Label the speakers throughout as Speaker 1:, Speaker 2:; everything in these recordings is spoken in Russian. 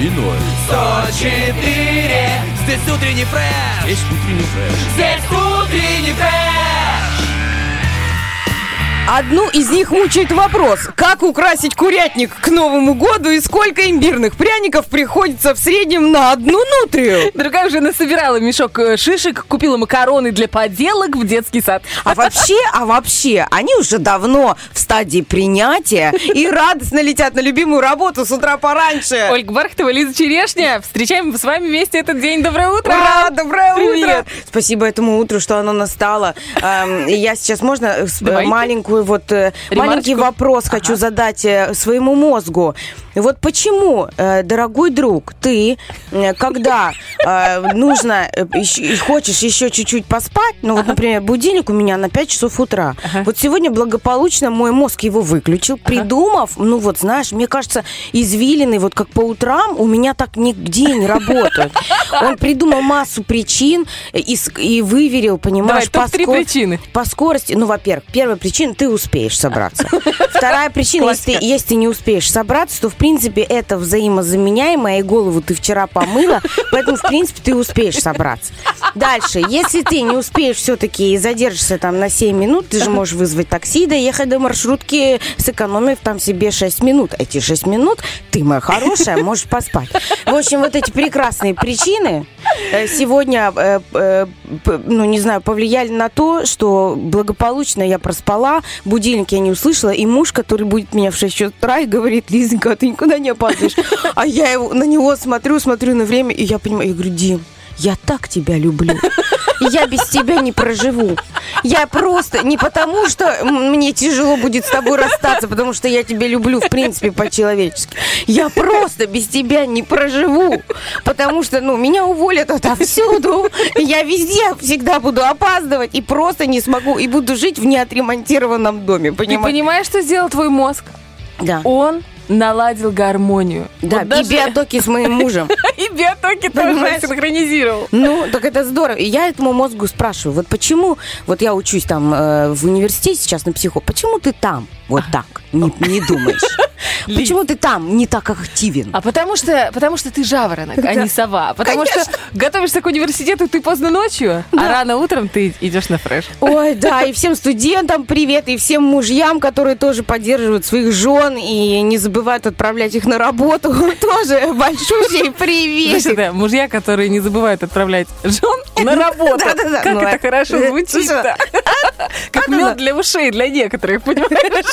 Speaker 1: И ноль.
Speaker 2: 104 Здесь утренний фреш
Speaker 1: Здесь утренний фреш.
Speaker 2: Здесь утренний фреш
Speaker 3: Одну из них мучает вопрос, как украсить курятник к Новому году и сколько имбирных пряников приходится в среднем на одну нутрию.
Speaker 4: Другая уже насобирала мешок э, шишек, купила макароны для поделок в детский сад.
Speaker 3: А вообще, а вообще, они уже давно в стадии принятия и радостно летят на любимую работу с утра пораньше.
Speaker 4: Ольга Бархтова, Лиза Черешня. Встречаем с вами вместе этот день. Доброе утро!
Speaker 3: Ура! Доброе
Speaker 4: Привет.
Speaker 3: утро! Спасибо этому утру, что оно настало. Эм, Я сейчас можно э, маленькую вот э, маленький
Speaker 4: Ремарочку?
Speaker 3: вопрос хочу задать э, своему мозгу. Вот почему, э, дорогой друг, ты, э, когда э, нужно и хочешь еще чуть-чуть поспать, ну вот, например, будильник у меня на 5 часов утра. Вот сегодня благополучно мой мозг его выключил, придумав, ну вот знаешь, мне кажется, извилины, вот как по утрам, у меня так нигде не работают. Он придумал массу причин и, и выверил, понимаешь,
Speaker 4: Давай, топ-три
Speaker 3: скор-
Speaker 4: причины.
Speaker 3: по скорости, ну, во-первых, первая причина, ты успеешь собраться. Вторая причина, если ты, если ты не успеешь собраться, то, в принципе, это взаимозаменяемо, и голову ты вчера помыла, поэтому, в принципе, ты успеешь собраться. Дальше, если ты не успеешь все-таки и задержишься там на 7 минут, ты же можешь вызвать такси и доехать до маршрутки, сэкономив там себе 6 минут. Эти 6 минут ты, моя хорошая, можешь поспать. В общем, вот эти прекрасные причины э, сегодня, э, э, ну, не знаю, повлияли на то, что благополучно я проспала, будильник я не услышала, и муж, который будет меня в 6 утра и говорит, Лизонька, а ты никуда не опаздываешь. А я его- на него смотрю, смотрю на время, и я понимаю, я говорю, Дим, я так тебя люблю. Я без тебя не проживу. Я просто не потому, что мне тяжело будет с тобой расстаться, потому что я тебя люблю, в принципе, по-человечески. Я просто без тебя не проживу. Потому что, ну, меня уволят отовсюду. Я везде всегда буду опаздывать и просто не смогу. И буду жить в неотремонтированном доме,
Speaker 4: Ты
Speaker 3: понимаешь?
Speaker 4: понимаешь, что сделал твой мозг?
Speaker 3: Да.
Speaker 4: Он наладил гармонию.
Speaker 3: Да,
Speaker 4: Вот даже-
Speaker 3: и биотоки с моим мужем.
Speaker 4: И биотоки тоже синхронизировал.
Speaker 3: Ну, так это здорово. И я этому мозгу спрашиваю, вот почему, вот я учусь там э, в университете сейчас на психо, почему ты там вот так не, не думаешь? Почему ты там не так активен?
Speaker 4: А потому что, потому что ты жаворонок, а не сова. Потому что готовишься к университету ты поздно ночью, а рано утром ты идешь на фреш.
Speaker 3: Ой, да, и всем студентам привет, и всем мужьям, которые тоже поддерживают своих жен и не забывают отправлять их на работу, тоже большущий привет.
Speaker 4: Знаешь, да, мужья, которые не забывают отправлять жен на работу.
Speaker 3: Да-да-да.
Speaker 4: Как
Speaker 3: Ну,
Speaker 4: это
Speaker 3: а-
Speaker 4: хорошо
Speaker 3: э,
Speaker 4: звучит-то. Как мед для ушей, для некоторых, понимаешь?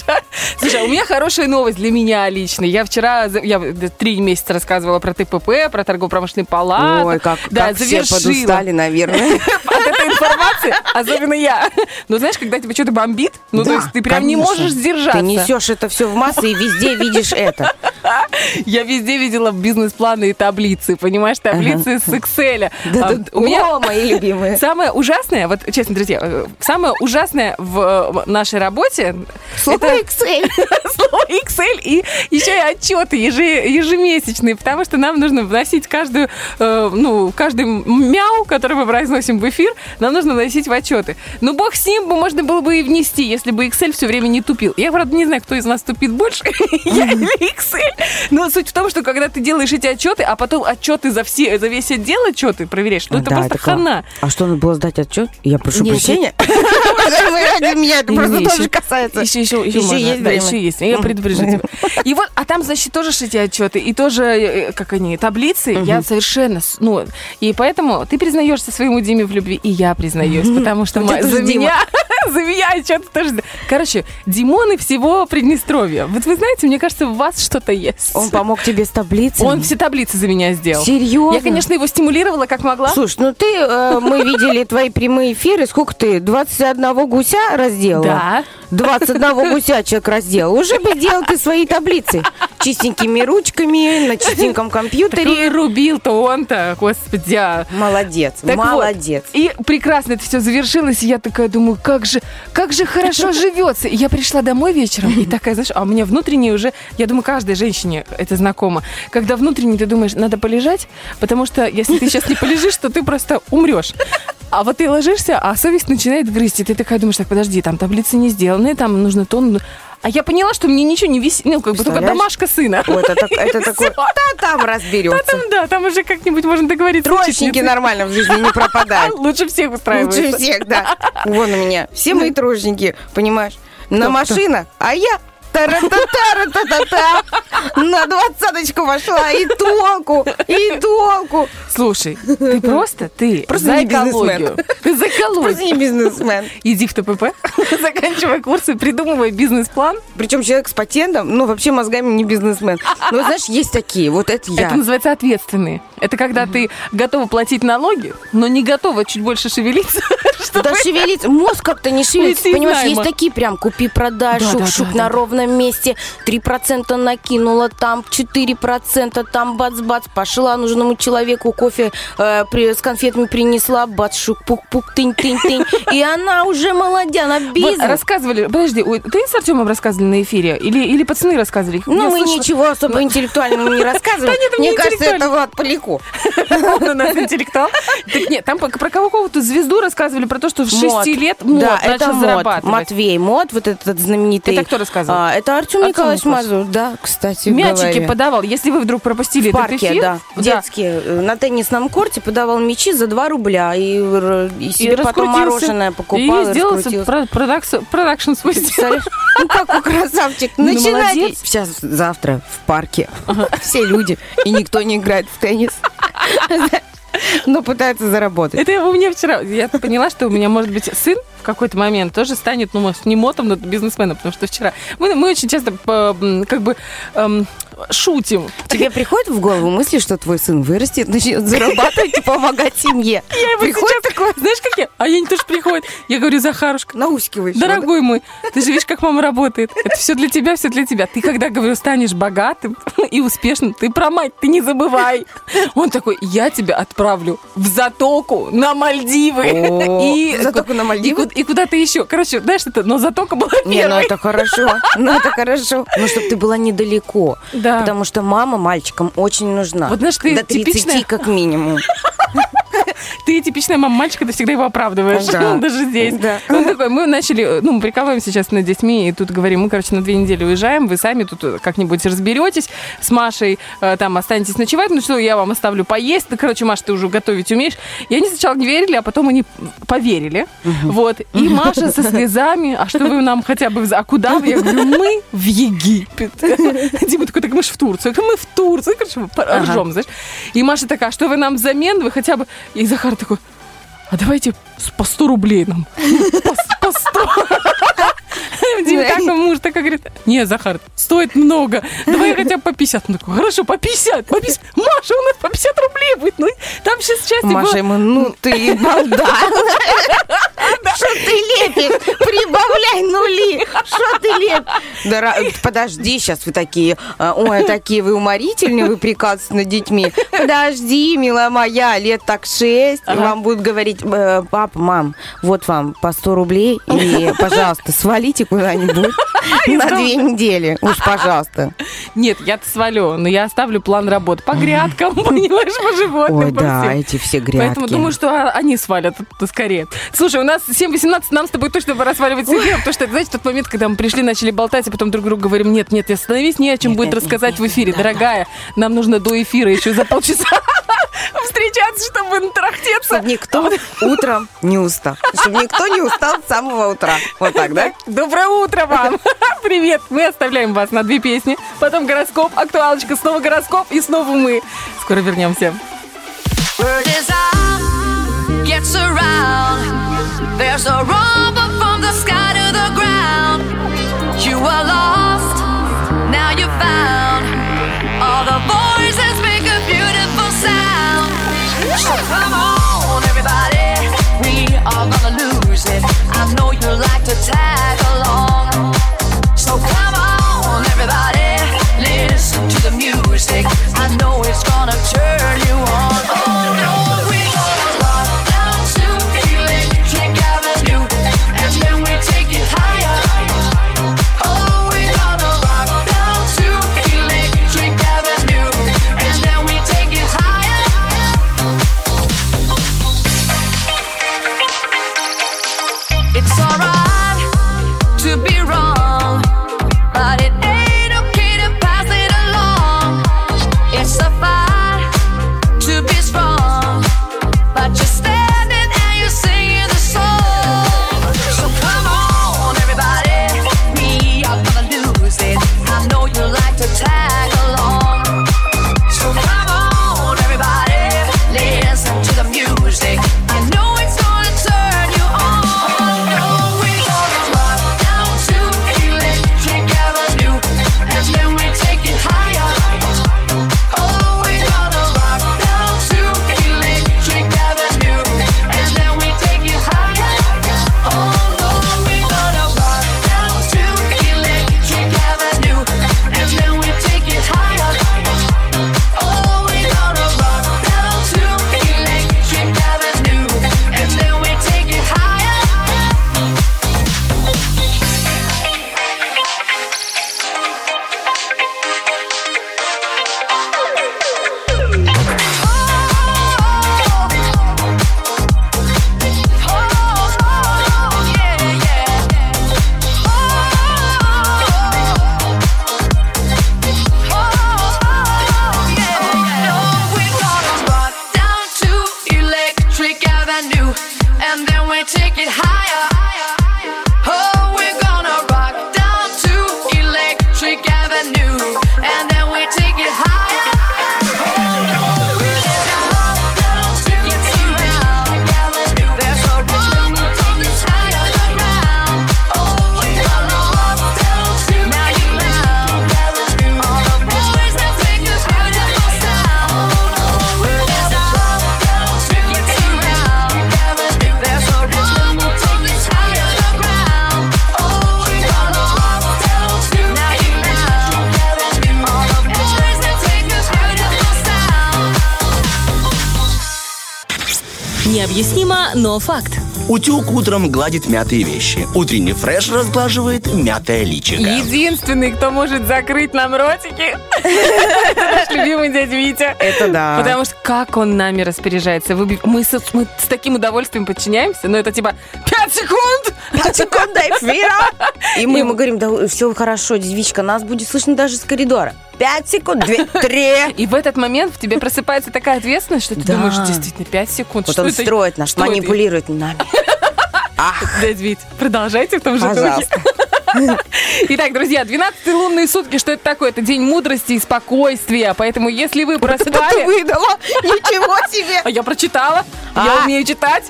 Speaker 4: Слушай, а у меня хорошая новость для меня лично. Я вчера, я три месяца рассказывала про ТПП, про торгово-промышленный палат.
Speaker 3: Ой, как,
Speaker 4: да,
Speaker 3: как все
Speaker 4: завершила.
Speaker 3: подустали, наверное.
Speaker 4: от информации, особенно я. Но знаешь, когда тебя что-то бомбит, ну, то
Speaker 3: Да,
Speaker 4: есть ты прям не
Speaker 3: конечно.
Speaker 4: можешь сдержаться.
Speaker 3: Ты несешь это все в массы и везде видишь это.
Speaker 4: Я везде видела бизнес-планы и таблицы, понимаешь, таблицы с Excel.
Speaker 3: Да,
Speaker 4: А, у меня
Speaker 3: О, мои любимые.
Speaker 4: Самое ужасное, вот честно, друзья, э, самое ужасное в нашей работе
Speaker 3: Слово
Speaker 4: это
Speaker 3: Excel.
Speaker 4: слово Excel и еще и отчеты еже- ежемесячные, потому что нам нужно вносить каждую, э, ну, каждый мяу, который мы произносим в эфир, нам нужно вносить в отчеты. Ну, бог с ним, бы можно было бы и внести, если бы Excel все время не тупил. Я, правда, не знаю, кто из нас тупит больше, я или Excel. Но суть в том, что когда ты делаешь эти отчеты, а потом отчеты за все, за весь отдел отчеты проверяешь, ну, это просто хана.
Speaker 3: А что, надо было сдать отчет? Я прошу прощения. Ради меня это просто тоже касается.
Speaker 4: Еще, еще, еще,
Speaker 3: Еще
Speaker 4: можно.
Speaker 3: есть
Speaker 4: да,
Speaker 3: время.
Speaker 4: еще есть. Я предупрежу тебя. И вот, а там, значит, тоже эти отчеты, и тоже, э, как они, таблицы, я совершенно, ну, и поэтому ты признаешься своему Диме в любви, и я признаюсь, потому что
Speaker 3: тоже
Speaker 4: за меня, за меня отчеты тоже. Короче, Димоны всего Приднестровья. Вот вы знаете, мне кажется, у вас что-то есть.
Speaker 3: Он помог тебе с таблицей?
Speaker 4: Он все таблицы за меня сделал.
Speaker 3: Серьезно?
Speaker 4: Я, конечно, его стимулировала как могла.
Speaker 3: Слушай, ну ты, э, мы видели твои прямые эфиры, сколько ты, 21 гуся разделала?
Speaker 4: Да.
Speaker 3: 21 гуся человек разделал. Уже бы сделал ты свои таблицы. Чистенькими ручками, на чистеньком компьютере.
Speaker 4: Рубил-то он-то, господи. а.
Speaker 3: Молодец,
Speaker 4: Так вот,
Speaker 3: молодец.
Speaker 4: и прекрасно это все завершилось, и я такая думаю, как же, как же хорошо живется. И я пришла домой вечером, и такая, знаешь, а у меня внутренне уже, я думаю, каждой женщине это знакомо, когда внутренне ты думаешь, надо полежать, потому что если ты сейчас не полежишь, то ты просто умрешь. А вот ты ложишься, а совесть начинает грызть, и ты такая думаешь, так, подожди, там таблицы не сделаны, там нужно то, ну, а я поняла, что мне ничего не висит, ну, как бы только домашка сына.
Speaker 3: Вот это, это такое, да там
Speaker 4: Да,
Speaker 3: разберется.
Speaker 4: там, да, там уже как-нибудь можно договориться.
Speaker 3: Троечники нормально в жизни не пропадают.
Speaker 4: Лучше всех устраивается.
Speaker 3: Лучше всех, да. Вон у меня. Все мои троечники, понимаешь? На
Speaker 4: Кто,
Speaker 3: машинах, а я. На двадцаточку вошла, и толку, и толку.
Speaker 4: Слушай, ты просто, ты
Speaker 3: Просто
Speaker 4: за экологию. Ты за
Speaker 3: Просто
Speaker 4: экологию.
Speaker 3: не бизнесмен.
Speaker 4: Иди в ТПП, заканчивай курсы, придумывай бизнес-план.
Speaker 3: Причем человек с патентом, ну, вообще мозгами не бизнесмен. Ну, знаешь, есть такие, вот это я.
Speaker 4: Это называется ответственные. Это когда ты готова платить налоги, но не готова чуть больше шевелиться.
Speaker 3: Да шевелится, мозг как-то не шевелится, понимаешь, есть такие прям купи-продай,
Speaker 4: Да, да,
Speaker 3: шук-шук на
Speaker 4: да.
Speaker 3: Ровном месте, 3% накинула, там 4%, там бац-бац, пошла нужному человеку кофе э, при- с конфетами принесла, бац, шук-пук-пук, тынь-тынь-тынь, и она уже молодя, она
Speaker 4: Вот
Speaker 3: бизнес.
Speaker 4: рассказывали, подожди, ой, ты с Артемом рассказывали на эфире? Или, или пацаны рассказывали?
Speaker 3: Ну,
Speaker 4: Я
Speaker 3: мы
Speaker 4: слышала-
Speaker 3: ничего особо интеллектуального не рассказываем.
Speaker 4: Да нет,
Speaker 3: Мне
Speaker 4: не
Speaker 3: кажется, это. Влад Поляко.
Speaker 4: Он у нас интеллектуал. Так нет, там про какого-то звезду рассказывали про то, что в 6
Speaker 3: Мод.
Speaker 4: лет мод начал зарабатывать.
Speaker 3: Матвей Мод, вот этот знаменитый.
Speaker 4: Это кто рассказывал?
Speaker 3: А, это Артем
Speaker 4: Артем
Speaker 3: Николаевич. Мазур, да, кстати
Speaker 4: Мячики
Speaker 3: говоря.
Speaker 4: подавал. Если вы вдруг пропустили
Speaker 3: В
Speaker 4: этот
Speaker 3: парке,
Speaker 4: эфир,
Speaker 3: да, детские, э, на теннисном корте подавал мячи за 2 рубля и, и
Speaker 4: и
Speaker 3: себе потом
Speaker 4: раскрутился,
Speaker 3: мороженое покупал
Speaker 4: и сделал
Speaker 3: раскрутился.
Speaker 4: про- продакс- продакшн свой?
Speaker 3: Ну какой красавчик.
Speaker 4: Ну,
Speaker 3: Начинайте. Сейчас, завтра в парке все люди, и никто не играет в теннис. Но пытаются заработать.
Speaker 4: Это у меня вчера, я поняла, что у меня, может быть, сын в какой-то момент тоже станет, ну, может, не мотом, но бизнесменом, потому что вчера мы, мы очень часто как бы эм, шутим.
Speaker 3: Тебе приходит в голову мысли, что твой сын вырастет, начнет зарабатывать и помогать семье?
Speaker 4: Я его
Speaker 3: Приходит
Speaker 4: сейчас такое, знаешь, как я? А они тоже приходят. Я говорю, Захарушка,
Speaker 3: наускиваешь.
Speaker 4: Дорогой мой, ты же видишь, как мама работает. Это все для тебя, все для тебя. Ты когда, говорю, станешь богатым и успешным, ты про мать, ты не забывай. Он такой, я тебя отправлю в затоку на Мальдивы.
Speaker 3: В Затоку на Мальдивы?
Speaker 4: И, ку- и куда-то еще. Короче, знаешь, это, но затока была
Speaker 3: Не, ну
Speaker 4: первой.
Speaker 3: это хорошо. Ну это хорошо. Ну, чтобы ты была недалеко.
Speaker 4: Да.
Speaker 3: Потому что мама мальчикам очень нужна.
Speaker 4: Вот знаешь, ты
Speaker 3: До 30
Speaker 4: типичная-
Speaker 3: как минимум.
Speaker 4: Ты типичная мама мальчика, ты всегда его оправдываешь.
Speaker 3: Да.
Speaker 4: Даже здесь.
Speaker 3: Да.
Speaker 4: Он такой, мы начали, ну, мы прикалываемся сейчас над детьми, и тут говорим, мы, короче, на две недели уезжаем, вы сами тут как-нибудь разберетесь с Машей, э, там, останетесь ночевать, ну что, я вам оставлю поесть. Ну, короче, Маша, ты уже готовить умеешь. И они сначала не верили, а потом они поверили. Вот. И Маша со слезами, а что вы нам хотя бы... А куда вы? Я говорю, мы в Египет. Дима такой, так мы же в Турцию. Мы в Турцию. Короче, ржем, знаешь. И Маша такая, а что вы нам взамен? Вы хотя бы... И Захар такой, а давайте по 100 рублей нам. По 100 в день так муж так говорит, не, Захар, стоит много, давай хотя бы по 50. Он такой, хорошо, по 50, по 50. Маша, у нас по 50 рублей будет. Ну, там сейчас счастье
Speaker 3: Маша
Speaker 4: было...
Speaker 3: ему, ну ты балда. Что ты лепишь? Прибавляй нули. Что ты лепишь? Подожди, сейчас вы такие, а, ой, такие вы уморительные, вы прекрасно над детьми. Подожди, милая моя, лет так
Speaker 4: 6,
Speaker 3: вам будут говорить, «Э, папа, мам, вот вам по 100 рублей, и, пожалуйста, свалите куда куда-нибудь на две недели. Уж, пожалуйста.
Speaker 4: Нет, я-то свалю, но я оставлю план работы по грядкам, понимаешь, по животным,
Speaker 3: Ой, да, эти все
Speaker 4: Поэтому
Speaker 3: грядки.
Speaker 4: думаю, что а, они свалят скорее. Слушай, у нас 7.18, нам с тобой точно пора сваливать с эфира, потому что, знаете, тот момент, когда мы пришли, начали болтать, а потом друг другу говорим, нет, нет, остановись, не о чем будет рассказать в эфире. Дорогая, нам нужно до эфира еще за полчаса встречаться, чтобы натрахтеться.
Speaker 3: Чтобы никто утром не устал. Чтобы никто не устал с самого утра. Вот так, да?
Speaker 4: Доброе утро вам! Привет! Мы оставляем вас на две песни. Потом гороскоп, актуалочка, снова гороскоп и снова мы. Скоро вернемся.
Speaker 1: Word is out, gets around. There's a rumble from the sky to the ground. You were lost, now you're found. All the voices are gonna lose it. I know you like to tag
Speaker 5: утром гладит мятые вещи. Утренний фреш разглаживает мятое личико.
Speaker 4: Единственный, кто может закрыть нам ротики, это наш любимый дядя Витя.
Speaker 3: Это да.
Speaker 4: Потому что как он нами распоряжается. Мы с, мы с таким удовольствием подчиняемся, но это типа 5 секунд!
Speaker 3: Пять секунд до эфира. И мы ему говорим, да все хорошо, девичка, нас будет слышно даже с коридора. Пять секунд, две, три.
Speaker 4: И в этот момент в тебе просыпается такая ответственность, что ты
Speaker 3: Да.
Speaker 4: думаешь, действительно, 5 секунд.
Speaker 3: Вот
Speaker 4: что
Speaker 3: он
Speaker 4: это?
Speaker 3: строит нас,
Speaker 4: Что это?
Speaker 3: манипулирует
Speaker 4: Вить, продолжайте в том же духе. Итак, друзья, 12 лунные сутки, что это такое? Это день мудрости и спокойствия. Поэтому, если вы
Speaker 3: Это ты
Speaker 4: проспали...
Speaker 3: выдала. Ничего себе.
Speaker 4: А я прочитала. Я
Speaker 3: А.
Speaker 4: умею читать.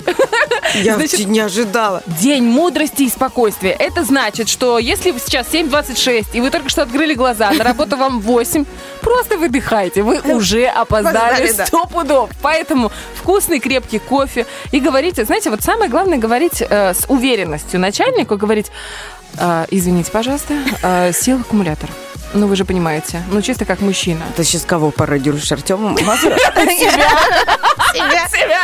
Speaker 3: Я
Speaker 4: Значит,
Speaker 3: не ожидала.
Speaker 4: День мудрости и спокойствия. Это значит, что если вы сейчас 7.26, и вы только что открыли глаза, на работу вам 8, просто выдыхайте. Вы уже опоздали
Speaker 3: Опоздали, да.
Speaker 4: 100 пудов. Поэтому вкусный крепкий кофе. И говорите, знаете, вот самое главное говорить э, с уверенностью начальнику, говорить, «А, извините, пожалуйста, а, сел аккумулятор. Ну, вы же понимаете. Ну, чисто как мужчина.
Speaker 3: Ты сейчас кого пародируешь, Артема? Себя.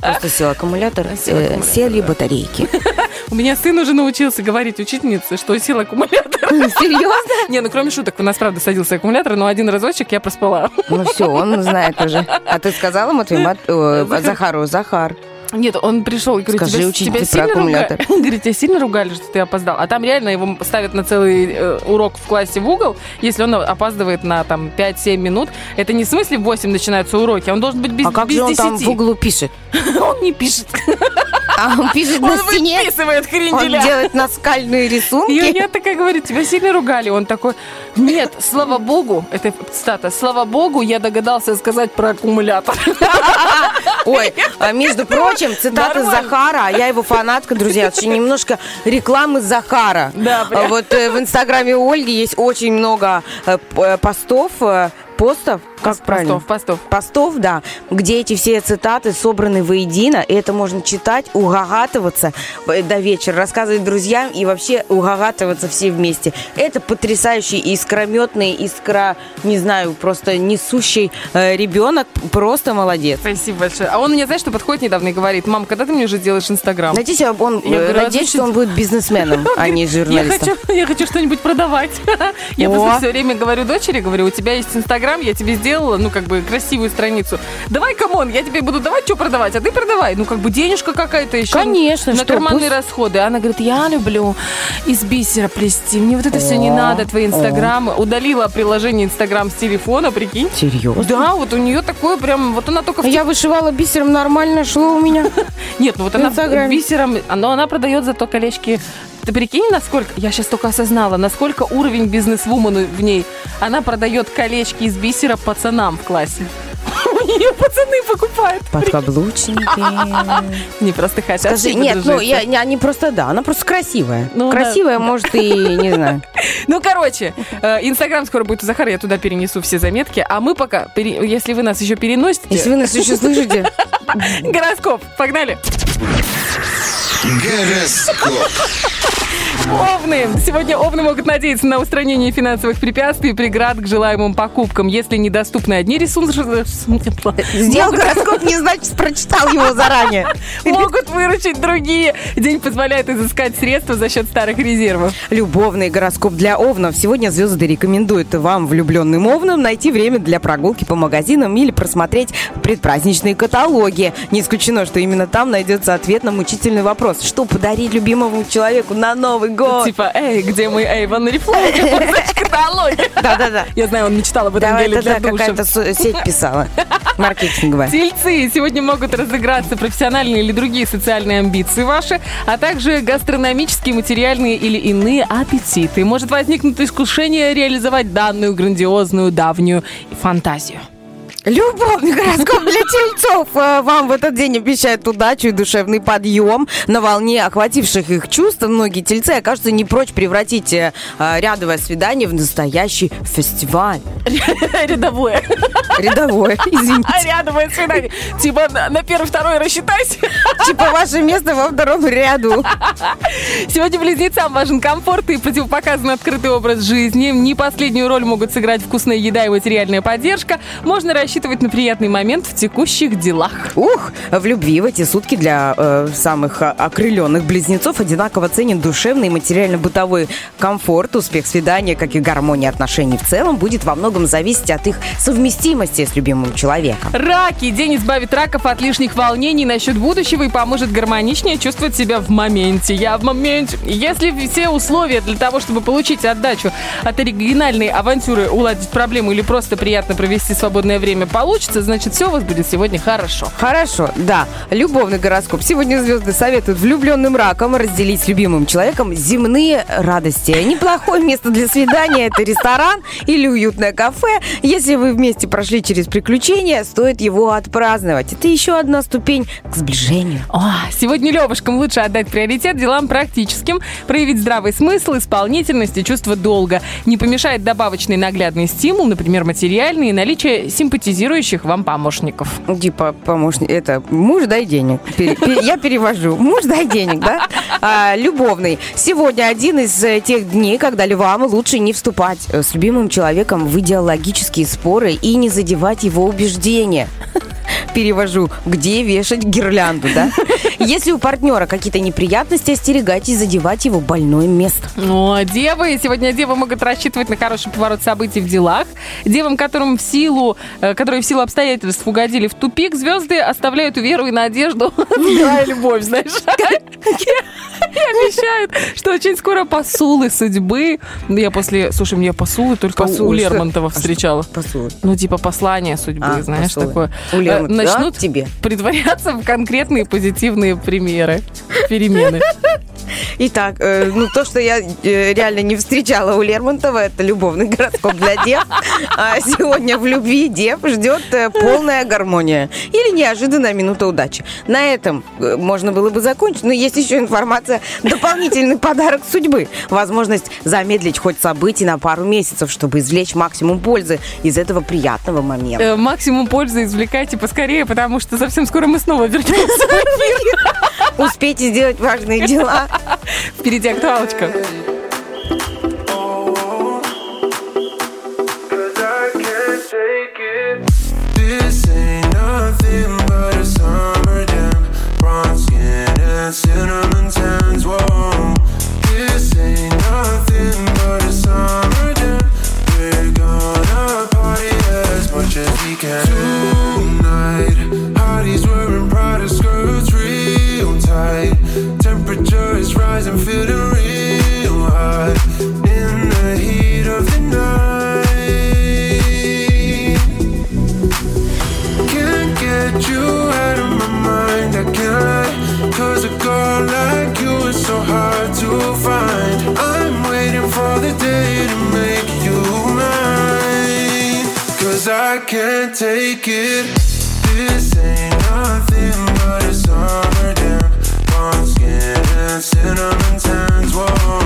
Speaker 3: Просто сел аккумулятор, э, сели батарейки.
Speaker 4: У меня сын уже научился говорить учительнице, что сел аккумулятор.
Speaker 3: Серьезно?
Speaker 4: Не, ну кроме шуток, у нас правда садился аккумулятор, но один разочек я проспала.
Speaker 3: Ну все, он знает уже. А ты сказала Матвею Мат- Захару, Захар,
Speaker 4: Нет, он пришел и говорит,
Speaker 3: Скажи
Speaker 4: тебя, тебя сильно ругали? Говорит, тебя сильно ругали, что ты опоздал. А там реально его ставят на целый э, урок в классе в угол, если он опаздывает на там 5-7 минут. Это не в смысле в 8 начинаются уроки, а он должен быть без,
Speaker 3: а как
Speaker 4: без
Speaker 3: же он
Speaker 4: 10.
Speaker 3: там в углу пишет?
Speaker 4: Он не пишет.
Speaker 3: А он пишет на
Speaker 4: Он
Speaker 3: стене,
Speaker 4: выписывает
Speaker 3: он
Speaker 4: кренделя.
Speaker 3: делает наскальные
Speaker 4: И
Speaker 3: рисунки.
Speaker 4: я такая говорит, тебя сильно ругали. Он такой, нет, слава богу, это цитата, слава богу, я догадался сказать про аккумулятор.
Speaker 3: Ой, а между прочим, цитата. Захара, а я его фанатка, друзья, очень немножко рекламы Захара.
Speaker 4: Да,
Speaker 3: Вот э, в инстаграме у Ольги есть очень много э, э, постов, э, постов, как правильно?
Speaker 4: Постов, постов.
Speaker 3: Да, где эти все цитаты собраны воедино, и это можно читать, угагатываться э, до вечера, рассказывать друзьям и вообще угагатываться все вместе. Это потрясающий искрометный, искра, не знаю, просто несущий э, ребенок, просто молодец.
Speaker 4: Спасибо большое. А он мне, знаешь, что подходит недавно и говорит, мам, когда ты мне уже делаешь Инстаграм?
Speaker 3: Надеюсь, он
Speaker 4: Я
Speaker 3: э,
Speaker 4: говорю,
Speaker 3: надеюсь, что он будет бизнесменом, а не
Speaker 4: Я
Speaker 3: журналистом.
Speaker 4: хочу, я хочу что-нибудь продавать. Я просто все время говорю дочери, говорю, у тебя есть Инстаграм, я тебе сделаю сделала, ну, как бы, красивую страницу. Давай, come on, я тебе буду давать, что продавать, а ты продавай. Ну, как бы, денежка какая-то еще.
Speaker 3: Конечно,
Speaker 4: На
Speaker 3: что,
Speaker 4: карманные
Speaker 3: пусть-
Speaker 4: расходы. Она говорит, я люблю из бисера плести. Мне вот это все не надо, твои инстаграмы. Удалила приложение Инстаграм с телефона, прикинь.
Speaker 3: Серьезно?
Speaker 4: Да, вот у нее такое прям, вот она только в
Speaker 3: Я вышивала бисером нормально, шло у меня.
Speaker 4: Нет, ну вот она бисером, но она продает зато колечки. Ты прикинь, насколько, я сейчас только осознала, насколько уровень бизнес-вумен в ней. Она продает колечки из бисера пацанам в классе. У нее пацаны покупают.
Speaker 3: Подкаблучники.
Speaker 4: Не просто хотят.
Speaker 3: Скажи, нет, ну, я, не- они просто, да, она просто красивая.
Speaker 4: Ну, да.
Speaker 3: красивая, может, и, не знаю.
Speaker 4: Ну, короче, э, Инстаграм скоро будет у Захара, я туда перенесу все заметки. А мы пока, если вы нас еще переносите,
Speaker 3: Если вы нас еще слышите,
Speaker 4: гороскоп, погнали.
Speaker 6: Гороскоп.
Speaker 4: Овны. Сегодня овны могут надеяться на устранение финансовых препятствий и преград к желаемым покупкам. Если недоступны одни ресурсы,
Speaker 3: сделал гороскоп, не значит, прочитал его заранее.
Speaker 4: могут выручить другие. День позволяет изыскать средства за счет старых резервов.
Speaker 3: Любовный гороскоп для овнов. Сегодня звезды рекомендуют вам, влюбленным овнам, найти время для прогулки по магазинам или просмотреть предпраздничные каталоги. Не исключено, что именно там найдется ответ на мучительный вопрос. Что подарить любимому человеку на Новый год?
Speaker 4: Типа, эй, где мой? Значит, каталоги.
Speaker 3: Да-да-да.
Speaker 4: Я знаю, он мечтал об этом деле для
Speaker 3: какая-то сеть писала. Маркетинговая.
Speaker 4: Тельцы сегодня могут разыграться профессиональные или другие социальные амбиции ваши, а также гастрономические, материальные или иные аппетиты. Может возникнуть искушение реализовать данную грандиозную давнюю фантазию.
Speaker 3: Любовный гороскоп для тельцов. Э, Вам в этот день обещают удачу и душевный подъем. На волне охвативших их чувств многие тельцы окажутся не прочь превратить э, э, рядовое свидание в настоящий фестиваль.
Speaker 4: Рядовое.
Speaker 3: Рядовое, извините.
Speaker 4: Рядовое свидание. Типа на, на первый-второй рассчитайся.
Speaker 3: Типа ваше место во втором ряду.
Speaker 4: Сегодня близнецам важен комфорт и противопоказан открытый образ жизни. Не последнюю роль могут сыграть вкусная еда и материальная поддержка. Можно рассчитывать на приятный момент в текущих делах.
Speaker 3: Ух, в любви в эти сутки для э, самых а, окрыленных близнецов одинаково ценен душевный и материально-бытовой комфорт. Успех свидания, как и гармония отношений в целом, будет во многом зависеть от их совместимости с любимым человеком.
Speaker 4: Раки. День избавит раков от лишних волнений насчет будущего и поможет гармоничнее чувствовать себя в моменте. Я в моменте. Если все условия для того, чтобы получить отдачу от оригинальной авантюры, уладить проблему или просто приятно провести свободное время получится, значит, все у вас будет сегодня хорошо.
Speaker 3: Хорошо, да. Любовный гороскоп. Сегодня звезды советуют влюбленным ракам разделить с любимым человеком земные радости. Неплохое место для свидания – это ресторан или уютное кафе. Если вы вместе прошли через приключения, стоит его отпраздновать. Это еще одна ступень к сближению.
Speaker 4: О, сегодня Левушкам лучше отдать приоритет делам практическим, проявить здравый смысл, исполнительность и чувство долга. Не помешает добавочный наглядный стимул, например, материальный, и наличие симпатизирующих вам помощников.
Speaker 3: Типа, помощник, это муж, дай денег. Я перевожу. Муж, дай денег, да? А, любовный. Сегодня один из э, тех дней, когда львам лучше не вступать с любимым человеком в идеологические споры и не задевать его убеждения. Перевожу, где вешать гирлянду, да? Если у партнера какие-то неприятности, остерегайтесь задевать его больное место.
Speaker 4: Ну, а девы, сегодня девы могут рассчитывать на хороший поворот событий в делах. Девам, которым в силу, э, которые в силу обстоятельств угодили в тупик, звезды оставляют веру и надежду. Да, любовь, знаешь. И обещают, что очень скоро посулы судьбы. Я после, слушай, мне посулы только у- у
Speaker 3: Посулы, что?
Speaker 4: Лермонтова
Speaker 3: А
Speaker 4: встречала.
Speaker 3: Посулы.
Speaker 4: Ну, типа послание судьбы,
Speaker 3: А,
Speaker 4: знаешь,
Speaker 3: посулы.
Speaker 4: такое.
Speaker 3: У
Speaker 4: Э, Начнут
Speaker 3: Да, тебе?
Speaker 4: притворяться в конкретные позитивные примеры, перемены.
Speaker 3: Итак, э, ну то, что я э, реально не встречала у Лермонтова, это любовный гороскоп для дев. А сегодня в любви дев ждет э, полная гармония или неожиданная минута удачи. На этом э, можно было бы закончить, но есть еще информация, дополнительный подарок судьбы. Возможность замедлить хоть событий на пару месяцев, чтобы извлечь максимум пользы из этого приятного момента.
Speaker 4: Э, Максимум пользы извлекайте поскорее, потому что совсем скоро мы снова вернемся в эфир.
Speaker 3: Успейте сделать важные дела.
Speaker 4: Впереди актуалочка.
Speaker 7: Find. I'm waiting for the day to make you mine. Cause I can't take it. This ain't nothing but a summer jam. Warm skin and cinnamon tans. Whoa.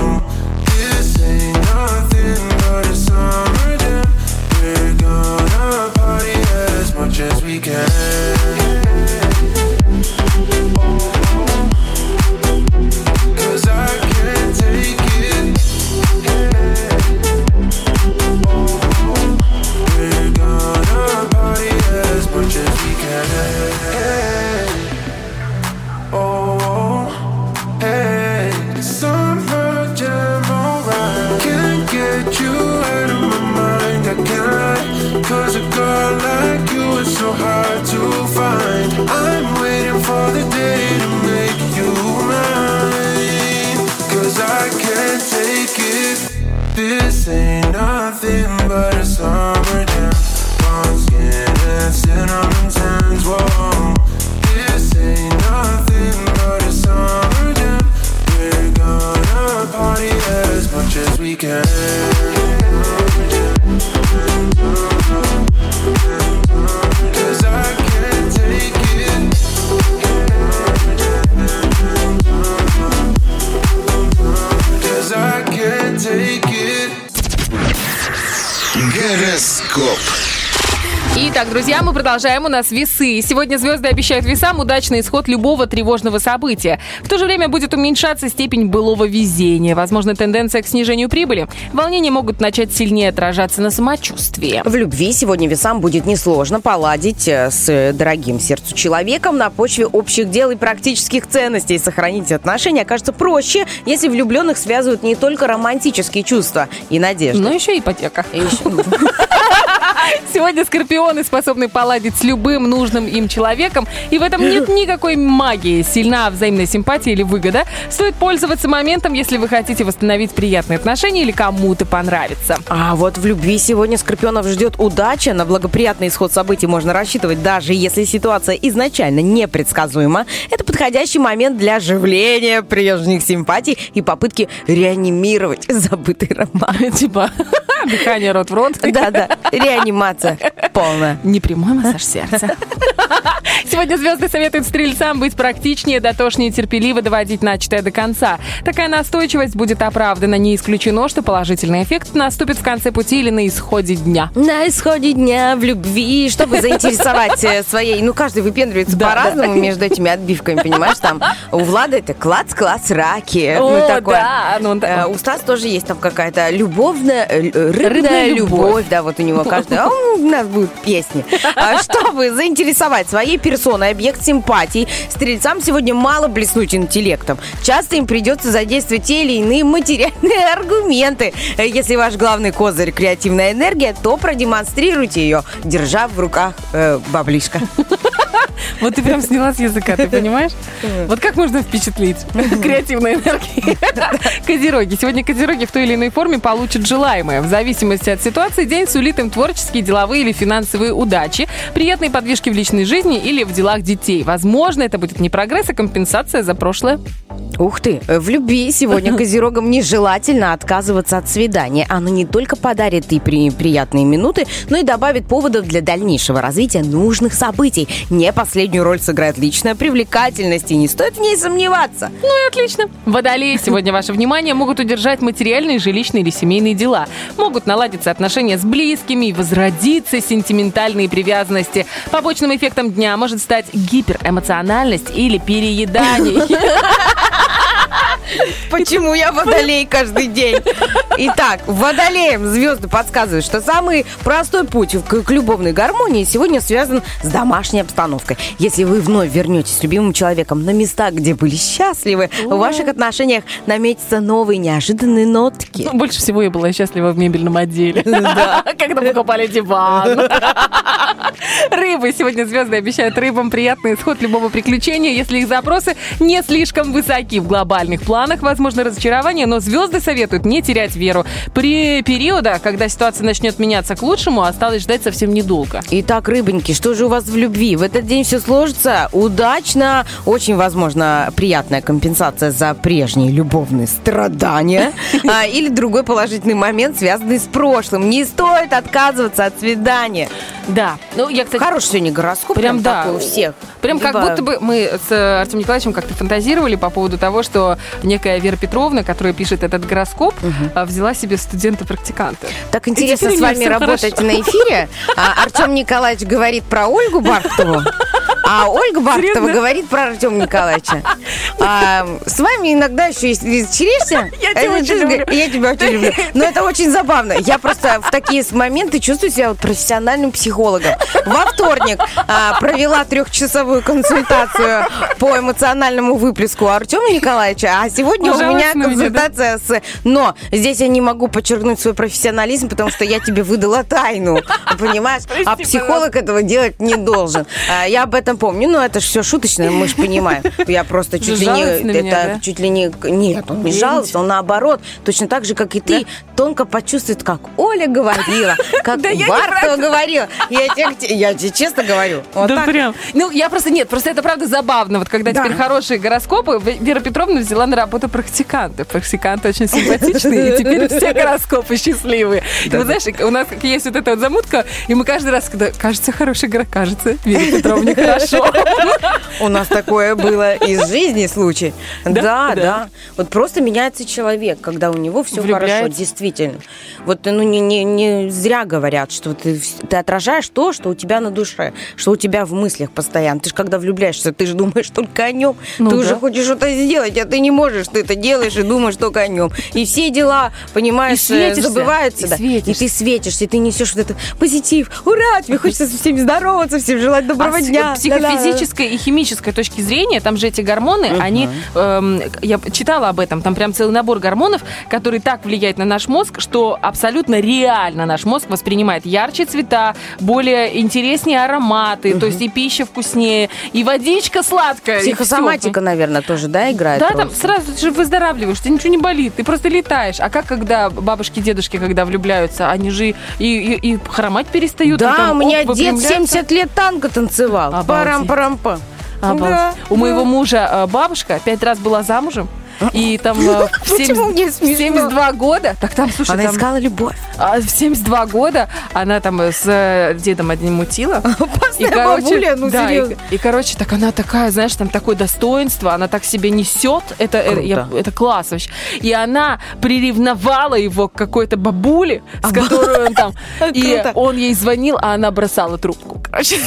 Speaker 4: Продолжаем. У нас весы. Сегодня звезды обещают весам удачный исход любого тревожного события. В то же время будет уменьшаться степень былого везения. Возможно, тенденция к снижению прибыли. Волнения могут начать сильнее отражаться на самочувствии.
Speaker 3: В любви сегодня весам будет несложно поладить э, с дорогим сердцу человеком на почве общих дел и практических ценностей. Сохранить отношения окажется проще, если влюбленных связывают не только романтические чувства и надежды.
Speaker 4: Но еще ипотека. Сегодня скорпионы способны поладить с любым нужным им человеком, и в этом нет никакой магии. Сильна взаимная симпатия или выгода. Стоит пользоваться моментом, если вы хотите восстановить приятные отношения или кому-то понравиться.
Speaker 3: А вот в любви сегодня Скорпионов ждет удача. На благоприятный исход событий можно рассчитывать, даже если ситуация изначально непредсказуема. Это подходящий момент для оживления прежних симпатий и попытки реанимировать забытый роман.
Speaker 4: Типа дыхание рот в рот.
Speaker 3: Да-да, реанимация полная.
Speaker 4: Непрямой массаж сердца. Сегодня звезды советуют стрельцам быть практичнее, дотошнее и терпеливо доводить начатое до конца. Такая настойчивость будет оправдана. Не исключено, что положительный эффект наступит в конце пути или на исходе дня.
Speaker 3: На исходе дня в любви, чтобы заинтересовать э, своей... Ну, каждый выпендривается
Speaker 4: Да,
Speaker 3: по-разному между этими отбивками, понимаешь? Там у Влада это клац-клац раки. ну,
Speaker 4: О,
Speaker 3: такое.
Speaker 4: да, ну, он
Speaker 3: Э. У Стаса тоже есть там какая-то любовная, э, рыбная
Speaker 4: Рыбная
Speaker 3: любовь.
Speaker 4: любовь.
Speaker 3: Да, вот у него каждый... А у нас будут песни. А Чтобы заинтересовать своей персоной объект симпатий, стрельцам сегодня мало блеснуть интеллектом. Часто им придется задействовать те или иные материальные аргументы. Если ваш главный козырь – креативная энергия, то продемонстрируйте ее, держа в руках э, баблишко.
Speaker 4: Вот ты прям сняла с языка, ты понимаешь? Вот как можно впечатлить креативной энергией? Козероги. Сегодня козероги в той или иной форме получат желаемое. В зависимости от ситуации день сулит им творческие, деловые или финансовые удачи, приятные подвижки в личной жизни или в делах детей. Возможно, это будет не прогресс, а компенсация за прошлое.
Speaker 3: Ух ты, э, в любви сегодня козерогам нежелательно отказываться от свидания. Оно не только подарит и при- приятные минуты, но и добавит поводов для дальнейшего развития нужных событий. Не последнюю роль сыграет личная привлекательность, и не стоит в ней сомневаться.
Speaker 4: Ну и отлично. Водолеи, сегодня ваше внимание могут удержать материальные, жилищные или семейные дела. Могут наладиться отношения с близкими возродиться сентиментальные привязанности. Побочным эффектом дня может стать гиперэмоциональность или переедание.
Speaker 3: Почему я водолей каждый день? Итак, водолеям звезды подсказывают, что самый простой путь к, к любовной гармонии сегодня связан с домашней обстановкой. Если вы вновь вернетесь с любимым человеком на места, где были счастливы, в ваших отношениях наметятся новые неожиданные нотки.
Speaker 4: Ну, Больше всего я была счастлива в мебельном отделе. Когда покупали диван. Рыбы. Сегодня звезды обещают рыбам приятный исход любого приключения, если их запросы не слишком высоки. В глобальных планах возможно разочарование, но звезды советуют не терять веру. При периодах, когда ситуация начнет меняться к лучшему, осталось ждать совсем недолго.
Speaker 3: Итак, рыбоньки, что же у вас в любви? В этот день все сложится удачно. Очень, возможно, приятная компенсация за прежние любовные страдания. А, Или другой положительный момент, связанный с прошлым. Не стоит отказываться от свидания.
Speaker 4: Да. Ну, я, кстати,
Speaker 3: Хороший сегодня гороскоп.
Speaker 4: Прям да.
Speaker 3: такой у всех.
Speaker 4: Прям как
Speaker 3: Либо-
Speaker 4: будто бы мы с э, Артемом Николаевичем как-то фантазировали по поводу того, что некая Вера Петровна, которая пишет этот гороскоп, а, взяла себе студента-практиканта.
Speaker 3: Так интересно с вами работать
Speaker 4: хорошо.
Speaker 3: на эфире. А Артем Николаевич говорит про Ольгу Бархтову, а Ольга Бархтова
Speaker 4: Серьезно?
Speaker 3: говорит про Артема Николаевича. А, с вами иногда еще, если черешься,
Speaker 4: Я тебя
Speaker 3: это
Speaker 4: очень люблю.
Speaker 3: я тебя очень люблю. Но это очень забавно. Я просто в такие моменты чувствую себя вот профессиональным психологом. Во вторник а, провела трехчасовую консультацию по эмоциональному выплеску Артема Николаевича, а сегодня у меня консультация с... Но здесь я не могу подчеркнуть свой профессионализм, потому что я тебе выдала тайну, понимаешь? А психолог этого делать не должен. А, Я об этом помню, но это же все шуточно, мы же понимаем. Я просто чуть ли не... Это чуть ли не... Нет, он не жалуется, он наоборот, точно так же, как и ты, тонко почувствует, как Оля говорила, как Бархтова говорила. Я тебе, честно говорю. Вот
Speaker 4: да
Speaker 3: так.
Speaker 4: прям. Ну, я просто нет, просто это правда забавно. Вот когда
Speaker 3: Да.
Speaker 4: теперь хорошие гороскопы, Вера Петровна взяла на работу практиканта. Практиканты очень симпатичные, и теперь все гороскопы счастливые. И вот знаешь, у нас есть вот эта вот замутка, и мы каждый раз, когда кажется хороший город, кажется, Вере Петровне хорошо.
Speaker 3: У нас такое было из жизни случай.
Speaker 4: Да?
Speaker 3: Да. Вот просто меняется человек, когда у него все хорошо, действительно. Вот ну не, не, не зря говорят, что ты, ты отражаешь то, что у тебя на душе, что у тебя в мыслях постоянно. Ты же когда влюбляешься, ты же думаешь только о нем.
Speaker 4: Ну
Speaker 3: ты
Speaker 4: да.
Speaker 3: уже хочешь что-то сделать, а ты не можешь, ты это делаешь и думаешь только о нем. И все дела, понимаешь,
Speaker 4: И
Speaker 3: э, забываются.
Speaker 4: и
Speaker 3: да.
Speaker 4: светишься.
Speaker 3: и ты светишься, и ты несешь вот этот позитив. Ура! Тебе хочется со всеми здороваться, всем желать доброго
Speaker 4: А с
Speaker 3: дня.
Speaker 4: психофизической и химической точки зрения, там же эти гормоны, они, эм, я читала об этом, там прям целый набор гормонов, который так влияет на наш мозг, что абсолютно реально наш мозг воспринимает ярче цвета, более интереснее ароматы, то есть и пища вкуснее, и водичка сладкая.
Speaker 3: Психосоматика, наверное, тоже, да, играет
Speaker 4: Да, там сразу же выздоравливаешь, тебе ничего не болит, ты просто летаешь. А как когда бабушки, дедушки, когда влюбляются, они же и, и, и хромать перестают.
Speaker 3: Да,
Speaker 4: там,
Speaker 3: у меня
Speaker 4: оп,
Speaker 3: дед
Speaker 4: выпрямляются.
Speaker 3: 70 лет танго танцевал. Парам-парам-па. Да,
Speaker 4: У
Speaker 3: да.
Speaker 4: моего мужа э, бабушка пять раз была замужем. И там э, в
Speaker 3: Почему
Speaker 4: 70
Speaker 3: мне
Speaker 4: в
Speaker 3: смешно?
Speaker 4: 72 года, так там, слушай,
Speaker 3: Она искала любовь.
Speaker 4: а, в 72 года она там э, с э, дедом одним мутила.
Speaker 3: Опасная бабуля, ну серьезно.
Speaker 4: и, короче, так она такая, знаешь, там такое достоинство, она так себя несет, это, это класс вообще. И она приревновала его к какой-то бабуле, с которой он там, и он ей звонил, а она бросала трубку. Короче,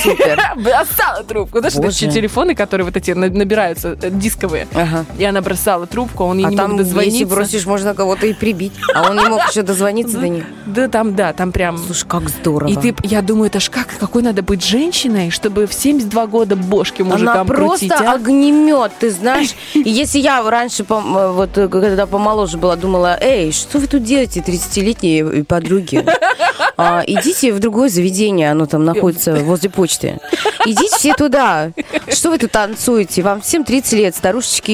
Speaker 4: бросала трубку. Знаешь, это телефоны, которые вот эти на- набираются, дисковые.
Speaker 3: Ага.
Speaker 4: И она бросала трубку, а он ей
Speaker 3: А
Speaker 4: не
Speaker 3: там,
Speaker 4: мог дозвониться.
Speaker 3: если бросишь, можно кого-то и прибить. А он не мог еще дозвониться до нее.
Speaker 4: Да, там, да, там прям...
Speaker 3: Слушай, как здорово.
Speaker 4: И ты, я думаю, это ж как, какой надо быть женщиной, чтобы в 72 года бошки
Speaker 3: Она
Speaker 4: мужикам
Speaker 3: просто
Speaker 4: крутить, а?
Speaker 3: огнемет, ты знаешь. И если я раньше, пом- э, вот э, когда помоложе была, думала, эй, что вы тут делаете, 30-летние подруги? А, идите в другое заведение, оно там находится возле почты. Идите все туда. Что вы тут танцуете? Вам всем 30 лет, старушечки,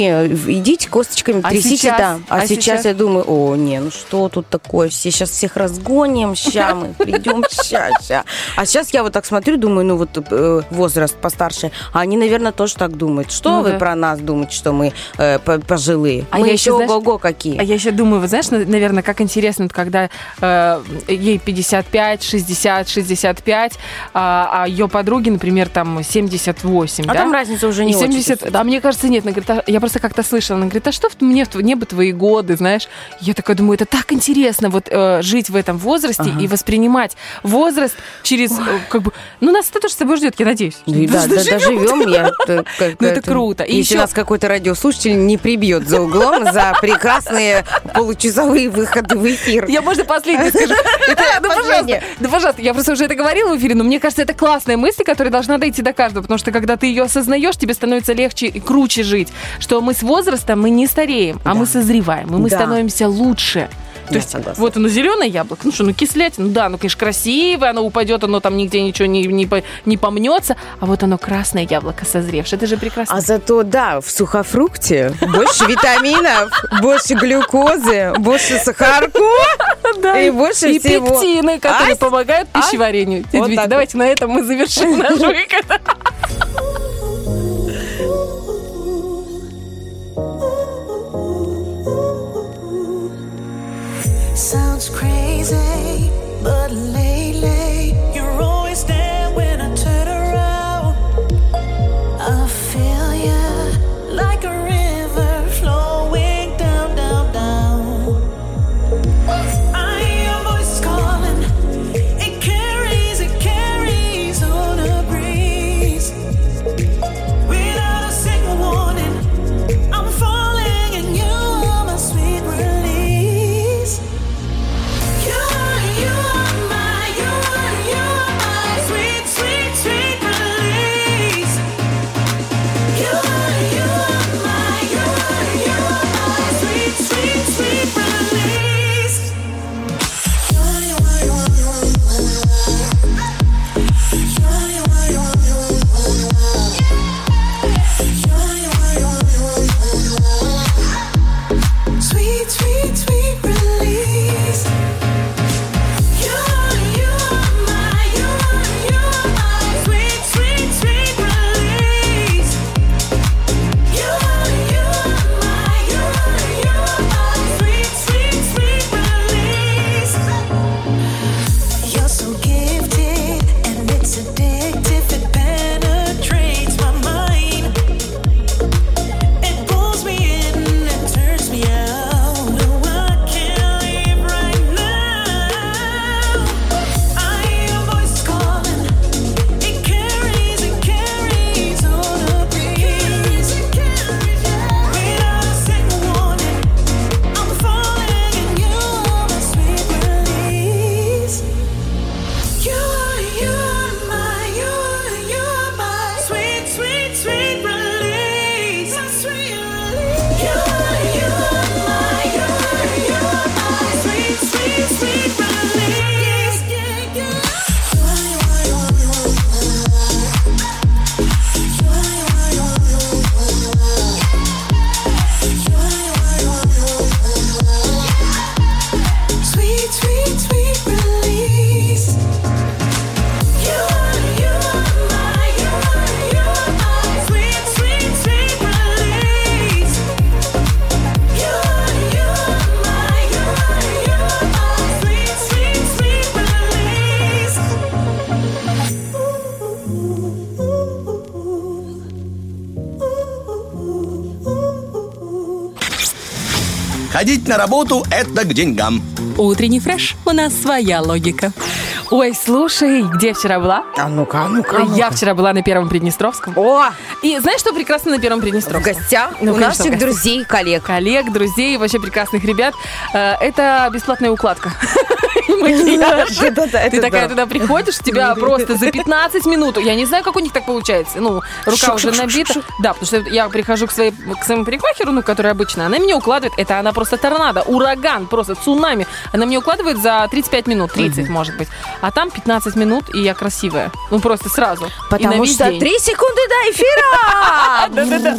Speaker 3: идите косточками
Speaker 4: А
Speaker 3: трясите
Speaker 4: сейчас?
Speaker 3: там. А,
Speaker 4: А
Speaker 3: сейчас,
Speaker 4: сейчас?
Speaker 3: я думаю, о, не, ну что тут такое? Все сейчас всех разгоним, ща мы придем, ща, ща. А сейчас я вот так смотрю, думаю, ну вот э, возраст постарше, а они, наверное, тоже так думают. Что
Speaker 4: Ну
Speaker 3: вы
Speaker 4: да.
Speaker 3: про нас думаете, что мы э, по- пожилые?
Speaker 4: А
Speaker 3: мы
Speaker 4: я
Speaker 3: еще ого-го какие.
Speaker 4: А я еще думаю, вот знаешь, наверное, как интересно, когда э, ей 55, 60, 65, а, а ее подруге, например, там 78,
Speaker 3: А
Speaker 4: да?
Speaker 3: там разница уже не
Speaker 4: И
Speaker 3: очень
Speaker 4: 70,
Speaker 3: чувствуется.
Speaker 4: да, мне кажется, нет. Она говорит, а- я просто как-то слышала. Она говорит, а что мне в небо твои годы, знаешь? Я такая думаю, это так интересно вот э, жить в этом возрасте и воспринимать возраст через, э, как бы, ну, нас это тоже с тобой ждет, я надеюсь.
Speaker 3: Да, да, да, доживем. Я, как-
Speaker 4: Ну, это круто. И еще-
Speaker 3: нас какой-то радиослушатель не прибьет за углом за прекрасные получасовые выходы в эфир.
Speaker 4: Я, можно, последнее скажу? Это, ну, пожалуйста,
Speaker 3: Последнее.
Speaker 4: да, пожалуйста, я просто уже это говорила в эфире, но мне кажется, это классная мысль, которая должна дойти до каждого, потому что когда ты ее осознаешь, тебе становится легче и круче жить, что мы с возрастом, мы не стареем, а мы созреваем, и мы
Speaker 3: Да.
Speaker 4: становимся лучше. То есть вот оно зеленое яблоко, ну что, ну кислятина, ну да, ну конечно красивое, оно упадет, оно там нигде ничего не, не, по- не помнется, а вот оно красное яблоко созревшее, это же прекрасно.
Speaker 3: А зато, да, в сухофрукте больше витаминов, больше глюкозы, больше сахарку и больше
Speaker 4: и пектины, которые
Speaker 3: А?
Speaker 4: помогают
Speaker 3: А?
Speaker 4: пищеварению. Давайте на этом мы завершим наш выход.
Speaker 6: Sounds crazy, but lately you're always there
Speaker 5: Ходить на работу – это к деньгам.
Speaker 8: Утренний фреш. У нас своя логика.
Speaker 4: Ой, слушай, где я вчера была?
Speaker 3: А ну-ка, а ну-ка, а
Speaker 4: Я
Speaker 3: ну-ка.
Speaker 4: вчера была на Первом Приднестровском.
Speaker 3: О,
Speaker 4: И знаешь, что прекрасно на Первом
Speaker 3: в
Speaker 4: Приднестровском?
Speaker 3: гостях
Speaker 4: Ну,
Speaker 3: у
Speaker 4: конечно, в
Speaker 3: наших
Speaker 4: гостях.
Speaker 3: друзей, коллег.
Speaker 4: коллег, друзей, вообще прекрасных ребят. Э, Это бесплатная укладка. Макияж. Ты такая
Speaker 3: да.
Speaker 4: туда приходишь, тебя просто за 15 минут, я не знаю, как у них так получается, ну, рука уже набита. Да, потому что я прихожу к, своей, к своему парикмахеру, ну, который обычно, она меня укладывает, это она просто торнадо, ураган, просто цунами. Она меня укладывает за 35 минут, 30, может быть. А там 15 минут, и я красивая. Ну, просто сразу.
Speaker 3: Потому что
Speaker 4: день.
Speaker 3: три секунды до эфира!
Speaker 4: Да-да-да.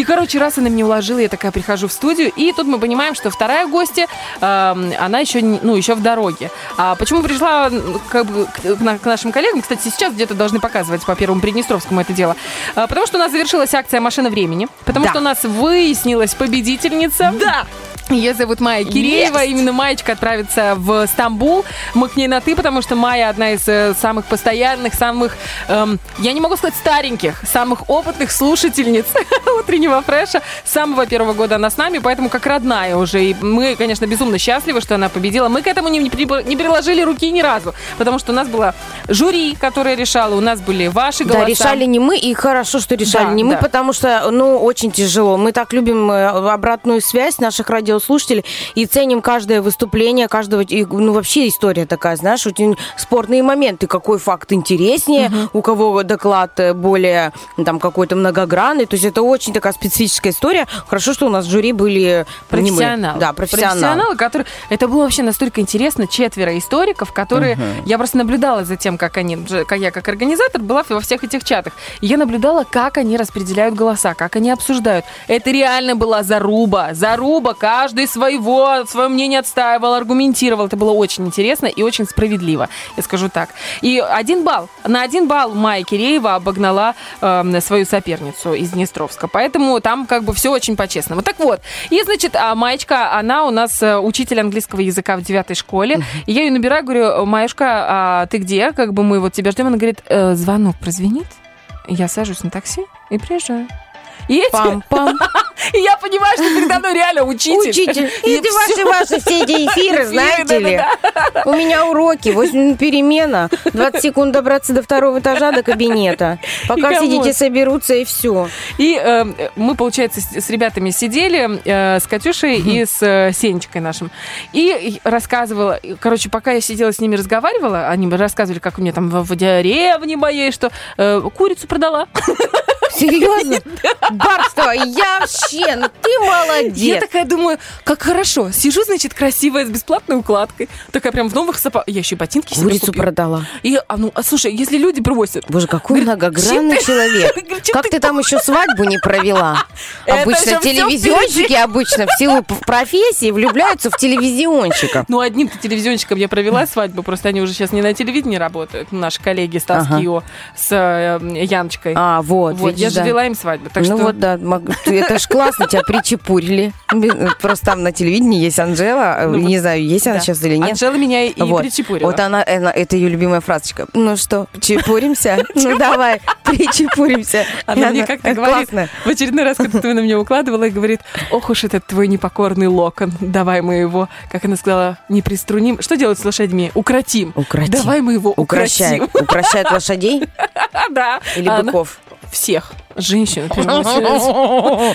Speaker 4: И, короче, раз она меня уложила, я такая прихожу в студию, и тут мы понимаем, что вторая гостья, эм, она еще, ну, еще в дороге. А почему пришла как бы, к, к нашим коллегам? Кстати, сейчас где-то должны показывать по Первому Приднестровскому это дело. А, потому что у нас завершилась акция «Машина времени», потому
Speaker 3: Да.
Speaker 4: что у нас выяснилась победительница. Да! Ее зовут Майя Киреева.
Speaker 3: Есть.
Speaker 4: Именно Маечка отправится в Стамбул. Мы к ней на «ты», потому что Майя одна из э, самых постоянных, самых, эм, я не могу сказать стареньких, самых опытных слушательниц утреннего фреша. С самого первого года она с нами, поэтому как родная уже. И мы, конечно, безумно счастливы, что она победила. Мы к этому не, не при- не приложили руки ни разу, потому что у нас было жюри, которое решало, у нас были ваши голоса.
Speaker 3: Да, решали не мы, и хорошо, что решали
Speaker 4: Да,
Speaker 3: не мы,
Speaker 4: да.
Speaker 3: потому что, ну, очень тяжело. Мы так любим э, обратную связь наших радиослушателей, радиослушатели, и ценим каждое выступление, каждого, и, ну, вообще история такая, знаешь, очень спорные моменты, какой факт интереснее, у кого доклад э, более, там, какой-то многогранный, то есть это очень такая специфическая история. Хорошо, что у нас в жюри были мы.
Speaker 4: Профессионалы.
Speaker 3: Да, профессионалы.
Speaker 4: которые... Это было вообще настолько интересно. Четверо историков, которые... Я просто наблюдала за тем, как они... как Я как организатор была во всех этих чатах. И я наблюдала, как они распределяют голоса, как они обсуждают. Это реально была заруба. Заруба. Каждый своего, свое мнение отстаивал, аргументировал. Это было очень интересно и очень справедливо, я скажу так. И один балл. На один балл Майя Киреева обогнала э, свою соперницу из Днестровска. Поэтому там как бы все очень по-честному. Так вот, и, значит, а Маечка, она у нас э, учитель английского языка в девятой школе. И я ее набираю, говорю, Маешка, а ты где? Как бы мы вот тебя ждем. Она говорит, «Э, звонок прозвенит. Я сажусь на такси и приезжаю. И, эти-
Speaker 3: Пам-пам.
Speaker 4: и я понимаю, что передо мной реально учитель.
Speaker 3: Учитель,
Speaker 4: И всё.
Speaker 3: ваши, ваши все эти эфиры, знаете ли. У меня уроки, 8 минут перемена, 20 секунд добраться до второго этажа, до кабинета. Пока все дети соберутся, и все.
Speaker 4: И э, мы, получается, с, ребятами сидели, э, с Катюшей и с э, Сенечкой нашим. И рассказывала, короче, пока я сидела с ними разговаривала, они рассказывали, как у меня там в, деревне моей, что курицу продала.
Speaker 3: Серьезно? Барство, я вообще, ну ты
Speaker 4: Я
Speaker 3: молодец.
Speaker 4: такая думаю, как хорошо. Сижу, значит, красивая, с бесплатной укладкой. Такая прям в новых сапогах. Я еще и ботинки себе
Speaker 3: Курицу
Speaker 4: купила.
Speaker 3: продала.
Speaker 4: И, а, ну, а, слушай, если люди просят,
Speaker 3: Боже, какой
Speaker 4: Говорит,
Speaker 3: многогранный человек. Как
Speaker 4: ты
Speaker 3: там еще свадьбу не провела? Обычно телевизионщики обычно в силу профессии влюбляются в телевизионщиков.
Speaker 4: Ну, одним-то телевизионщиком я провела свадьбу, просто они уже сейчас не на телевидении работают, наши коллеги с
Speaker 3: Ага.
Speaker 4: Таскио, с э, Яночкой.
Speaker 3: А, вот,
Speaker 4: вот, я
Speaker 3: видишь,
Speaker 4: же
Speaker 3: да.
Speaker 4: вела им свадьбу, так
Speaker 3: ну
Speaker 4: что...
Speaker 3: вот, да, это ж классно, тебя причепурили. Просто там на телевидении есть Анжела, э,
Speaker 4: Ну
Speaker 3: не знаю, есть она сейчас или нет.
Speaker 4: Анжела меня и причепурила.
Speaker 3: Вот она, это ее любимая фразочка. Ну что, чепуримся? Ну давай, причепуримся.
Speaker 4: Она мне как-то
Speaker 3: э,
Speaker 4: говорит, в очередной раз, когда ты на меня укладывала, и говорит, ох уж этот твой непокорный локон, давай мы его, как она сказала, не приструним. Что делать с лошадьми? Укротим.
Speaker 3: Укротим.
Speaker 4: Давай мы его
Speaker 3: Укращает.
Speaker 4: укротим.
Speaker 3: Укращает лошадей
Speaker 4: Да.
Speaker 3: или
Speaker 4: А
Speaker 3: быков?
Speaker 4: Всех. Женщин.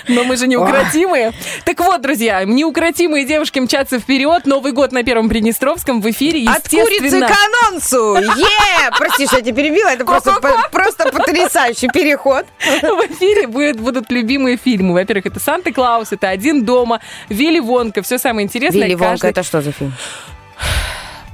Speaker 4: Но мы же неукротимые. Так вот, друзья, неукротимые девушки мчатся вперед. Новый год на Первом Приднестровском в эфире.
Speaker 3: От курицы
Speaker 4: Естественно,
Speaker 3: к анонсу! Е! Прости, что я тебя перебила, это просто, просто потрясающий переход.
Speaker 4: в эфире будет- будут любимые фильмы. Во-первых, это «Санта-Клаус», это «Один дома», «Вилли Вонка». Все самое интересное.
Speaker 3: Вилли Вонка,
Speaker 4: Каждый-
Speaker 3: это что за фильм?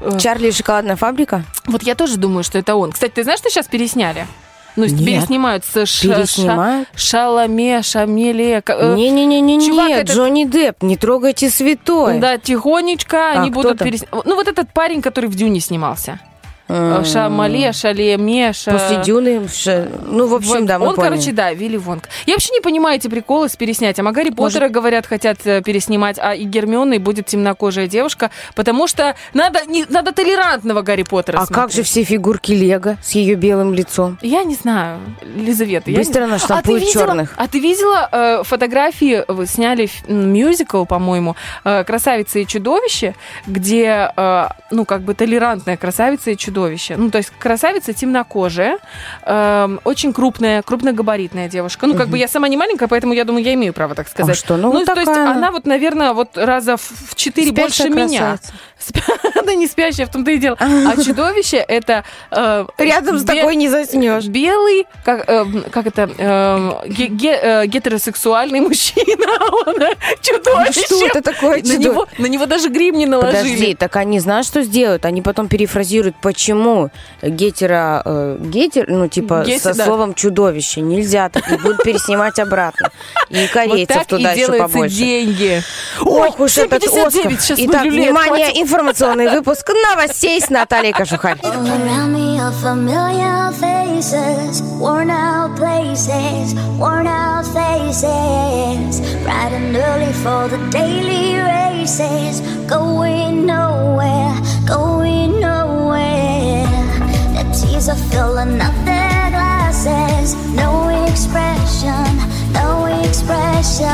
Speaker 4: Э.
Speaker 3: Чарли и шоколадная фабрика?
Speaker 4: Вот я тоже думаю, что это он. Кстати, ты знаешь, что сейчас пересняли? Ну,
Speaker 3: Нет.
Speaker 4: переснимают с
Speaker 3: Переснимают?
Speaker 4: Ша- Шаломе, Шамеле. э,
Speaker 3: Не-не-не-не,
Speaker 4: чувак,
Speaker 3: не,
Speaker 4: это-
Speaker 3: Джонни Депп, не трогайте святой.
Speaker 4: Да, тихонечко
Speaker 3: А,
Speaker 4: они будут переснимать. Ну, вот этот парень, который в Дюне снимался.
Speaker 3: М.
Speaker 4: Шамале, Шалеме, Ша...
Speaker 3: После Дюны, ш- ну, в общем,
Speaker 4: Вот
Speaker 3: да, мы
Speaker 4: Он,
Speaker 3: поняли.
Speaker 4: короче, да, Вилли Вонг. Я вообще не понимаю эти приколы с переснятием. А Гарри Поттера, говорят, хотят э, переснимать, а и Гермионой будет темнокожая девушка, потому что надо, не, надо толерантного Гарри Поттера
Speaker 3: А как
Speaker 4: смотреть.
Speaker 3: же все фигурки Лего с ее белым лицом?
Speaker 4: Я не знаю, Лизавета. я
Speaker 3: Быстро
Speaker 4: не...
Speaker 3: наштампуют
Speaker 4: а
Speaker 3: черных.
Speaker 4: А ты видела э, фотографии, вы сняли мюзикл, по-моему, э, «Красавица и чудовище», где, э, ну, как бы толерантная красавица и чудовище. Ну, то есть красавица темнокожая, э, очень крупная, крупногабаритная девушка. Ну, как бы я сама не маленькая, поэтому я думаю, я имею право так сказать.
Speaker 3: А что, ну, вот
Speaker 4: то есть
Speaker 3: такая она.
Speaker 4: она вот, наверное, вот раза в четыре больше меня. Она не спящая, в том-то и дело. А чудовище это... э,
Speaker 3: Рядом с такой не заснешь.
Speaker 4: белый, как, э, это, э, ге- э, гетеросексуальный мужчина, чудовище.
Speaker 3: Что это такое
Speaker 4: на него, даже грим не наложили.
Speaker 3: Подожди, так они знаешь, что сделают? Они потом перефразируют, почему гетера, э, гетер, ну, типа,
Speaker 4: Гете-
Speaker 3: со
Speaker 4: да.
Speaker 3: словом чудовище нельзя, так и будут переснимать обратно. И
Speaker 4: вот
Speaker 3: корейцев
Speaker 4: так
Speaker 3: туда
Speaker 4: и
Speaker 3: еще побольше.
Speaker 4: деньги.
Speaker 3: Ох уж этот
Speaker 4: 7:59,
Speaker 3: Оскар. Итак, внимание,
Speaker 4: хватит.
Speaker 3: информационный выпуск новостей с Натальей
Speaker 6: around me Tears are filling up their glasses, no expression, no expression.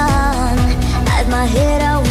Speaker 6: Hide my head, I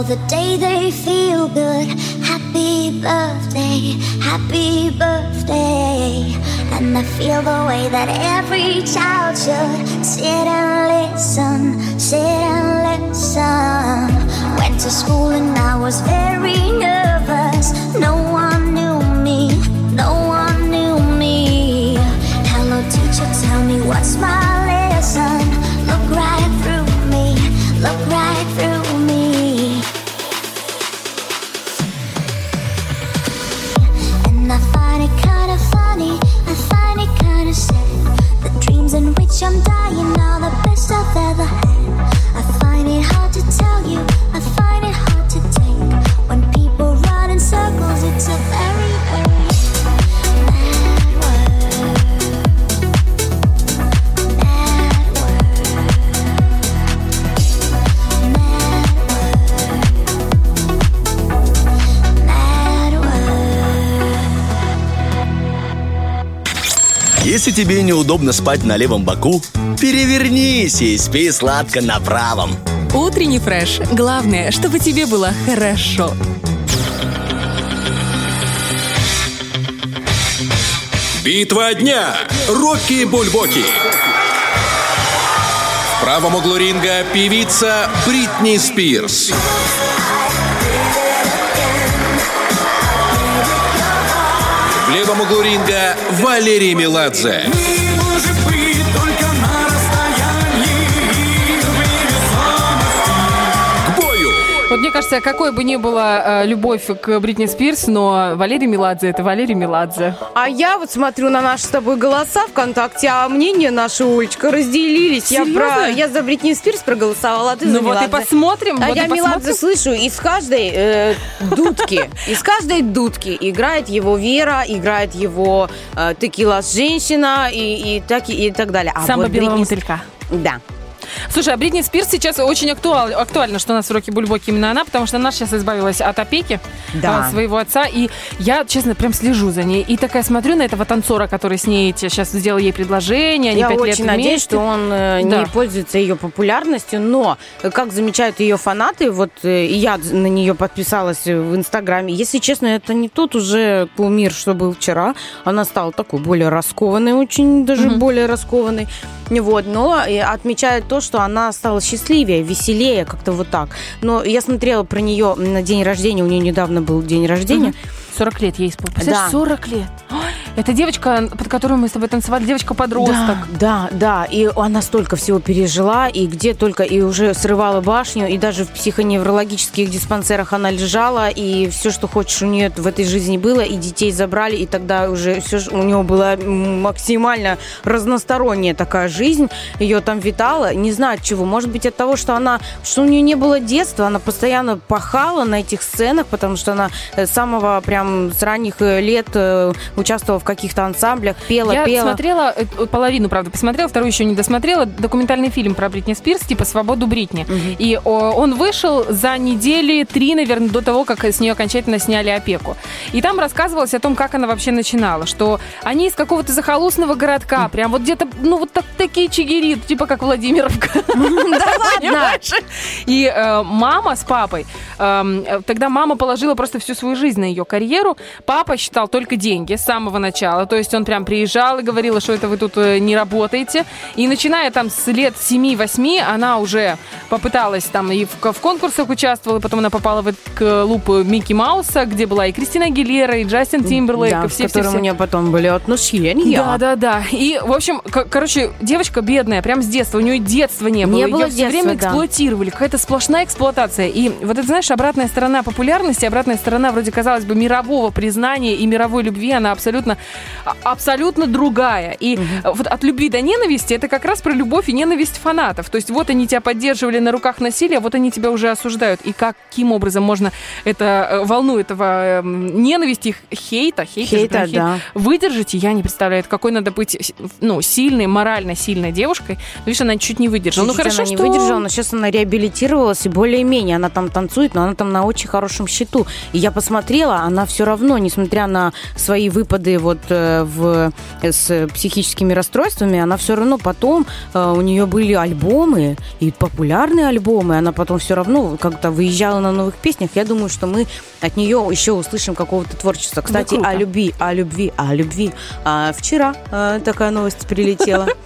Speaker 6: all
Speaker 9: the day.
Speaker 5: Тебе неудобно спать на левом боку, перевернись и спи сладко на правом.
Speaker 8: Утренний фреш. Главное, чтобы тебе было хорошо.
Speaker 10: Битва дня. Рокки Бульбоки. В правом углу ринга певица Бритни Спирс. В левом углу ринга Валерий Меладзе.
Speaker 4: Мне кажется, какой бы ни была э, любовь к Бритни Спирс, но Валерий Меладзе это Валерий Меладзе.
Speaker 3: А я вот смотрю на наши с тобой голоса ВКонтакте, а мнения наши, Олечка, разделились. Я,
Speaker 4: Серьезно?
Speaker 3: про, я за Бритни Спирс проголосовала, а ты за
Speaker 4: Ну вот и посмотрим.
Speaker 3: А
Speaker 4: вот
Speaker 3: я Меладзе слышу из каждой э, дудки. Из каждой дудки играет его Вера, играет его э, Текила женщина и, и, так, и, так далее. А
Speaker 4: Самба
Speaker 3: вот
Speaker 4: белого
Speaker 3: Бритни-
Speaker 4: мотылька.
Speaker 3: Да.
Speaker 4: Слушай, а Бритни Спирс сейчас очень актуаль- актуально, что у нас в Роке Бульбоке именно она, потому что она сейчас избавилась от опеки
Speaker 3: Да.
Speaker 4: а, своего отца. И я, честно, прям слежу за ней. И такая смотрю на этого танцора, который с ней сейчас сделал ей предложение. Они
Speaker 3: Я
Speaker 4: пять
Speaker 3: очень
Speaker 4: лет
Speaker 3: надеюсь,
Speaker 4: вместе.
Speaker 3: что он э,
Speaker 4: Да.
Speaker 3: не пользуется ее популярностью, но э, как замечают ее фанаты, вот э, и я на нее подписалась в Инстаграме. Если честно, это не тот уже кумир, что был вчера. Она стала такой более раскованной, очень даже более раскованной. Вот, но и отмечает то, что она стала счастливее, веселее, как-то вот так. Но я смотрела про нее на день рождения, у нее недавно был день рождения.
Speaker 4: 40 лет ей исполнилось.
Speaker 3: Да.
Speaker 4: 40 лет. Это девочка, под которую мы с тобой танцевали, девочка-подросток.
Speaker 3: Да, да, да. И она столько всего пережила, и где только, и уже срывала башню, и даже в психоневрологических диспансерах она лежала, и все, что хочешь, у нее в этой жизни было, и детей забрали, и тогда уже все у нее была максимально разносторонняя такая жизнь, ее там витала, не знаю от чего, может быть от того, что она, что у нее не было детства, она постоянно пахала на этих сценах, потому что она э, самого прям с ранних э, лет э, участвовала в каких-то ансамблях, пела,
Speaker 4: Я
Speaker 3: пела.
Speaker 4: смотрела, э, половину, правда, посмотрела, вторую еще не досмотрела, документальный фильм про Бритни Спирс, типа «Свободу Бритни». И о, он вышел за недели три, наверное, до того, как с нее окончательно сняли опеку. И там рассказывалось о том, как она вообще начинала, что они из какого-то захолустного городка, прям вот где-то, ну, вот так, такие чигири, типа как Владимировка.
Speaker 3: Да ладно!
Speaker 4: И мама с папой, эм, тогда мама положила просто всю свою жизнь на ее карьеру. Папа считал только деньги с самого начала. То есть он прям приезжал и говорил, что это вы тут э, не работаете. И начиная там с лет 7-8, она уже попыталась там и в, в конкурсах участвовала, и потом она попала в эту к лупу Микки Мауса, где была и Кристина Агилера, и Джастин Тимберлейк,
Speaker 3: Да,
Speaker 4: и все, все,
Speaker 3: которым
Speaker 4: все.
Speaker 3: у нее потом были отношения.
Speaker 4: Да, да, да. И, в общем, короче, девочка бедная, прям с детства. У нее детства не было.
Speaker 3: Не было
Speaker 4: все
Speaker 3: детства,
Speaker 4: время
Speaker 3: да.
Speaker 4: эксплуатировали. Какая-то сплошная эксплуатация. И вот это, знаешь, обратная сторона популярности, обратная сторона, вроде, казалось бы, мирового признания и мировой любви, она абсолютно, а- абсолютно другая. И э, вот от любви до ненависти это как раз про любовь и ненависть фанатов. То есть вот они тебя поддерживали на руках насилия, вот они тебя уже осуждают. И каким образом можно это э, волну этого эм, ненависти, хейта, хейта,
Speaker 3: Хейта,
Speaker 4: прям хейт,
Speaker 3: да.
Speaker 4: выдержать, я не представляю, какой надо быть ну, сильной, морально сильной девушкой. Но, видишь, она чуть не выдержала. Ну,
Speaker 3: Чуть-чуть
Speaker 4: хорошо,
Speaker 3: она не
Speaker 4: что...
Speaker 3: выдержала, но сейчас она реабилитировалась, и более-менее она там танцует, но она там на очень хорошем счету. И я посмотрела, она все равно, несмотря на свои выпады вот э, в, с психическими расстройствами, она все равно потом, э, у нее были альбомы, и популярные альбомы, она потом все равно как-то выезжала на новых песнях. Я думаю, что мы от нее еще услышим какого-то творчества. Кстати,
Speaker 4: круто.
Speaker 3: о любви, о любви, о любви. А, вчера э, такая новость прилетела.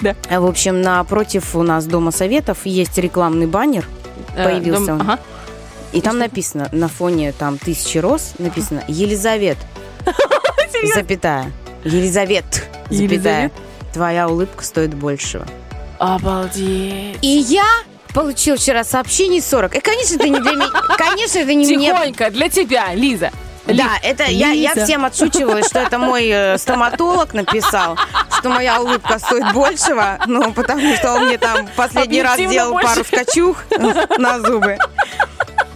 Speaker 4: Да.
Speaker 3: В общем, напротив у нас Дома Советов есть рекламный баннер, появился он. И там написано, на фоне там тысячи роз, написано Елизавет, запятая. Елизавет, запятая. Твоя улыбка стоит большего.
Speaker 4: Обалдеть.
Speaker 3: И я получил вчера сообщений 40. И, конечно, это не для меня. Конечно, это не мне.
Speaker 4: Тихонько, для тебя, Лиза.
Speaker 3: Да, это я, я всем отшучиваю, что это мой э, стоматолог написал, что моя улыбка стоит большего, ну, потому что он мне там последний раз делал
Speaker 4: больше.
Speaker 3: пару скачух на зубы.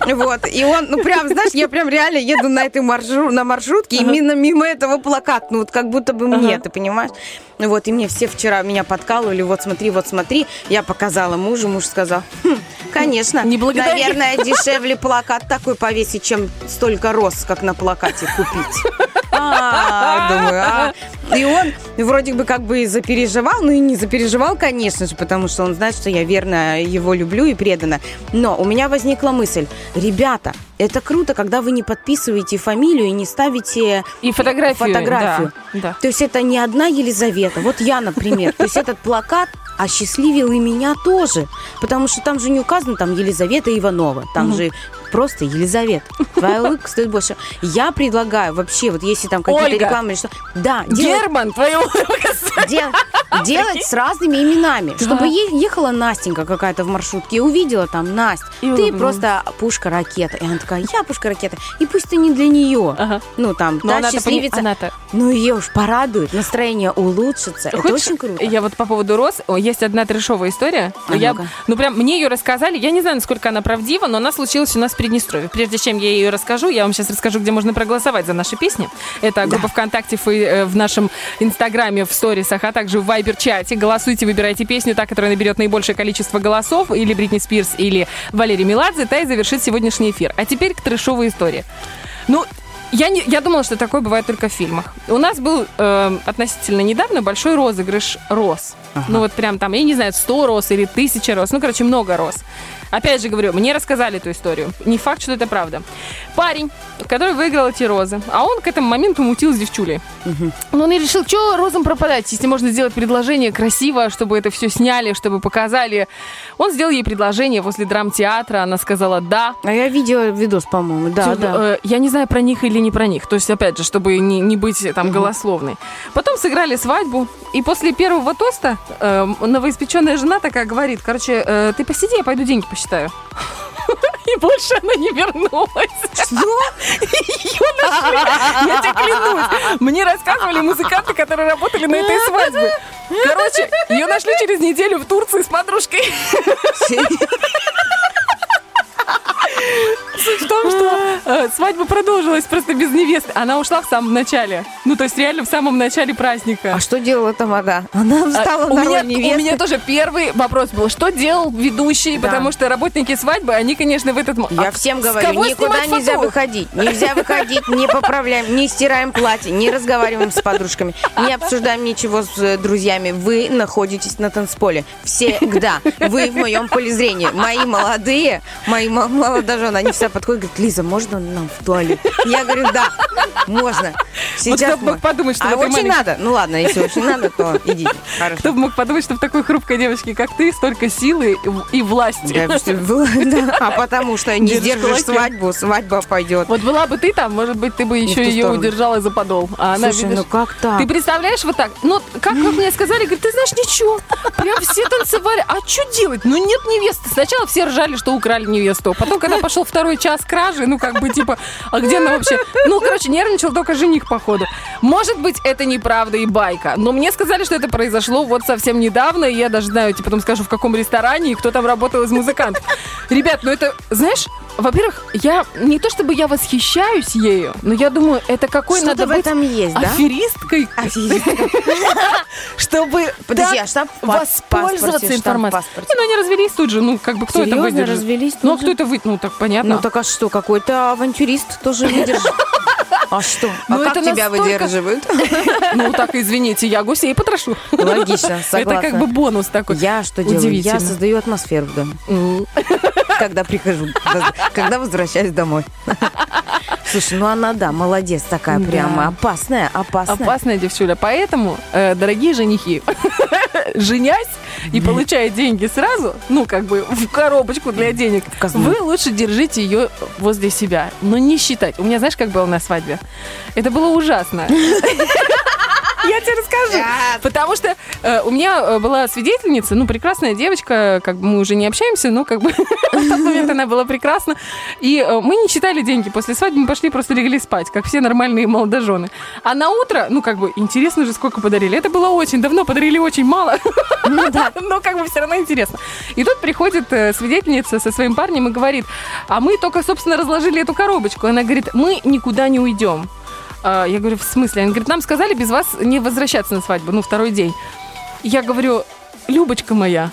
Speaker 3: Вот, и он, ну, прям, знаешь, я прям реально еду на этой маршру- на маршрутке, и именно мимо этого плакат, ну, вот как будто бы мне, ты понимаешь? Ну, Вот, и мне все вчера меня подкалывали, вот смотри, вот смотри, я показала мужу, муж сказал, «Хм, конечно,
Speaker 4: Не
Speaker 3: наверное, дешевле плакат такой повесить, чем столько роз, как на плакате купить. А, думаю, а. И он вроде бы как бы запереживал, ну и не запереживал, конечно же, потому что он знает, что я верно его люблю и предана. Но у меня возникла мысль, ребята, это круто, когда вы не подписываете фамилию и не ставите
Speaker 4: И фотографию.
Speaker 3: фотографию.
Speaker 4: Да, да.
Speaker 3: То есть это не одна Елизавета. Вот я, например. То есть этот плакат осчастливил и меня тоже. Потому что там же не указано там Елизавета Иванова. Там же просто Елизавета. Твоя улыбка стоит больше. Я предлагаю вообще, вот если там какие-то
Speaker 4: Ольга.
Speaker 3: рекламы или что... Да, делать,
Speaker 4: Герман, твою
Speaker 3: дел- делать с разными именами. Чтобы ехала Настенька какая-то в маршрутке и увидела там Насть.
Speaker 4: И
Speaker 3: Ты просто пушка-ракета. И она такая, я пушка-ракета. И пусть ты не для нее.
Speaker 4: Ага.
Speaker 3: Ну, там,
Speaker 4: Но
Speaker 3: та
Speaker 4: она-то пони-
Speaker 3: счастливица.
Speaker 4: она-то-
Speaker 3: Ну, ее уж порадует, настроение улучшится. Это очень круто.
Speaker 4: Я вот по поводу роз, есть одна трешовая история.
Speaker 3: А
Speaker 4: я, ну прям мне ее рассказали. Я не знаю, насколько она правдива, но она случилась у нас Приднестровье. Прежде чем я ее расскажу, я вам сейчас расскажу, где можно проголосовать за наши песни. Это группа ВКонтакте в, э, в нашем Инстаграме, в сторисах, а также в Вайбер-чате. Голосуйте, выбирайте песню, та, которая наберет наибольшее количество голосов, или Бритни Спирс, или Валерий Меладзе, та и завершит сегодняшний эфир. А теперь к трешовой истории. Ну, я, не, я думала, что такое бывает только в фильмах. У нас был э, относительно недавно большой розыгрыш роз. Ну вот прям там, я не знаю, 100 роз или 1000 роз. Ну, короче, много роз. Опять же говорю, мне рассказали эту историю. Не факт, что это правда. Парень, который выиграл эти розы, а он к этому моменту мутил с девчулей. Но он и решил, что розам пропадать, если можно сделать предложение красиво, чтобы это все сняли, чтобы показали. Он сделал ей предложение возле драмтеатра, она сказала «да».
Speaker 3: А я видела видос, по-моему, да,
Speaker 4: Всё,
Speaker 3: да.
Speaker 4: э, я не знаю, про них или не про них. То есть, опять же, чтобы не, не быть там голословной. Потом сыграли свадьбу, и после первого тоста э, новоиспеченная жена такая говорит, короче, э, ты посиди, я пойду деньги посчитаю. И больше она не вернулась.
Speaker 3: Что?
Speaker 4: Ее нашли. Я тебе клянусь. Мне рассказывали музыканты, которые работали на этой свадьбе. Короче, ее нашли через неделю в Турции с подружкой. Суть в том, что э, свадьба продолжилась просто без невесты. Она ушла в самом начале. Ну, то есть реально в самом начале праздника.
Speaker 3: А что делала там она? Она
Speaker 4: А,
Speaker 3: встала
Speaker 4: у, меня,
Speaker 3: невесты.
Speaker 4: у меня тоже первый вопрос был, что делал ведущий,
Speaker 3: Да.
Speaker 4: потому что работники свадьбы, они, конечно, в этот...
Speaker 3: Я
Speaker 4: А
Speaker 3: всем говорю, никуда нельзя
Speaker 4: фото?
Speaker 3: выходить. Нельзя выходить, не поправляем, не стираем платье, не разговариваем с подружками, не обсуждаем ничего с э, друзьями. Вы находитесь на танцполе. Всегда. Вы в моем поле зрения. Мои молодые, мои мо- молодожены, они всегда подходят и говорят, Лиза, можно нам в туалет? Я говорю, да, можно.
Speaker 4: Вот
Speaker 3: Сейчас
Speaker 4: кто бы мог подумать, что
Speaker 3: А очень
Speaker 4: маленькой-
Speaker 3: надо. Ну ладно, если очень надо, то идите. Хорошо.
Speaker 4: Кто бы мог подумать, что в такой хрупкой девочке, как ты, столько силы и- власти.
Speaker 3: Да, да, А потому что не
Speaker 4: Держишь кулаки.
Speaker 3: свадьбу, свадьба пойдет.
Speaker 4: Вот была бы ты там, может быть, ты бы еще ее
Speaker 3: сторону.
Speaker 4: удержала за подол. А она,
Speaker 3: Слушай,
Speaker 4: видишь,
Speaker 3: ну как так?
Speaker 4: Ты представляешь вот так? Ну, как, как мне сказали, говорит, ты знаешь, ничего. Прям все танцевали. А что делать? Ну, нет невесты. Сначала все ржали, что украли невесту. Потом, когда пошел второй час кражи, ну, как бы, типа, а где она вообще? Ну, короче, нервничал только жених, походу. Может быть, это неправда и байка. Но мне сказали, что это произошло вот совсем недавно. И я даже знаю, типа, потом скажу, в каком ресторане и кто там работал из музыкантов. Ребят, ну это, знаешь, во-первых, я не то чтобы я восхищаюсь ею, но я думаю, это какой надо быть
Speaker 3: этом есть, да?
Speaker 4: аферисткой, чтобы
Speaker 3: а
Speaker 4: воспользоваться информацией. Ну, они развелись тут же, ну, как бы кто это выдержит?
Speaker 3: развелись
Speaker 4: Ну, а кто это вы... Ну, так понятно.
Speaker 3: Ну так а что, какой-то авантюрист тоже выдержит. А что? А
Speaker 4: Ну,
Speaker 3: как
Speaker 4: это
Speaker 3: тебя
Speaker 4: настолько-
Speaker 3: выдерживают?
Speaker 4: Ну, так, извините, я гусей потрошу.
Speaker 3: Логично, согласна.
Speaker 4: Это как бы бонус такой.
Speaker 3: Я что делаю? Я создаю атмосферу в доме, когда прихожу, когда возвращаюсь домой. Слушай, ну она, да, молодец такая
Speaker 4: Да.
Speaker 3: прямо, опасная, опасная.
Speaker 4: Опасная девчуля. Поэтому, э, дорогие женихи, женясь и получая деньги сразу, ну, как бы в коробочку для денег, вы лучше держите ее возле себя. Но не считать. У меня, знаешь, как было на свадьбе? Это было ужасно. Я тебе расскажу. Потому что э, у меня э, была свидетельница, ну, прекрасная девочка, как бы мы уже не общаемся, но как бы в тот момент она была прекрасна. И э, мы не считали деньги. После свадьбы мы пошли, просто легли спать, как все нормальные молодожены. А на утро, ну, как бы, интересно же, сколько подарили. Это было очень давно, подарили очень мало. Но как бы все равно интересно. И тут приходит свидетельница со своим парнем и говорит, а мы только, собственно, разложили эту коробочку. Она говорит, мы никуда не уйдем. А, Я говорю, в смысле? Она говорит, нам сказали без вас не возвращаться на свадьбу, ну, второй день. Я говорю, Любочка моя,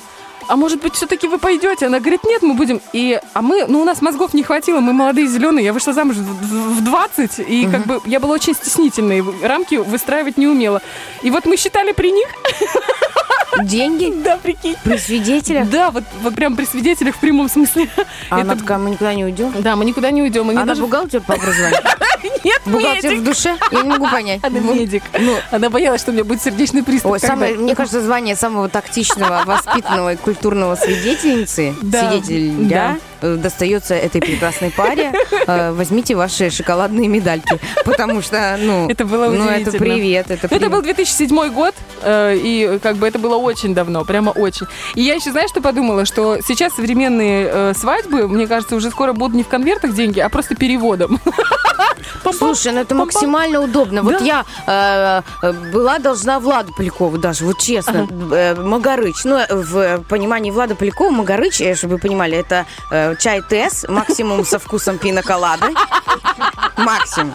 Speaker 4: а может быть, все-таки вы пойдете? Она говорит, нет, мы будем. И, а мы, ну, у нас мозгов не хватило, мы молодые зеленые. Я вышла замуж в, в- в 20, и как бы я была очень стеснительной, рамки выстраивать не умела. И вот мы считали при них,
Speaker 3: Деньги
Speaker 4: да, прикинь.
Speaker 3: при свидетелях.
Speaker 4: Да, вот, вот прям при свидетелях в прямом смысле.
Speaker 3: А она такая, мы никуда не уйдем.
Speaker 4: Да, мы никуда не уйдем.
Speaker 3: Она
Speaker 4: даже...
Speaker 3: бухгалтер по образованию?
Speaker 4: Нет,
Speaker 3: Бухгалтер
Speaker 4: медик.
Speaker 3: в душе? Я не могу понять.
Speaker 4: Она
Speaker 3: Ну,
Speaker 4: медик.
Speaker 3: ну.
Speaker 4: Она боялась, что у меня будет сердечный приступ.
Speaker 3: Ой, самое, мне кажется, звание самого тактичного, воспитанного и культурного свидетельницы,
Speaker 4: Да,
Speaker 3: свидетеля, э, достается этой прекрасной паре. Э, Возьмите ваши шоколадные медальки, потому что, ну,
Speaker 4: Это было
Speaker 3: ну, это привет, это
Speaker 4: Ну, Это
Speaker 3: привет.
Speaker 4: был 2007 год, э, и как бы это было очень давно, прямо очень. И я еще, знаешь, что подумала? Что сейчас современные свадьбы, мне кажется, уже скоро будут не в конвертах деньги, а просто переводом.
Speaker 3: Слушай, ну это максимально удобно. Вот
Speaker 4: Да.
Speaker 3: я была должна Владу Полякову даже, вот честно, Магарыч. Ну, в понимании Влада Полякова Магарыч, чтобы вы понимали, это э, чай Тесс, максимум со вкусом пиноколады. Максимум.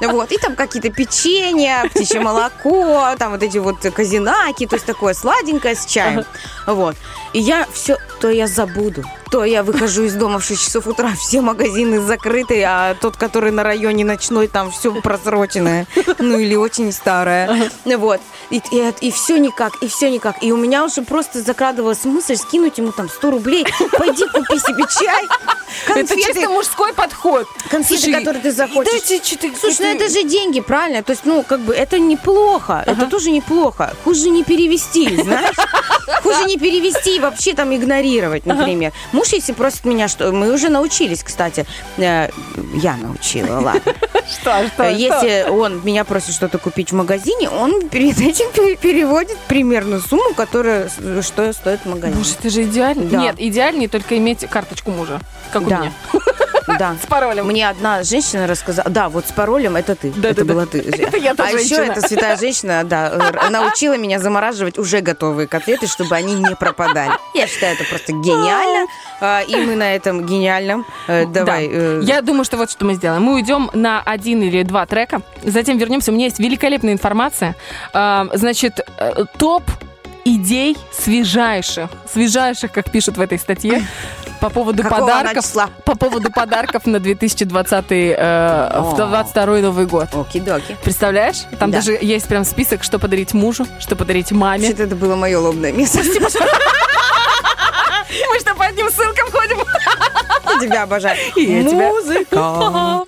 Speaker 3: Вот, и там какие-то печенья, птичье молоко, там вот эти вот казинаки, то есть такое сладенькое с чаем. Вот. И я все, то я забуду, то я выхожу из дома в 6 часов утра, все магазины закрыты, а тот, который на районе ночной, там все просроченное, ну или очень старое. Вот. И, и, все никак, и все никак. И у меня уже просто закрадывалась мысль скинуть ему там 100 рублей, пойди купи себе чай,
Speaker 4: Это чисто
Speaker 3: конфеты,
Speaker 4: мужской подход.
Speaker 3: конфеты,
Speaker 4: Слушай,
Speaker 3: которые ты захочешь.
Speaker 4: дайте что-то-
Speaker 3: Слушай, ну это же деньги, правильно? То есть, ну, как бы, это неплохо. Это тоже неплохо. Хуже не перевести, знаешь? Хуже не перевести и вообще там игнорировать, например. Муж, если просит меня, что... Мы уже научились, кстати. Э, Я научила, ладно.
Speaker 4: Что, что,
Speaker 3: Э, Если он меня просит что-то купить в магазине, он перед этим пе- переводит примерно сумму, которая что стоит в магазине.
Speaker 4: Боже, это же идеально. Нет, идеальнее только иметь карточку мужа, как у
Speaker 3: Да.
Speaker 4: меня.
Speaker 3: Да.
Speaker 4: С паролем.
Speaker 3: Мне одна женщина рассказала, да, вот с паролем это ты,
Speaker 4: Да,
Speaker 3: это
Speaker 4: да, да.
Speaker 3: была ты.
Speaker 4: Это я та
Speaker 3: а еще эта святая женщина, да, научила меня замораживать уже готовые котлеты, чтобы они не пропадали. Я считаю, это просто гениально, А, и мы на этом гениальном э, давай.
Speaker 4: Да.
Speaker 3: э,
Speaker 4: Я думаю, что вот что мы сделаем. Мы уйдем на один или два трека, затем вернемся. У меня есть великолепная информация. А, Значит, э, топ идей свежайших, свежайших, как пишут в этой статье, по поводу
Speaker 3: Какого
Speaker 4: подарков,
Speaker 3: числа?
Speaker 4: по поводу подарков на 2020 э,
Speaker 3: О.
Speaker 4: 22 Новый год.
Speaker 3: Оки-доки.
Speaker 4: Представляешь? Там
Speaker 3: Да.
Speaker 4: даже есть прям список, что подарить мужу, что подарить маме.
Speaker 3: Вообще-то это было мое лобное место.
Speaker 4: Мы что, по одним ссылкам ходим?
Speaker 3: Я тебя обожаю.
Speaker 4: И я тебя.
Speaker 3: Музыка.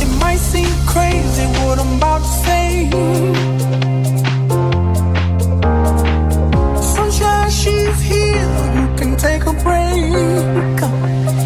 Speaker 6: It might seem crazy what I'm about to say. She's here. You can take a break.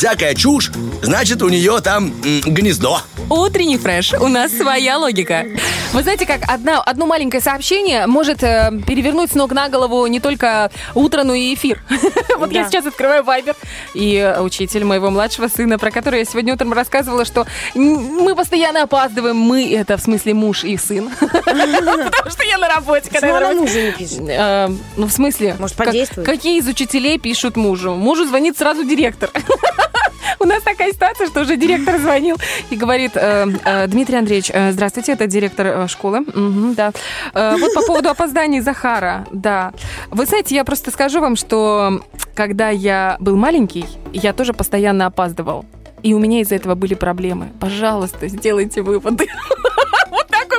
Speaker 5: Всякая чушь, значит у нее там м, гнездо.
Speaker 4: Утренний фреш. У нас своя логика. Вы знаете, как одна, одно маленькое сообщение может э, перевернуть с ног на голову не только утро, но и эфир. Вот я сейчас открываю Вайбер, и э, учитель моего младшего сына, про который я сегодня утром рассказывала, что мы постоянно опаздываем. Мы, это в смысле муж и сын. Потому что я на работе. когда я
Speaker 3: Почему
Speaker 4: на
Speaker 3: она мужу не пишет?
Speaker 4: Э, Ну, в смысле?
Speaker 3: Может, подействует?
Speaker 4: Какие из учителей пишут мужу? Мужу звонит сразу директор. У нас такая ситуация, что уже директор звонил и говорит, э, э, Дмитрий Андреевич, э, здравствуйте, это директор школы. Мгм, да. Вот по поводу опозданий Захара, да. Вы знаете, я просто скажу вам, что когда я был маленький, я тоже постоянно опаздывал. И у меня из-за этого были проблемы. Пожалуйста, сделайте выводы.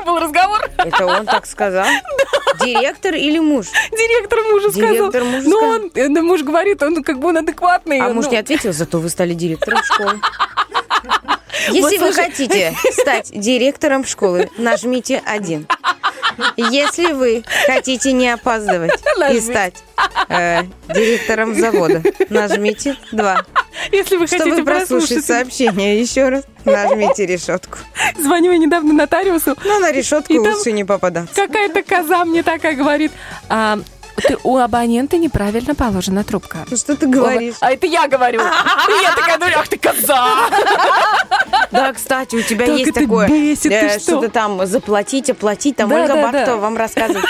Speaker 4: Такой был разговор.
Speaker 3: Это он так сказал? Директор или муж?
Speaker 4: Директор сказал.
Speaker 3: Директор мужу
Speaker 4: Ну,
Speaker 3: сказал.
Speaker 4: он, э, да, муж говорит, он как бы он адекватный.
Speaker 3: А
Speaker 4: ну,
Speaker 3: муж не ответил, зато вы стали директором школы. Если
Speaker 4: Вот
Speaker 3: вы
Speaker 4: слушай.
Speaker 3: хотите стать директором школы, нажмите один. Если вы хотите не опаздывать и стать э, директором завода, нажмите два.
Speaker 4: Если вы
Speaker 3: Чтобы
Speaker 4: хотите
Speaker 3: прослушать
Speaker 4: прослушать,
Speaker 3: сообщение еще раз, нажмите решетку.
Speaker 4: звоню я недавно нотариусу,
Speaker 3: Но на решетку лучше не попадаться.
Speaker 4: какая-то коза мне такая говорит, «А, ты, у абонента неправильно положена трубка.
Speaker 3: Ну что ты говоришь?
Speaker 4: А это я говорю. И я такая говорю, ах ты коза!
Speaker 3: Да, кстати, у тебя есть такое, э,
Speaker 4: что?
Speaker 3: что-то там заплатить, оплатить, там Ольга
Speaker 4: да.
Speaker 3: вам рассказывает.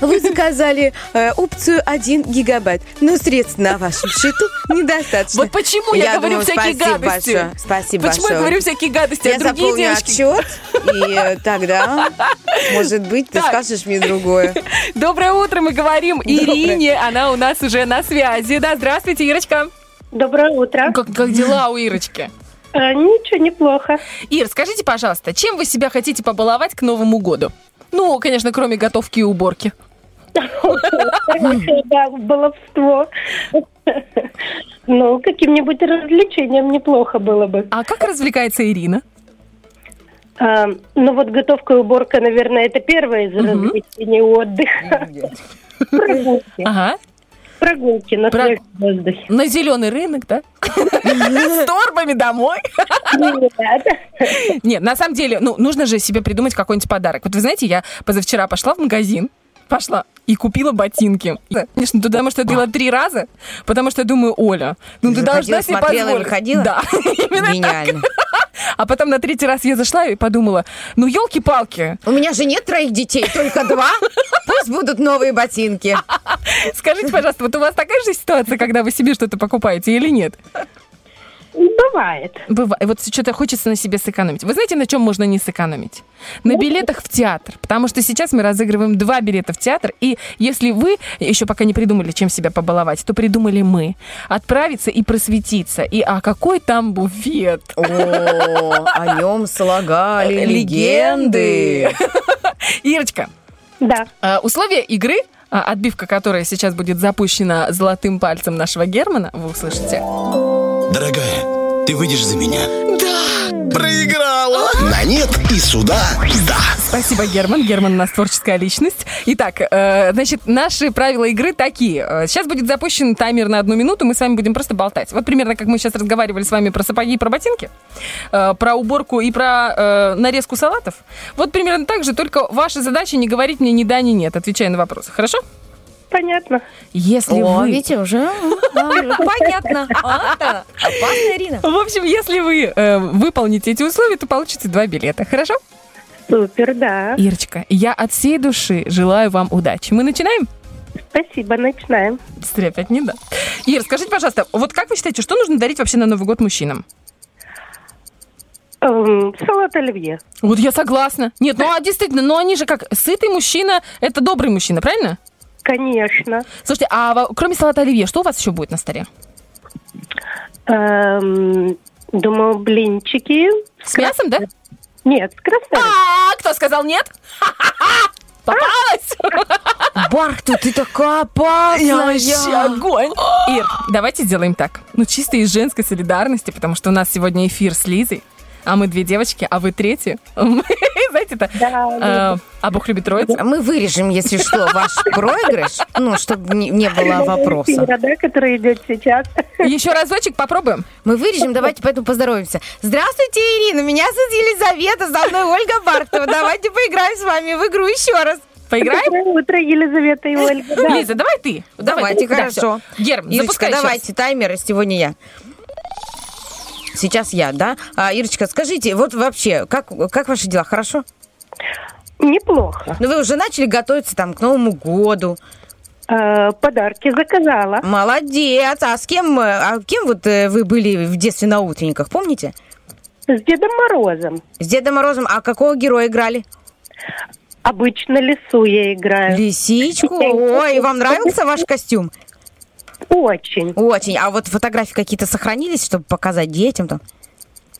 Speaker 3: Вы заказали э, опцию 1 гигабайт, но средств на вашем счету недостаточно.
Speaker 4: Вот почему я, говорю
Speaker 3: думаю,
Speaker 4: всякие
Speaker 3: спасибо
Speaker 4: гадости.
Speaker 3: большое, Спасибо
Speaker 4: Почему я
Speaker 3: большое.
Speaker 4: говорю всякие гадости,
Speaker 3: Я
Speaker 4: а другие
Speaker 3: заполню
Speaker 4: девочки...
Speaker 3: отчет, и э, тогда, может быть, ты
Speaker 4: Так.
Speaker 3: скажешь мне другое.
Speaker 4: Доброе утро, мы говорим Ирине, она у нас уже на связи. Да, здравствуйте, Ирочка.
Speaker 11: Доброе утро.
Speaker 4: Как, как дела у Ирочки?
Speaker 11: Э, ничего, неплохо.
Speaker 4: Ир, скажите, пожалуйста, чем вы себя хотите побаловать к Новому году? Ну, конечно, кроме готовки и уборки.
Speaker 11: Да, баловство. Ну, каким-нибудь развлечением неплохо было бы.
Speaker 4: А как развлекается Ирина?
Speaker 11: А, ну, вот готовка и уборка, наверное, это первое из развлечений отдыха. Прогулки.
Speaker 4: Ага.
Speaker 11: Прогулки на
Speaker 4: Про-
Speaker 11: воздухе.
Speaker 4: На зеленый рынок, да? С торбами домой.
Speaker 11: Нет,
Speaker 4: на самом деле, ну, нужно же себе придумать какой-нибудь подарок. Вот вы знаете, я позавчера пошла в магазин, пошла и купила ботинки. Конечно, туда, может, я делала три раза, потому что я думаю, Оля, ну ты должна себе позволить.
Speaker 3: выходила?
Speaker 4: Да, именно.
Speaker 3: Гениально.
Speaker 4: А потом на третий раз я зашла и подумала, ну, елки-палки,
Speaker 3: У меня же нет троих детей, только два. Пусть будут новые ботинки.
Speaker 4: скажите, пожалуйста, вот у вас такая же ситуация, когда вы себе что-то покупаете или нет?
Speaker 11: Бывает.
Speaker 4: Бывает. Вот что-то хочется на себе сэкономить. Вы знаете, на чем можно не сэкономить? На билетах в театр. Потому что сейчас мы разыгрываем два билета в театр. И если вы еще пока не придумали, чем себя побаловать, то придумали мы. Отправиться и просветиться. И а какой там буфет?
Speaker 3: О, о нем слагали
Speaker 4: Легенды.
Speaker 3: легенды.
Speaker 4: Ирочка,
Speaker 11: Да.
Speaker 4: а, условия игры, а, отбивка которой сейчас будет запущена золотым пальцем нашего Германа, вы услышите.
Speaker 5: Дорогая, ты выйдешь за меня? Да! Проиграла! На нет и сюда да!
Speaker 4: Спасибо, Герман. Герман у нас творческая личность. Итак, э, значит, наши правила игры такие. Э, Сейчас будет запущен таймер на одну минуту, мы с вами будем просто болтать. Вот примерно как мы сейчас разговаривали с вами про сапоги и про ботинки, э, про уборку и про э, нарезку салатов. Вот примерно так же, только ваша задача не говорить мне ни да, ни нет, отвечая на вопросы. Хорошо?
Speaker 11: Понятно.
Speaker 4: Если
Speaker 3: О,
Speaker 4: вы...
Speaker 3: видите, уже понятно. А. Опасная Ирина.
Speaker 4: В общем, если вы э, выполните эти условия, то получите два билета. Хорошо?
Speaker 11: Супер, да.
Speaker 4: Ирочка, я от всей души желаю вам удачи. Мы начинаем?
Speaker 11: Спасибо, начинаем.
Speaker 4: Быстрее опять не да. Ир, скажите, пожалуйста, вот как вы считаете, что нужно дарить вообще на Новый год мужчинам?
Speaker 11: Эм, салат оливье.
Speaker 4: Вот я согласна. Нет, ну а действительно, ну они же как сытый мужчина, это добрый мужчина, правильно?
Speaker 11: Конечно.
Speaker 4: Слушайте, а кроме салата оливье, что у вас еще будет на столе?
Speaker 11: Эм, думаю, блинчики.
Speaker 4: С мясом, да?
Speaker 11: Нет, с красной.
Speaker 4: А, кто сказал нет? Ха-ха-ха! Попалась!
Speaker 3: Бархту, ты такая опасная.
Speaker 4: Я вообще огонь. Ир, давайте сделаем так. Ну, чисто из женской солидарности, потому что у нас сегодня эфир с Лизой, а мы две девочки, а вы третья. Мы, знаете, это... э, А Бог любит троицу.
Speaker 3: Мы вырежем, если что, ваш проигрыш, ну, чтобы не, не было вопроса.
Speaker 11: Да, который идет сейчас.
Speaker 4: Еще разочек попробуем.
Speaker 3: Мы вырежем, давайте поэтому поздороваемся. Здравствуйте, Ирина, меня зовут Елизавета, за мной Ольга Бархтова. Давайте поиграем с вами в игру еще раз.
Speaker 4: Поиграем?
Speaker 11: Доброе утро, Елизавета и Ольга. Да.
Speaker 4: Лиза, давай ты. Давай.
Speaker 3: Давайте,
Speaker 4: Да,
Speaker 3: хорошо.
Speaker 4: всё. Герм,
Speaker 3: Ирочка,
Speaker 4: запускай
Speaker 3: давайте, таймер, сегодня я. Сейчас я, да? А, Ирочка, скажите, вот вообще, как, как ваши дела, хорошо?
Speaker 11: Неплохо.
Speaker 3: Ну, вы уже начали готовиться там к Новому году.
Speaker 11: Э, подарки заказала.
Speaker 3: Молодец. А с кем, э, а кем вот э, вы были в детстве на утренниках, помните?
Speaker 11: С Дедом Морозом.
Speaker 3: С Дедом Морозом. А какого героя играли?
Speaker 11: Обычно лесу я играю.
Speaker 3: Лисичку. Ой, вам нравился ваш костюм?
Speaker 11: Очень.
Speaker 3: Очень. А вот фотографии какие-то сохранились, чтобы показать детям там?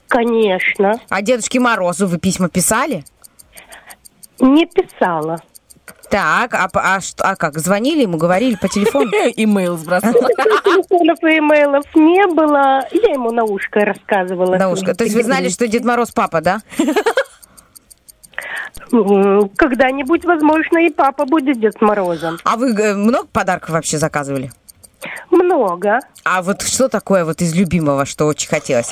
Speaker 11: Конечно.
Speaker 3: А Дедушке Морозу вы письма писали?
Speaker 11: Не писала.
Speaker 3: Так, а, а, что, а как, звонили ему, говорили по телефону?
Speaker 4: Имейл сбросила.
Speaker 11: Телефонов и имейлов не было. Я ему на ушко рассказывала.
Speaker 3: На ушко. То есть вы знали, что Дед Мороз папа, да?
Speaker 11: Когда-нибудь, возможно, и папа будет Дед Морозом.
Speaker 3: А вы э, много подарков вообще заказывали?
Speaker 11: Много.
Speaker 3: А вот что такое вот из любимого, что очень хотелось?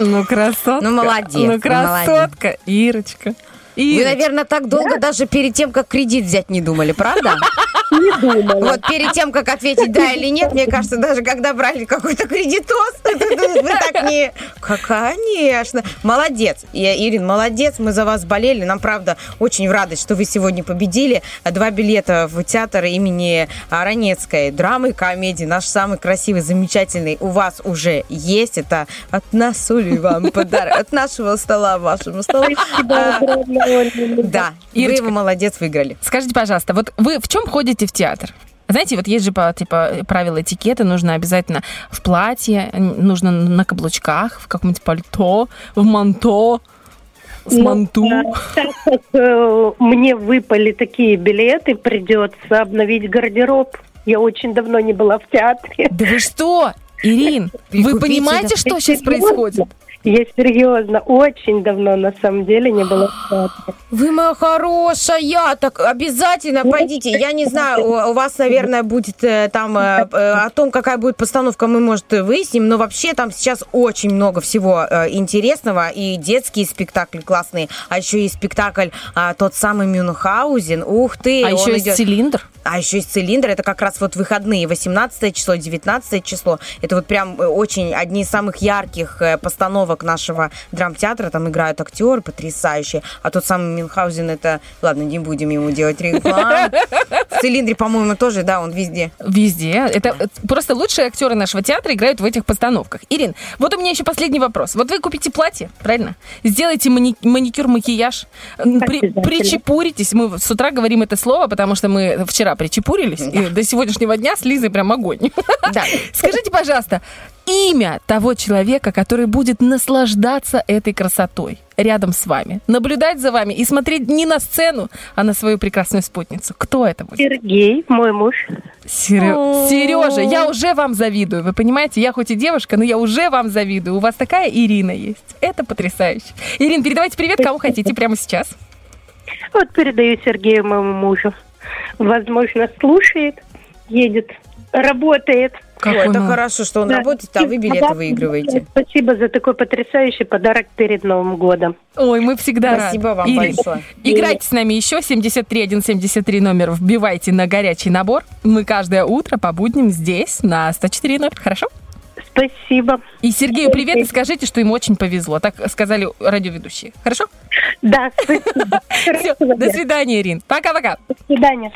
Speaker 4: Ну, красотка.
Speaker 3: Ну, молодец,
Speaker 4: Ну,
Speaker 3: ну,
Speaker 4: красотка. Ирочка.
Speaker 3: Вы,
Speaker 4: Ирочка.
Speaker 3: наверное, так долго даже перед тем, как кредит взять, не думали, правда?
Speaker 11: Не думала.
Speaker 3: Вот перед тем, как ответить да или нет, мне кажется, даже когда брали какой-то кредитос, вы так не... Конечно. Молодец. Я- Ирин, молодец. Мы за вас болели. Нам, правда, очень в радость, что вы сегодня победили. Два билета в театр имени Ранецкой. Драмы и комедии. Наш самый красивый, замечательный у вас уже есть. Это от нас, Оли, вам подарок. От нашего стола вашему столу. А, Да. Вы
Speaker 4: Ирочка.
Speaker 3: его молодец выиграли.
Speaker 4: Скажите, пожалуйста, вот вы в чем ходите в театр? Знаете, вот есть же типа правила этикета, нужно обязательно в платье, нужно на каблучках, в каком-нибудь пальто, в манто, с
Speaker 11: Ну,
Speaker 4: манту.
Speaker 11: Так как э, мне выпали такие билеты, придется обновить гардероб. Я очень давно не была в театре.
Speaker 4: Да вы что, Ирин, вы понимаете, что сейчас происходит?
Speaker 11: Я серьезно, очень давно на самом деле не была в театре.
Speaker 3: Вы моя хорошая, так обязательно пойдите. Я не знаю, у, вас, наверное, будет э, там э, э, о том, какая будет постановка, мы, может, выясним, но вообще там сейчас очень много всего интересного, и детские спектакли классные, а еще и спектакль а, тот самый Мюнхгаузен. Ух ты!
Speaker 4: А еще есть
Speaker 3: идет-
Speaker 4: цилиндр.
Speaker 3: А еще есть цилиндр, это как раз вот выходные, 18 число, 19 число. Это вот прям очень одни из самых ярких э, постановок нашего драмтеатра. Там играют актеры потрясающие. А тот самый Мюнхгаузен, это... Ладно, не будем ему делать рекламу. В цилиндре, по-моему, тоже, да, он везде.
Speaker 4: Везде. Это э, просто лучшие актеры нашего театра играют в этих постановках. Ирин, вот у меня еще последний вопрос. Вот вы купите платье, правильно? Сделайте мани- маникюр, макияж, при- причепуритесь. Мы с утра говорим это слово, потому что мы вчера причепурились. И до сегодняшнего дня с Лизой прям огонь.
Speaker 3: Да.
Speaker 4: Скажите, пожалуйста, имя того человека, который будет наслаждаться этой красотой рядом с вами, наблюдать за вами и смотреть не на сцену, а на свою прекрасную спутницу. Кто это будет?
Speaker 11: Сергей, мой муж.
Speaker 4: Сережа, я уже вам завидую. Вы понимаете, я хоть и девушка, но я уже вам завидую. У вас такая Ирина есть. Это потрясающе. Ирин, передавайте привет, кому хотите прямо сейчас.
Speaker 11: Вот передаю Сергею, моему мужу. Возможно, слушает, едет, работает.
Speaker 3: Ой, это
Speaker 4: мол-
Speaker 3: хорошо, что он
Speaker 11: Да.
Speaker 3: работает, а вы билеты
Speaker 11: Подарок.
Speaker 3: выигрываете.
Speaker 11: Спасибо за такой потрясающий подарок перед Новым годом.
Speaker 4: Ой, мы всегда
Speaker 3: Спасибо
Speaker 4: рады.
Speaker 3: вам
Speaker 4: Ирин,
Speaker 3: большое.
Speaker 4: Играйте с нами еще. 73173 номер вбивайте на горячий набор. Мы каждое утро по будням здесь на 104.0. Хорошо?
Speaker 11: Спасибо.
Speaker 4: И Сергею привет и скажите, что ему очень повезло. Так сказали радиоведущие. Хорошо?
Speaker 11: Да, спасибо.
Speaker 4: Все, до свидания, Ирин. Пока-пока.
Speaker 11: До свидания.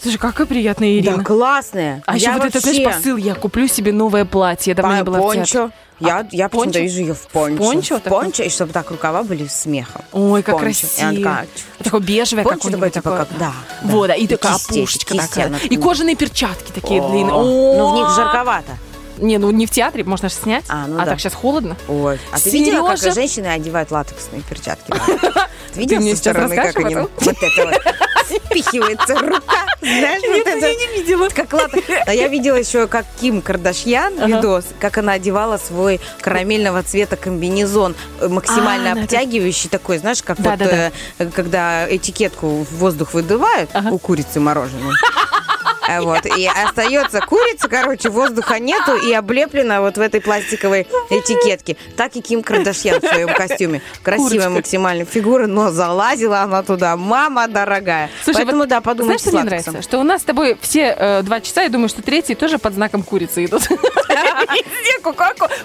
Speaker 4: Слушай, какая приятная Ирина.
Speaker 3: Да, классная.
Speaker 4: А еще
Speaker 3: Я
Speaker 4: вот это, знаешь,
Speaker 3: вообще-
Speaker 4: посыл, я куплю себе новое платье. Я давно не была в театре.
Speaker 3: пончо. Я, я почему-то
Speaker 4: пончо?
Speaker 3: вижу ее в пончо.
Speaker 4: пончо
Speaker 3: В пончо, и чтобы так рукава были смехом.
Speaker 4: Ой, как
Speaker 3: Пончо. И
Speaker 4: красиво.
Speaker 3: она такая,
Speaker 4: Такое бежевое
Speaker 3: Пончо такое,
Speaker 4: какое-нибудь
Speaker 3: типа,
Speaker 4: такое.
Speaker 3: как, да.
Speaker 4: Вот, да, и
Speaker 3: И
Speaker 4: такая
Speaker 3: кисти,
Speaker 4: опушечка
Speaker 3: кисти
Speaker 4: такая. И кожаные перчатки такие
Speaker 3: О,
Speaker 4: длинные.
Speaker 3: Ну, в них
Speaker 4: О!
Speaker 3: жарковато.
Speaker 4: Не, ну не в театре, можно же снять.
Speaker 3: А, ну
Speaker 4: а
Speaker 3: да.
Speaker 4: так сейчас холодно.
Speaker 3: Ой, а ты видела, как женщины одевают латексные перчатки? Ты видела со стороны, как они вот это вот спихивается рука, знаешь, вот это
Speaker 4: не видела.
Speaker 3: как латекс. А я видела еще, как Ким Кардашьян видос, как она одевала свой карамельного цвета комбинезон, э, максимально
Speaker 4: А, да,
Speaker 3: обтягивающий такой, знаешь, как вот э, когда этикетку в воздух выдувают у курицы мороженое. А Вот. И остается курица, короче, воздуха нету и облеплена вот в этой пластиковой этикетке. Так и Ким Кардашьян в своем костюме. Красивая максимально фигура, но залазила она туда. Мама дорогая.
Speaker 4: Слушай,
Speaker 3: Поэтому,
Speaker 4: вот
Speaker 3: да, подумайте
Speaker 4: Знаешь, что мне нравится? Что у нас с тобой все э, два часа, я думаю, что третий тоже под знаком курицы идут.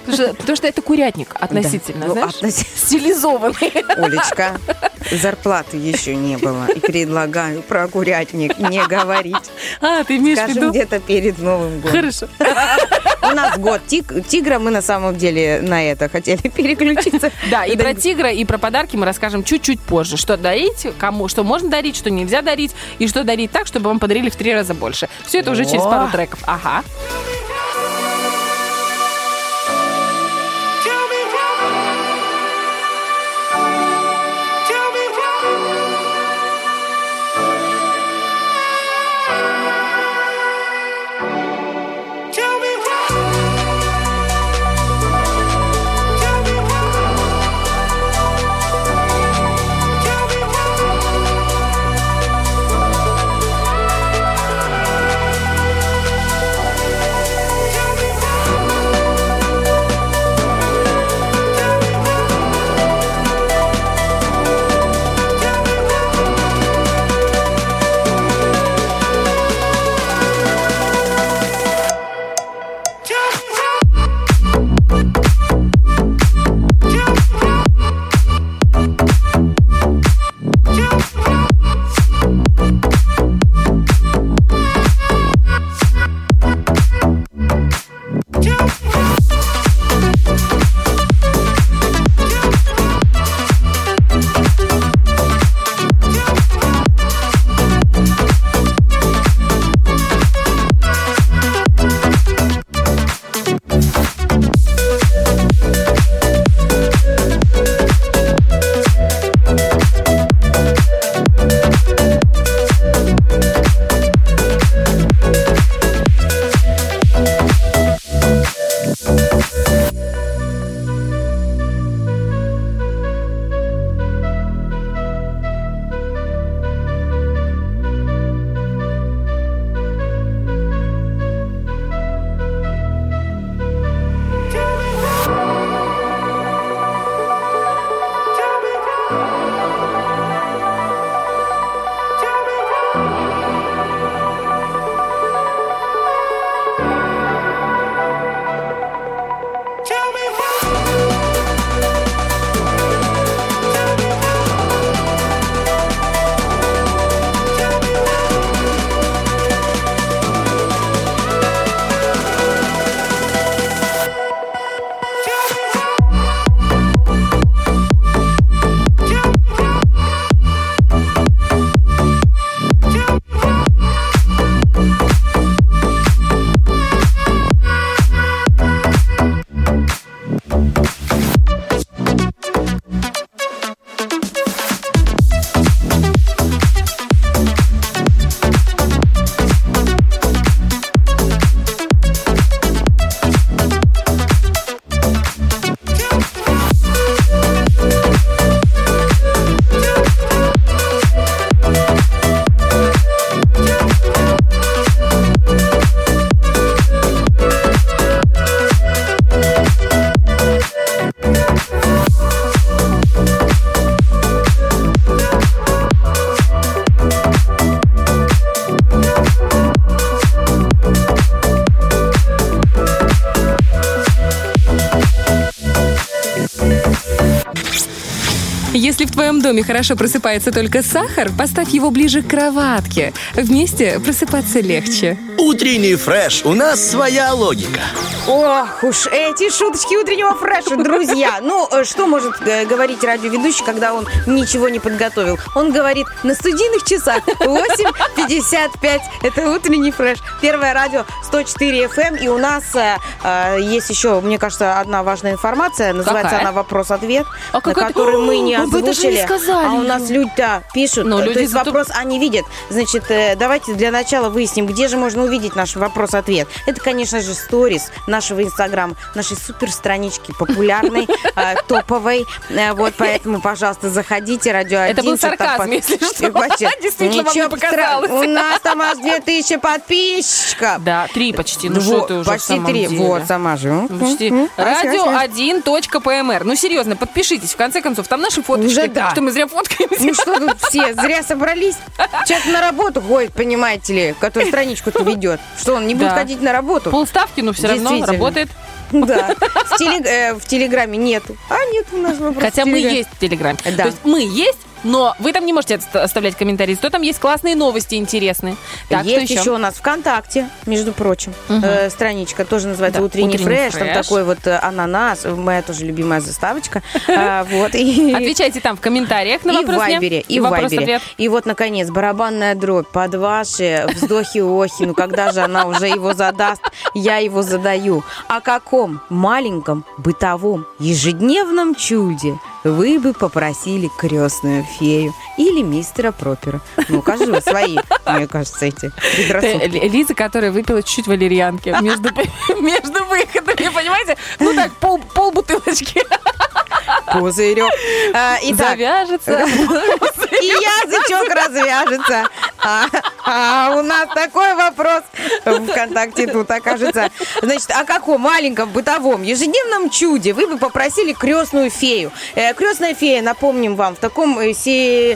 Speaker 4: Потому что- это курятник относительно,
Speaker 3: Ну,
Speaker 4: знаешь? Стилизованный.
Speaker 3: Олечка, зарплаты еще не было. И предлагаю про курятник не говорить.
Speaker 4: А, ты имеешь в
Speaker 3: Скажем,
Speaker 4: виду?
Speaker 3: где-то перед Новым годом.
Speaker 4: Хорошо.
Speaker 3: У нас год тиг- тигра, мы на самом деле на это хотели переключиться.
Speaker 4: Да, и про тигра, и про подарки мы расскажем чуть-чуть позже. Что дарить, кому, что можно дарить, что нельзя дарить, и что дарить так, чтобы вам подарили в три раза больше. Все это уже через пару треков. Ага.
Speaker 12: Если в твоем доме хорошо просыпается только сахар, поставь его ближе к кроватке. Вместе просыпаться легче.
Speaker 5: Утренний фреш, у нас своя логика.
Speaker 3: Ох уж эти шуточки утреннего фреша, друзья. Ну, э, что может э, говорить радиоведущий, когда он ничего не подготовил? Он говорит, на студийных часах 8.55. Это утренний фреш. Первое радио 104 FM. И у нас э, э, есть еще, мне кажется, одна важная информация. Называется
Speaker 4: Какая?
Speaker 3: она «Вопрос-ответ»,
Speaker 4: А
Speaker 3: на который мы не
Speaker 4: О, вы даже не
Speaker 3: озвучили.
Speaker 4: сказали
Speaker 3: а у нас
Speaker 4: её.
Speaker 3: люди-то пишут.
Speaker 4: Ну,
Speaker 3: э,
Speaker 4: люди
Speaker 3: То есть
Speaker 4: зато-
Speaker 3: вопрос они видят. Значит, э, давайте для начала выясним, где же можно увидеть наш вопрос-ответ. Это, конечно же, сторис нашего инстаграма, нашей супер странички, популярной, э, топовой. Вот, поэтому, пожалуйста, заходите, радио
Speaker 4: Это
Speaker 3: 1.
Speaker 4: был сарказм, если что. Действительно, вам показалось.
Speaker 3: У нас там аж 2000 подписчиков.
Speaker 4: Да, три почти. Ну что ты уже
Speaker 3: Почти три. Вот, сама же. М,
Speaker 4: Почти.
Speaker 3: м, м.
Speaker 4: Радио1.пмр. Ну, серьезно, подпишитесь. В конце концов, там наши фоточки.
Speaker 3: Уже да.
Speaker 4: Что мы зря фоткаемся.
Speaker 3: Ну что тут все, зря собрались? Человек на работу ходит, понимаете ли, который страничку-то ведет. Что, он не будет ходить на работу?
Speaker 4: Полставки, но все равно работает.
Speaker 3: Да. В, телег- э, в Телеграме нету. А нет у нас вопрос.
Speaker 4: Хотя мы есть в Телеграме.
Speaker 3: Да.
Speaker 4: То есть мы есть, но вы там не можете ост- оставлять комментарии. То там есть классные новости интересные. Так,
Speaker 3: Есть
Speaker 4: что
Speaker 3: еще?
Speaker 4: еще?
Speaker 3: у нас ВКонтакте, между прочим,
Speaker 4: Мгм.
Speaker 3: э, страничка тоже называется
Speaker 4: Да,
Speaker 3: «Утренний,
Speaker 4: «Утренний
Speaker 3: фреш». Там
Speaker 4: фреш.
Speaker 3: такой вот э, ананас, моя тоже любимая заставочка. А, Вот.
Speaker 4: Отвечайте там в комментариях на
Speaker 3: и в
Speaker 4: вопрос.
Speaker 3: Вайбере, и в. Вайбере. И вот, наконец, барабанная дробь под ваши вздохи-охи. Ну, когда же она уже его задаст, я его задаю. О каком маленьком бытовом ежедневном чуде вы бы попросили крестную фею или мистера Пропера? Ну, у каждого свои, мне кажется, эти предрассудки.
Speaker 4: Ли- Лиза, которая выпила чуть-чуть валерьянки между, между выходами, понимаете? Ну так, пол, пол бутылочки
Speaker 3: Пузырек. А, Итак,
Speaker 4: завяжется.
Speaker 3: и язычок развяжется. А, а у нас такой вопрос ВКонтакте тут окажется. Значит, о каком маленьком бытовом ежедневном чуде вы бы попросили крестную фею? Э, крестная фея, напомним вам, в таком э,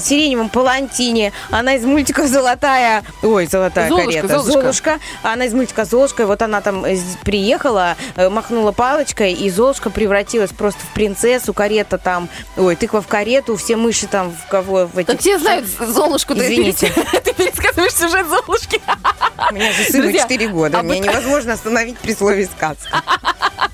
Speaker 3: сиреневом палантине. Она из мультика «Золотая...» Ой, «Золотая
Speaker 4: Золушка,
Speaker 3: карета».
Speaker 4: Золушка.
Speaker 3: Золушка. Она из мультика «Золушка». И вот она там э, приехала, э, махнула палочкой, и Золушка превратилась просто в принцессу. Карета там... Ой, тыква в карету, все мыши там в кого... В этих...
Speaker 4: Так все знают Золушку.
Speaker 3: Извините.
Speaker 4: Ты пересказываешь сюжет Золушки.
Speaker 3: У меня же сыну
Speaker 4: Друзья,
Speaker 3: 4 года.
Speaker 4: а вы-
Speaker 3: невозможно остановить при слове сказка.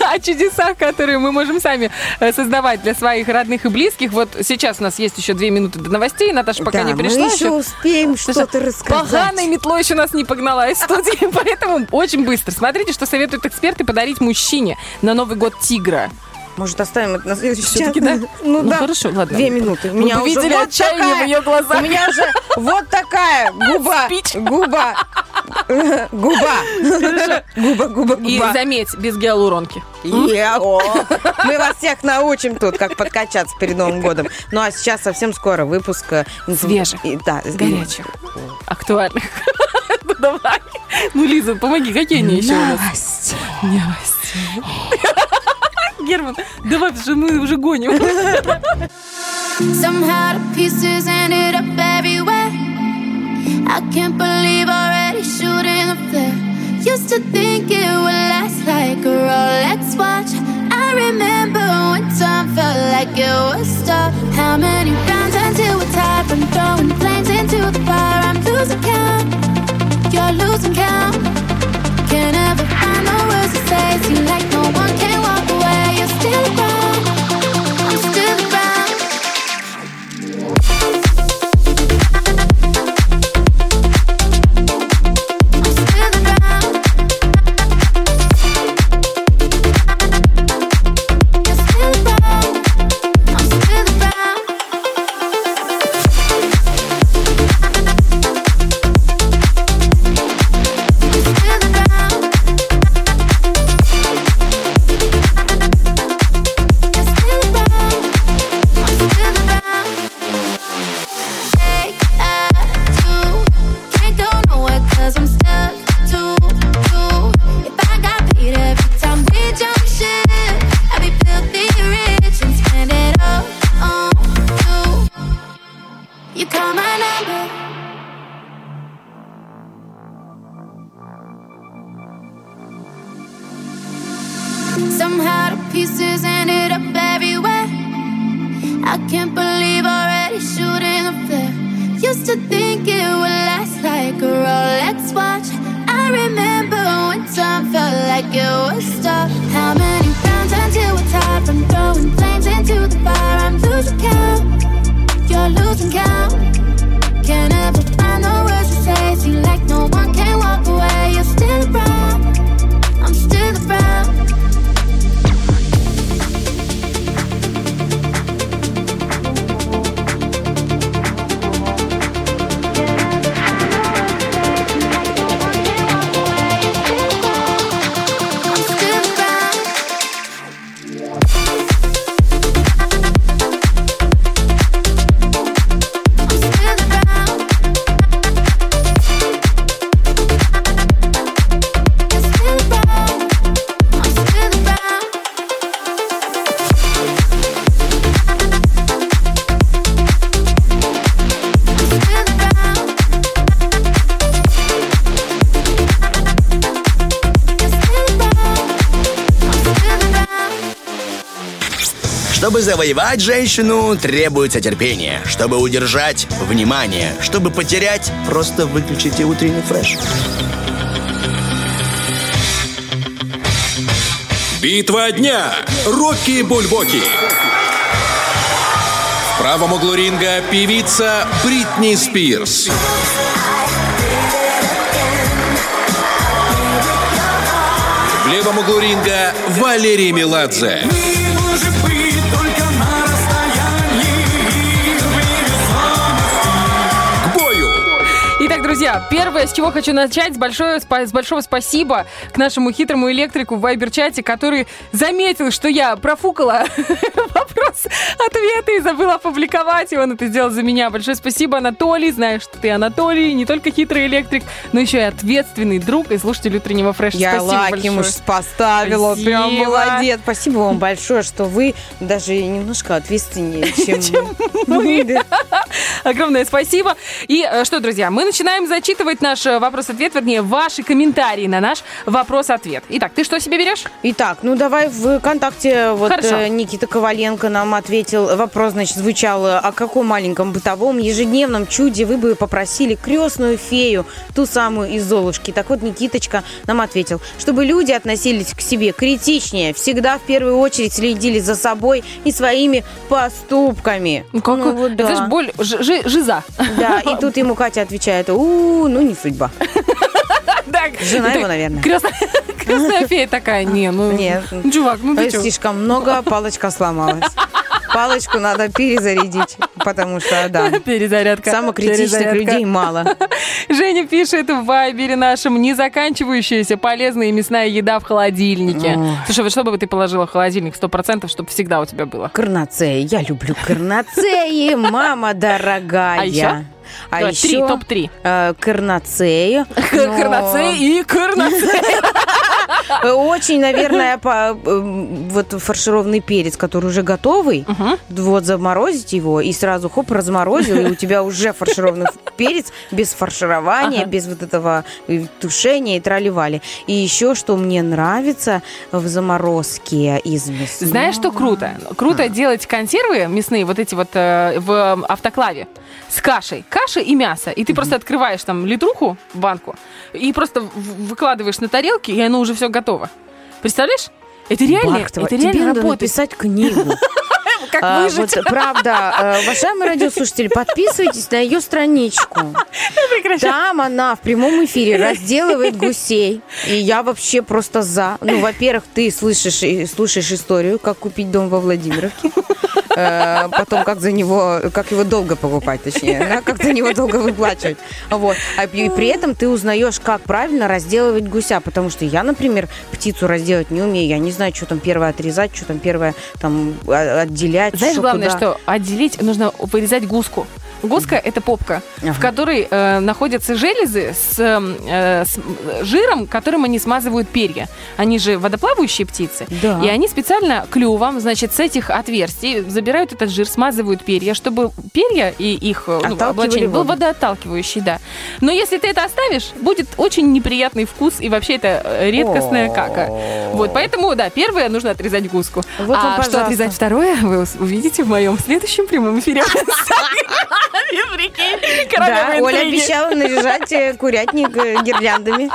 Speaker 4: о чудесах, которые мы можем сами э, создавать для своих родных и близких. Вот сейчас у нас есть еще две минуты до новостей. Наташа пока
Speaker 3: Да,
Speaker 4: не
Speaker 3: мы
Speaker 4: пришла
Speaker 3: еще успеем что-то рассказать.
Speaker 4: Поганой метлой еще нас не погнала из студии, поэтому очень быстро. Смотрите, что советуют эксперты подарить мужчине на Новый год тигра.
Speaker 3: Может, оставим это на следующий час?
Speaker 4: Всё-таки да?
Speaker 3: Ну,
Speaker 4: Ну,
Speaker 3: да.
Speaker 4: хорошо, ладно.
Speaker 3: Две минуты. У
Speaker 4: Вы
Speaker 3: меня уже
Speaker 4: видели
Speaker 3: вот
Speaker 4: отчаяние
Speaker 3: такая-
Speaker 4: в ее глазах.
Speaker 3: У меня уже вот такая губа.
Speaker 4: Спич.
Speaker 3: Губа. Губа. Губа, губа,
Speaker 4: И
Speaker 3: губа.
Speaker 4: заметь, без гиалуронки.
Speaker 3: Мы вас всех научим тут, как подкачаться перед Новым годом. Ну, а сейчас совсем скоро выпуск. э,
Speaker 4: Свежих,
Speaker 3: и- Да,
Speaker 4: Горячих, актуальных. Ну давай. Ну, Лиза, помоги, какие они еще у нас?
Speaker 3: Новости.
Speaker 4: Новости. Герман, давай, потому что мы уже гоним.
Speaker 13: Somehow the pieces ended up everywhere. I can't believe already shooting the flare. Used to think it would last like a Rolex watch. I remember when time felt like it was stop. How many rounds until we're tired from throwing flames into the fire? I'm losing count. You're losing count. Can't ever find the words to say. Seem like no one can walk away. You're still
Speaker 5: Чтобы завоевать женщину, требуется терпение. Чтобы удержать – внимание. Чтобы потерять – просто выключите утренний фреш.
Speaker 10: Битва дня. Рокки Бульбоки. В правом углу ринга певица Бритни Спирс. В левом углу ринга Валерий Меладзе. К
Speaker 4: друзья, первое, с чего хочу начать, с, большое, с большого спасибо к нашему хитрому электрику в Вайбер-чате, который заметил, что я профукала вопрос-ответы и забыла опубликовать, и он это сделал за меня. Большое спасибо, Анатолий. Знаю, что ты, Анатолий, не только хитрый электрик, но еще и ответственный друг и слушатель утреннего фреша.
Speaker 3: Я
Speaker 4: спасибо
Speaker 3: лайки
Speaker 4: большое.
Speaker 3: муж поставила, прям
Speaker 4: Спасибо.
Speaker 3: молодец. Спасибо вам большое, что вы даже немножко ответственнее, чем
Speaker 4: мы. Огромное спасибо. И э, что, друзья, мы начинаем зачитывать наш э, вопрос-ответ, вернее, ваши комментарии на наш вопрос-ответ. Итак, ты что себе берешь?
Speaker 3: Итак, ну давай в ВКонтакте вот
Speaker 4: Хорошо.
Speaker 3: э, Никита Коваленко нам ответил. Вопрос, значит, звучал, о каком маленьком бытовом ежедневном чуде вы бы попросили крестную фею, ту самую из Золушки. Так вот, Никиточка нам ответил, чтобы люди относились к себе критичнее, всегда в первую очередь следили за собой и своими поступками.
Speaker 4: Ну, как,
Speaker 3: Ну, вот
Speaker 4: это,
Speaker 3: да.
Speaker 4: знаешь, боль, жи- жи- жиза.
Speaker 3: Да, и тут ему Катя отвечает, у ну не судьба. Жена его, наверное.
Speaker 4: Крестная, крестная фея такая, не, ну,
Speaker 3: Нет.
Speaker 4: чувак, ну ты?
Speaker 3: Слишком много, палочка сломалась. Палочку надо перезарядить, потому что, да,
Speaker 4: Перезарядка.
Speaker 3: самокритичных
Speaker 4: перезарядка.
Speaker 3: людей мало.
Speaker 4: Женя пишет в вайбере нашем не заканчивающаяся полезная мясная еда в холодильнике.
Speaker 3: Ой.
Speaker 4: Слушай, вот что бы ты положила в холодильник сто процентов, чтобы всегда у тебя было?
Speaker 3: Карнацеи. Я люблю карнацеи, мама дорогая.
Speaker 4: А еще?
Speaker 3: А
Speaker 4: Давай,
Speaker 3: еще
Speaker 4: три, топ-три.
Speaker 3: э, карнацеи. но-
Speaker 4: Карнацеи и карнацеи.
Speaker 3: Э, Очень, наверное, по, э, вот фаршированный перец, который уже готовый, вот заморозить его и сразу хоп разморозил, и у тебя уже фаршированный перец без фарширования,
Speaker 4: Ага.
Speaker 3: без вот этого э, тушения и траливали. И еще, что мне нравится в заморозке из мяса.
Speaker 4: Знаешь, что круто? Круто делать консервы мясные, вот эти вот э, в автоклаве, с кашей. Каша и мясо. И ты просто открываешь там литруху, банку, и просто выкладываешь на тарелки, и оно уже все готово. Представляешь? Это реально,
Speaker 3: Бактова,
Speaker 4: это
Speaker 3: тебе
Speaker 4: реально
Speaker 3: надо
Speaker 4: работает.
Speaker 3: написать книгу.
Speaker 4: Как
Speaker 3: А,
Speaker 4: выжить?
Speaker 3: вот, правда, э, уважаемые радиослушатели, подписывайтесь на ее страничку. Там она в прямом эфире разделывает гусей. И я вообще просто за. Ну, во-первых, ты слышишь и слушаешь историю, как купить дом во Владимировке. Э, Потом, как за него, как его долго покупать, точнее, да, как за него долго выплачивать. Вот. А и при этом ты узнаешь, как правильно разделывать гуся. Потому что я, например, птицу разделать не умею. Я не знаю, что там первое отрезать, что там первое там а- отделять.
Speaker 4: Знаешь,
Speaker 3: что
Speaker 4: главное,
Speaker 3: куда.
Speaker 4: что отделить нужно вырезать гуску. Гуска – это попка,
Speaker 3: Ага.
Speaker 4: в которой э, находятся железы с, э, с жиром, которым они смазывают перья. Они же водоплавающие птицы.
Speaker 3: Да.
Speaker 4: И они специально клювом, значит, с этих отверстий забирают этот жир, смазывают перья, чтобы перья и их э, ну, облачение был водоотталкивающий, да. Но если ты это оставишь, будет очень неприятный вкус, и вообще это э, редкостная кака. Вот, поэтому, да, первое нужно отрезать гуску.
Speaker 3: Вот вам,
Speaker 4: а что
Speaker 3: пожалуйста.
Speaker 4: отрезать второе, вы увидите в моем следующем прямом эфире.
Speaker 3: Да, Оля обещала наряжать э, курятник э, гирляндами.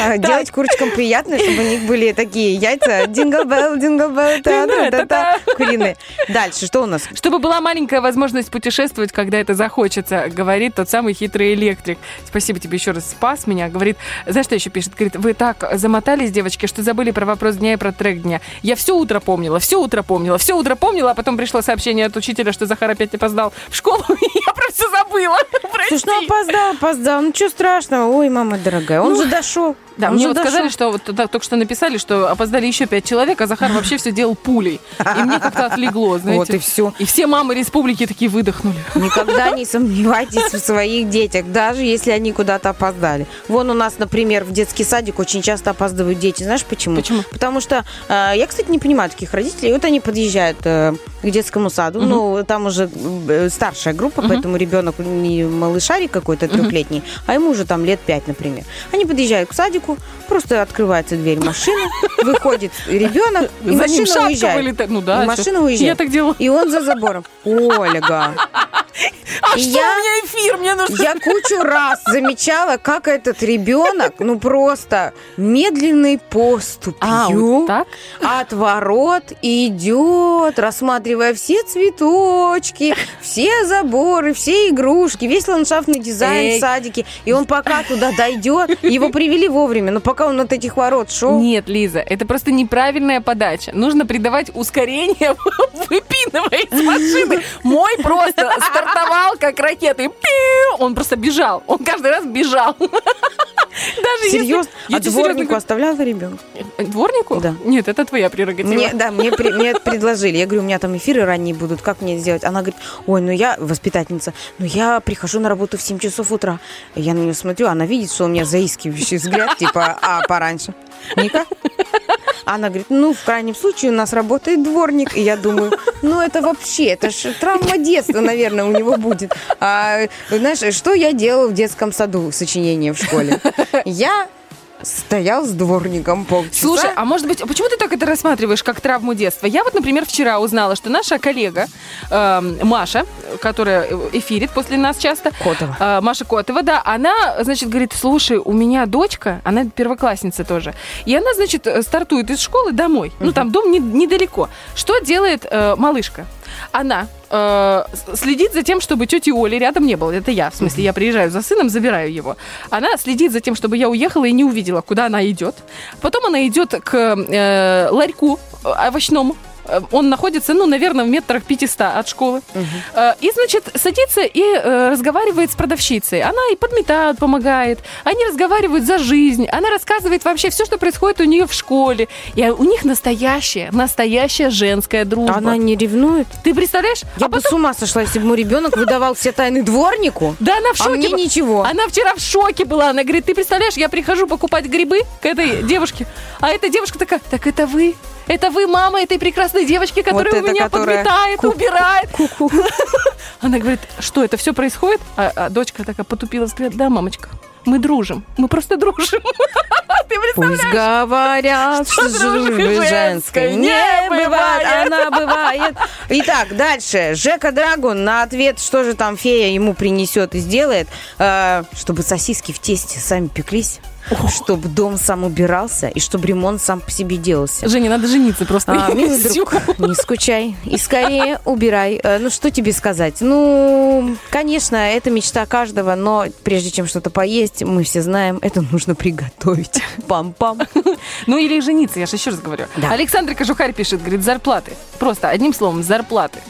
Speaker 3: А, Делать курочкам приятно, чтобы у них были такие яйца. Дингл белл, дингл белл, та та та та куриные. Дальше, что у нас?
Speaker 4: Чтобы была маленькая возможность путешествовать, когда это захочется, говорит тот самый хитрый электрик. Спасибо тебе еще раз, спас меня. Говорит, знаешь, что еще пишет? Говорит, вы так замотались, девочки, что забыли про вопрос дня и про трек дня. Я все утро помнила, все утро помнила, все утро помнила, а потом пришло сообщение от учителя, что Захар опять опоздал в школу, и я про все забыла.
Speaker 3: Слушай, ну опоздал, опоздал. Ну что страшного? Ой, мама дорогая, он же дошел.
Speaker 4: Да, мне вот сказали, что вот только что написали, что опоздали еще пять человек, а Захар вообще все делал пулей. И мне как-то отлегло, знаете.
Speaker 3: Вот и все.
Speaker 4: И все мамы республики такие выдохнули.
Speaker 3: Никогда не сомневайтесь в своих детях, даже если они куда-то опоздали. Вон у нас, например, в детский садик очень часто опаздывают дети. Знаешь почему?
Speaker 4: Почему?
Speaker 3: Потому что э, я, кстати, не понимаю таких родителей. Вот они подъезжают э, к детскому саду. Ну, там уже э, старшая группа, поэтому ребенок не малышарик какой-то трехлетний, а ему уже там лет пять, например. Они подъезжают к садику, просто открывается дверь машины, выходит ребенок, и машина уезжает.
Speaker 4: Ну да,
Speaker 3: И машина уезжает.
Speaker 4: Я так делала.
Speaker 3: И он за забором. Ольга.
Speaker 4: А
Speaker 3: И
Speaker 4: что
Speaker 3: я-
Speaker 4: у меня эфир? Мне нужно...
Speaker 3: Я кучу раз замечала, как этот ребенок, ну просто медленной поступью
Speaker 4: А, вот так?
Speaker 3: от ворот идет, рассматривая все цветочки, все заборы, все игрушки, весь ландшафтный дизайн
Speaker 4: Эй.
Speaker 3: в садике. И он пока туда дойдет, его привели вовремя, но пока он от этих ворот шел,
Speaker 4: Нет, Лиза, это просто неправильная подача. Нужно придавать ускорение, выпинывая из машины. Мой просто стартовал как ракета. И пиу, он просто бежал. Он каждый раз бежал. Даже если-
Speaker 3: серьезно,
Speaker 4: Я
Speaker 3: а
Speaker 4: тебе серьезно
Speaker 3: дворнику оставляла ребенка?
Speaker 4: Дворнику?
Speaker 3: Да.
Speaker 4: Нет, это твоя прерогатива.
Speaker 3: Мне, да, мне, при- мне предложили. Я говорю, у меня там эфиры ранние будут, как мне сделать? Она говорит, ой, ну я, воспитательница, ну я прихожу на работу в 7 часов утра. Я на нее смотрю, она видит, что у меня заискивающий взгляд, типа, а пораньше? Никак? Она говорит, ну, в крайнем случае у нас работает дворник. И я думаю, ну, это вообще, это же травма детства, наверное, у него будет. А, знаешь, что я делала в детском саду сочинение в школе? Я стоял с дворником полчаса.
Speaker 4: Слушай, а может быть, почему ты так это рассматриваешь как травму детства? Я вот, например, вчера узнала, что наша коллега эм, Маша, которая эфирит после нас часто,
Speaker 3: Котова.
Speaker 4: э, Маша Котова, да, она, значит, говорит, слушай, у меня дочка, она первоклассница тоже, и она, значит, э, стартует из школы домой. Ну, там дом не- недалеко. Что делает э, малышка? Она э, следит за тем, чтобы тети Оли рядом не было. Это я. В смысле, я приезжаю за сыном, забираю его. Она следит за тем, чтобы я уехала и не увидела, куда она идет. Потом она идет к э, ларьку э, овощному. Э, Он находится, ну, наверное, в метрах 500 от школы. Э, И, значит, садится и э, разговаривает с продавщицей. Она и подметает, помогает. Они разговаривают за жизнь. Она рассказывает вообще все, что происходит у нее в школе. И у них настоящая, настоящая женская дружба.
Speaker 3: Она не ревнует?
Speaker 4: Ты представляешь?
Speaker 3: Я
Speaker 4: А
Speaker 3: бы
Speaker 4: потом-
Speaker 3: с ума сошла, если бы мой ребенок выдавал все тайны дворнику.
Speaker 4: Да, она в
Speaker 3: А
Speaker 4: шоке.
Speaker 3: мне
Speaker 4: была.
Speaker 3: ничего.
Speaker 4: Она вчера в шоке была. Она говорит, ты представляешь, я прихожу покупать грибы к этой девушке, а эта девушка такая, так это вы? Это вы, мама этой прекрасной девочки, которая у
Speaker 3: эта,
Speaker 4: меня
Speaker 3: которая
Speaker 4: подметает,
Speaker 3: ку-
Speaker 4: убирает. Она говорит, что это все происходит? А, а дочка такая потупила взгляд, да, мамочка, мы дружим, мы просто дружим. Ты
Speaker 3: Пусть говорят, что
Speaker 4: дружбы
Speaker 3: дружбы
Speaker 4: женской не
Speaker 3: бывает. она бывает. Итак, дальше. Жека Драгун на ответ, что же там фея ему принесет и сделает, э, чтобы сосиски в тесте сами пеклись, чтобы дом сам убирался и чтобы ремонт сам по себе делался.
Speaker 4: Женя, надо жениться просто.
Speaker 3: А, милый друг, не скучай и скорее убирай. Э, Ну, что тебе сказать? Ну, конечно, это мечта каждого, но прежде чем что-то поесть, мы все знаем, это нужно приготовить. Пам-пам.
Speaker 4: Ну или жениться, я же еще раз говорю.
Speaker 3: Да.
Speaker 4: Александр Кожухарь пишет, говорит, зарплаты. Просто одним словом, зарплаты.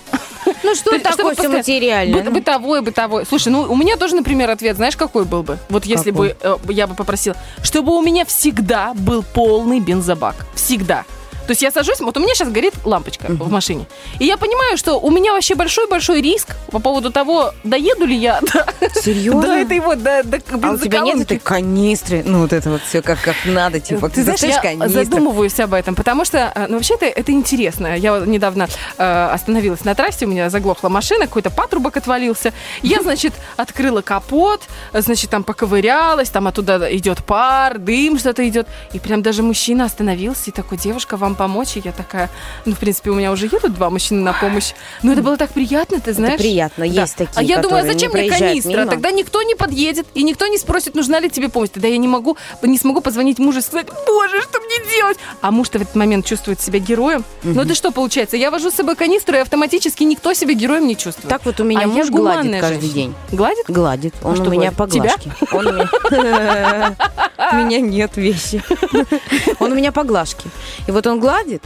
Speaker 3: Ну, что такое все материальное?
Speaker 4: Быт- бытовой, бытовой. Слушай, ну у меня тоже, например, ответ, знаешь, какой был бы? Вот если бы э, я бы попросила, чтобы у меня всегда был полный бензобак. Всегда. То есть я сажусь, вот у меня сейчас горит лампочка в машине. И я понимаю, что у меня вообще большой-большой риск по поводу того, доеду ли я до,
Speaker 3: Серьезно?
Speaker 4: до этой вот, до, до
Speaker 3: А у тебя нет этой канистры? Ну, вот это вот все как, как надо, типа.
Speaker 4: Ты знаешь, я
Speaker 3: канистру.
Speaker 4: задумываюсь об этом, потому что, э, ну, вообще это, интересно. Я недавно э, остановилась на трассе, у меня заглохла машина, какой-то патрубок отвалился. Я, значит, открыла капот, значит, там поковырялась, там оттуда идет пар, дым что-то идет. И прям даже мужчина остановился и такой, девушка, вам помочь? И я такая, ну, в принципе, у меня уже едут два мужчины на помощь. Но это было так приятно, ты знаешь?
Speaker 3: приятно,
Speaker 4: Да.
Speaker 3: есть такие,
Speaker 4: А я думаю, а зачем
Speaker 3: не
Speaker 4: мне канистра?
Speaker 3: мимо.
Speaker 4: Тогда никто не подъедет, и никто не спросит, нужна ли тебе помощь. Тогда я не могу, не смогу позвонить мужу и сказать, боже, что мне делать? А муж-то в этот момент чувствует себя героем. Ну это что получается? Я вожу с собой канистру, и автоматически никто себя героем не чувствует.
Speaker 3: Так вот у меня
Speaker 4: А
Speaker 3: муж гладит каждый
Speaker 4: женщина.
Speaker 3: день.
Speaker 4: Гладит?
Speaker 3: Гладит. Он
Speaker 4: что
Speaker 3: у меня по глажке. Он у меня... У меня нет вещи. Он у меня по глажке. И вот он гладит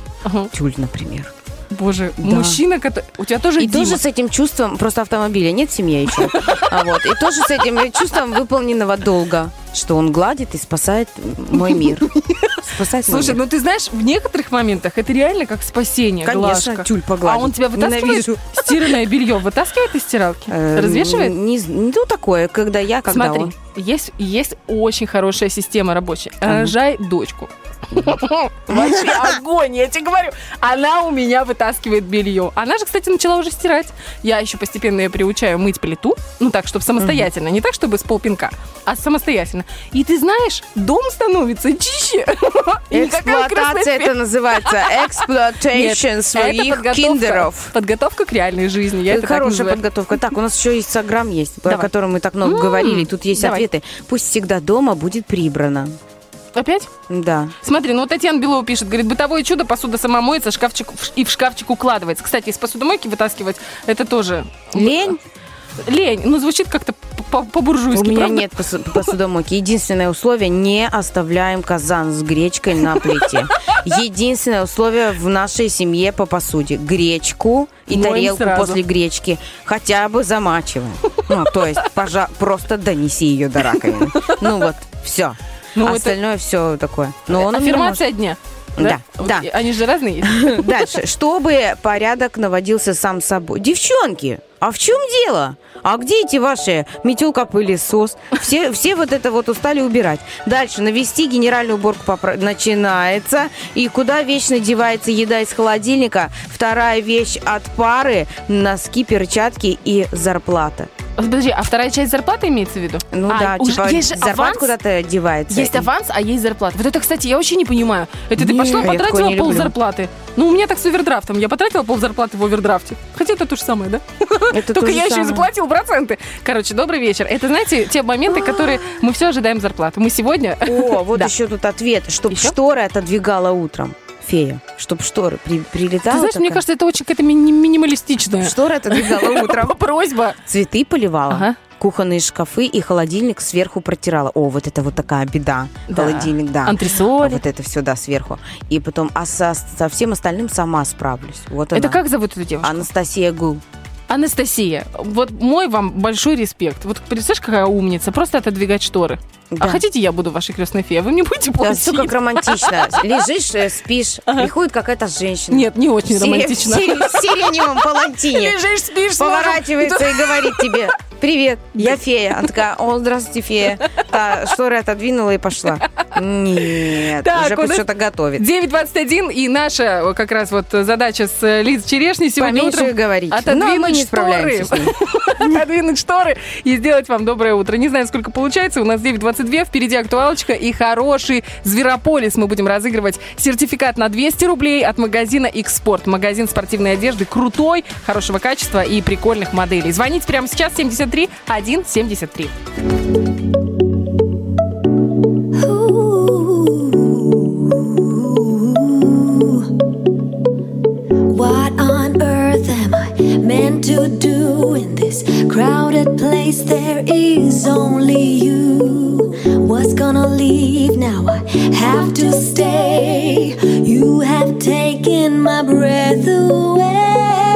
Speaker 3: тюль, например.
Speaker 4: Боже,
Speaker 3: Да.
Speaker 4: мужчина, который... У тебя тоже
Speaker 3: И
Speaker 4: Дима.
Speaker 3: тоже с этим чувством, просто автомобиля нет в семье еще. А вот, и тоже с этим чувством выполненного долга, что он гладит и спасает мой мир. Спасает
Speaker 4: Слушай, ну ты знаешь, в некоторых моментах это реально как спасение,
Speaker 3: Конечно,
Speaker 4: глажка.
Speaker 3: тюль
Speaker 4: А
Speaker 3: погладить.
Speaker 4: он тебя вытаскивает?
Speaker 3: Ненавижу.
Speaker 4: Стиранное белье вытаскивает из стиралки?
Speaker 3: Э,
Speaker 4: Развешивает?
Speaker 3: Не, не ну, такое, когда я, когда
Speaker 4: Смотри,
Speaker 3: он.
Speaker 4: есть, есть очень хорошая система рабочая. Рожай дочку. Вообще огонь, я тебе говорю. Она у меня вытаскивает белье. Она же, кстати, начала уже стирать. Я еще постепенно ее приучаю мыть плиту. Ну так, чтобы самостоятельно. Не так, чтобы с полпинка, а самостоятельно. И ты знаешь, дом становится чище.
Speaker 3: Эксплуатация это называется.
Speaker 4: Это
Speaker 3: своих киндеров.
Speaker 4: Подготовка к реальной жизни. Это
Speaker 3: Хорошая подготовка. Так, у нас еще Инстаграм есть,
Speaker 4: Давай.
Speaker 3: который мы так много
Speaker 4: М,
Speaker 3: говорили. Тут есть
Speaker 4: давай.
Speaker 3: ответы. Пусть всегда дома будет прибрано.
Speaker 4: Опять?
Speaker 3: Да.
Speaker 4: Смотри, ну вот Татьяна Белова пишет, говорит, бытовое чудо, посуда сама моется, шкафчик и в шкафчик укладывается. Кстати, из посудомойки вытаскивать, это тоже...
Speaker 3: Лень?
Speaker 4: Лень. Ну, звучит как-то по- по-буржуйски,
Speaker 3: У меня
Speaker 4: правда?
Speaker 3: нет посу- посудомойки. Единственное условие – не оставляем казан с гречкой на плите. Единственное условие в нашей семье по посуде – гречку и
Speaker 4: Моем
Speaker 3: тарелку
Speaker 4: сразу.
Speaker 3: после гречки хотя бы замачиваем. Ну, то есть, пожа- просто донеси ее до раковины. Ну вот, все.
Speaker 4: Ну, это-
Speaker 3: Остальное все такое. Но он
Speaker 4: Аффирмация дня.
Speaker 3: Да, да.
Speaker 4: Они же разные.
Speaker 3: Дальше. Чтобы порядок наводился сам собой. Девчонки, а в чем дело? А где эти ваши метелка, пылесос? Все, все вот это вот устали убирать. Дальше. Навести генеральную уборку попро- начинается. И куда вечно девается еда из холодильника? Вторая вещь от пары. Носки, перчатки и зарплата.
Speaker 4: Подожди, а вторая часть зарплаты имеется в виду?
Speaker 3: Ну
Speaker 4: А,
Speaker 3: да,
Speaker 4: уже
Speaker 3: типа
Speaker 4: есть же
Speaker 3: зарплата куда-то девается.
Speaker 4: Есть аванс, а есть зарплата. Вот это, кстати, я вообще не понимаю. Это ты пошла, потратила пол зарплаты. Ну, у меня так с овердрафтом. Я потратила пол зарплаты в овердрафте. Хотя это то же самое, да?
Speaker 3: Это
Speaker 4: Только я еще и заплатила проценты. Короче, добрый вечер. Это, знаете, те моменты, которые мы все ожидаем зарплату. Мы сегодня...
Speaker 3: О, вот еще тут ответ. Чтоб
Speaker 4: Еще?
Speaker 3: шторы отодвигала утром. Фея. Чтоб шторы при, прилетала.
Speaker 4: Ты знаешь, мне
Speaker 3: такая.
Speaker 4: кажется, это очень какая-то ми- минималистичная
Speaker 3: Шторы отодвигала утром.
Speaker 4: просьба.
Speaker 3: Цветы поливала.
Speaker 4: Ага.
Speaker 3: Кухонные шкафы и холодильник сверху протирала. О, вот это вот такая беда.
Speaker 4: Да.
Speaker 3: Холодильник, да.
Speaker 4: Антресоли.
Speaker 3: Вот это все, да, сверху. И потом, а со, со всем остальным сама справлюсь. Вот
Speaker 4: Это
Speaker 3: она.
Speaker 4: как зовут эту девушку?
Speaker 3: Анастасия Гул.
Speaker 4: Анастасия, вот мой вам большой респект. Вот представляешь, какая умница, просто отодвигать шторы.
Speaker 3: Да.
Speaker 4: А хотите, я буду вашей крестной феей? Вы мне будете
Speaker 3: Да,
Speaker 4: платить?
Speaker 3: все как романтично. Лежишь, э, спишь, приходит какая-то женщина.
Speaker 4: Нет, не очень романтично.
Speaker 3: В сире- в сиреневом палантине.
Speaker 4: Лежишь, спишь.
Speaker 3: Поворачивается и говорит тебе, привет, я фея. Она такая, о, здравствуйте, фея. Та шторы отодвинула и пошла. Нет,
Speaker 4: Так,
Speaker 3: уже
Speaker 4: нас
Speaker 3: что-то готовит.
Speaker 4: 9.21, и наша э, как раз вот задача с э, Лизой Черешней сегодня
Speaker 3: Поменьше
Speaker 4: утром
Speaker 3: говорить.
Speaker 4: отодвинуть
Speaker 3: Но мы не
Speaker 4: шторы. отодвинуть шторы и сделать вам доброе утро. Не знаю, сколько получается. У нас 9.22, впереди актуалочка и хороший Зверополис. Мы будем разыгрывать сертификат на 200 рублей от магазина X-Sport. Магазин спортивной одежды крутой, хорошего качества и прикольных моделей. Звоните прямо сейчас 73 173.
Speaker 14: To do in this crowded place? There is only you. Was gonna leave, now I have to stay. You have taken my breath away.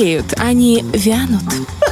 Speaker 8: Стареют, они вянут.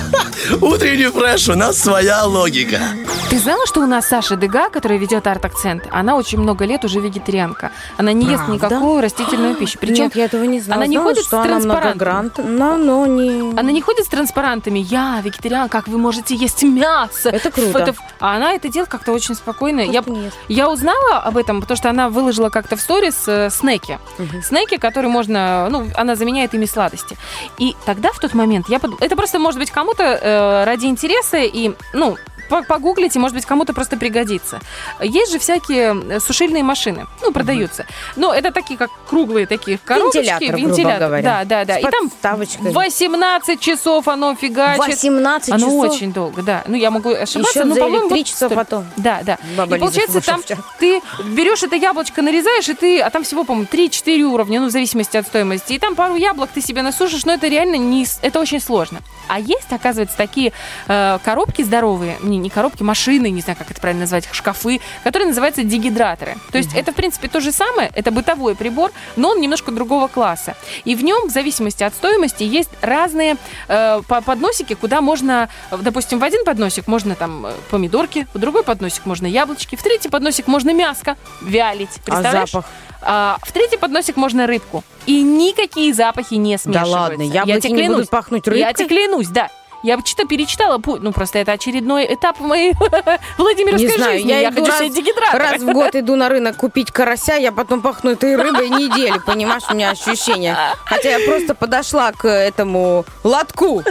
Speaker 5: Утренний фреш, у нас своя логика.
Speaker 4: Ты знала, что у нас Саша Дега, которая ведет арт-акцент, она очень много лет уже вегетарианка. Она не ест никакую растительную пищу. Причем
Speaker 3: Нет, я этого не знала.
Speaker 4: Она не
Speaker 3: Знала,
Speaker 4: ходит
Speaker 3: что
Speaker 4: с транспарантами.
Speaker 3: многогрант, но, но не...
Speaker 4: Она не ходит с транспарантами. Я вегетариан, как вы можете есть мясо?
Speaker 3: Это круто.
Speaker 4: А она это делает как-то очень спокойно. Я, я узнала об этом, потому что она выложила как-то в сторис э, снеки. Снеки, которые можно, ну, она заменяет ими сладости. И тогда, в тот момент, я подумала, это просто может быть кому-то э, ради интереса и, ну, погуглите, может быть, кому-то просто пригодится. Есть же всякие сушильные машины, ну, продаются. Ну, это такие, как круглые такие коробочки.
Speaker 3: Вентилятор, грубо говоря.
Speaker 4: Да, да, да.
Speaker 3: С
Speaker 4: И там
Speaker 3: подставочкой.
Speaker 4: 18 часов оно фигачит.
Speaker 3: 18
Speaker 4: Оно
Speaker 3: часов?
Speaker 4: очень долго, да. Ну, я могу ошибаться,
Speaker 3: Еще
Speaker 4: но,
Speaker 3: за три
Speaker 4: вот
Speaker 3: потом.
Speaker 4: Да, да.
Speaker 3: Баба
Speaker 4: и
Speaker 3: Лиза
Speaker 4: получается, там ты берешь это яблочко, нарезаешь, и ты, а там всего, по-моему, 3-4 уровня, ну, в зависимости от стоимости. И там пару яблок ты себе насушишь, но это реально не, это очень сложно. А есть, оказывается, такие э, коробки здоровые, не, не коробки, машины, не знаю, как это правильно назвать, шкафы, которые называются дегидраторы. То есть это, в принципе, то же самое, это бытовой прибор, но он немножко другого класса. И в нем, в зависимости от стоимости, есть разные э, по- подносики, куда можно, допустим, в один подносик можно там э, помидорки, в другой подносик можно яблочки, в третий подносик можно мяско вялить. Представляешь?
Speaker 3: запах?
Speaker 4: А, в третий подносик можно рыбку. И никакие запахи не смешиваются.
Speaker 3: ладно,
Speaker 4: Я
Speaker 3: яблоки
Speaker 4: тебе
Speaker 3: не
Speaker 4: клянусь.
Speaker 3: будут пахнуть
Speaker 4: Я
Speaker 3: рыбкой?
Speaker 4: тебе клянусь, да. Я что-то перечитала, ну просто это очередной этап моей Владимировской
Speaker 3: Не знаю,
Speaker 4: жизни.
Speaker 3: я,
Speaker 4: Я, хочу
Speaker 3: раз,
Speaker 4: себе дегидратор.
Speaker 3: раз в год иду на рынок купить карася, я потом пахну этой рыбой неделю, понимаешь, у меня ощущение. Хотя я просто подошла к этому лотку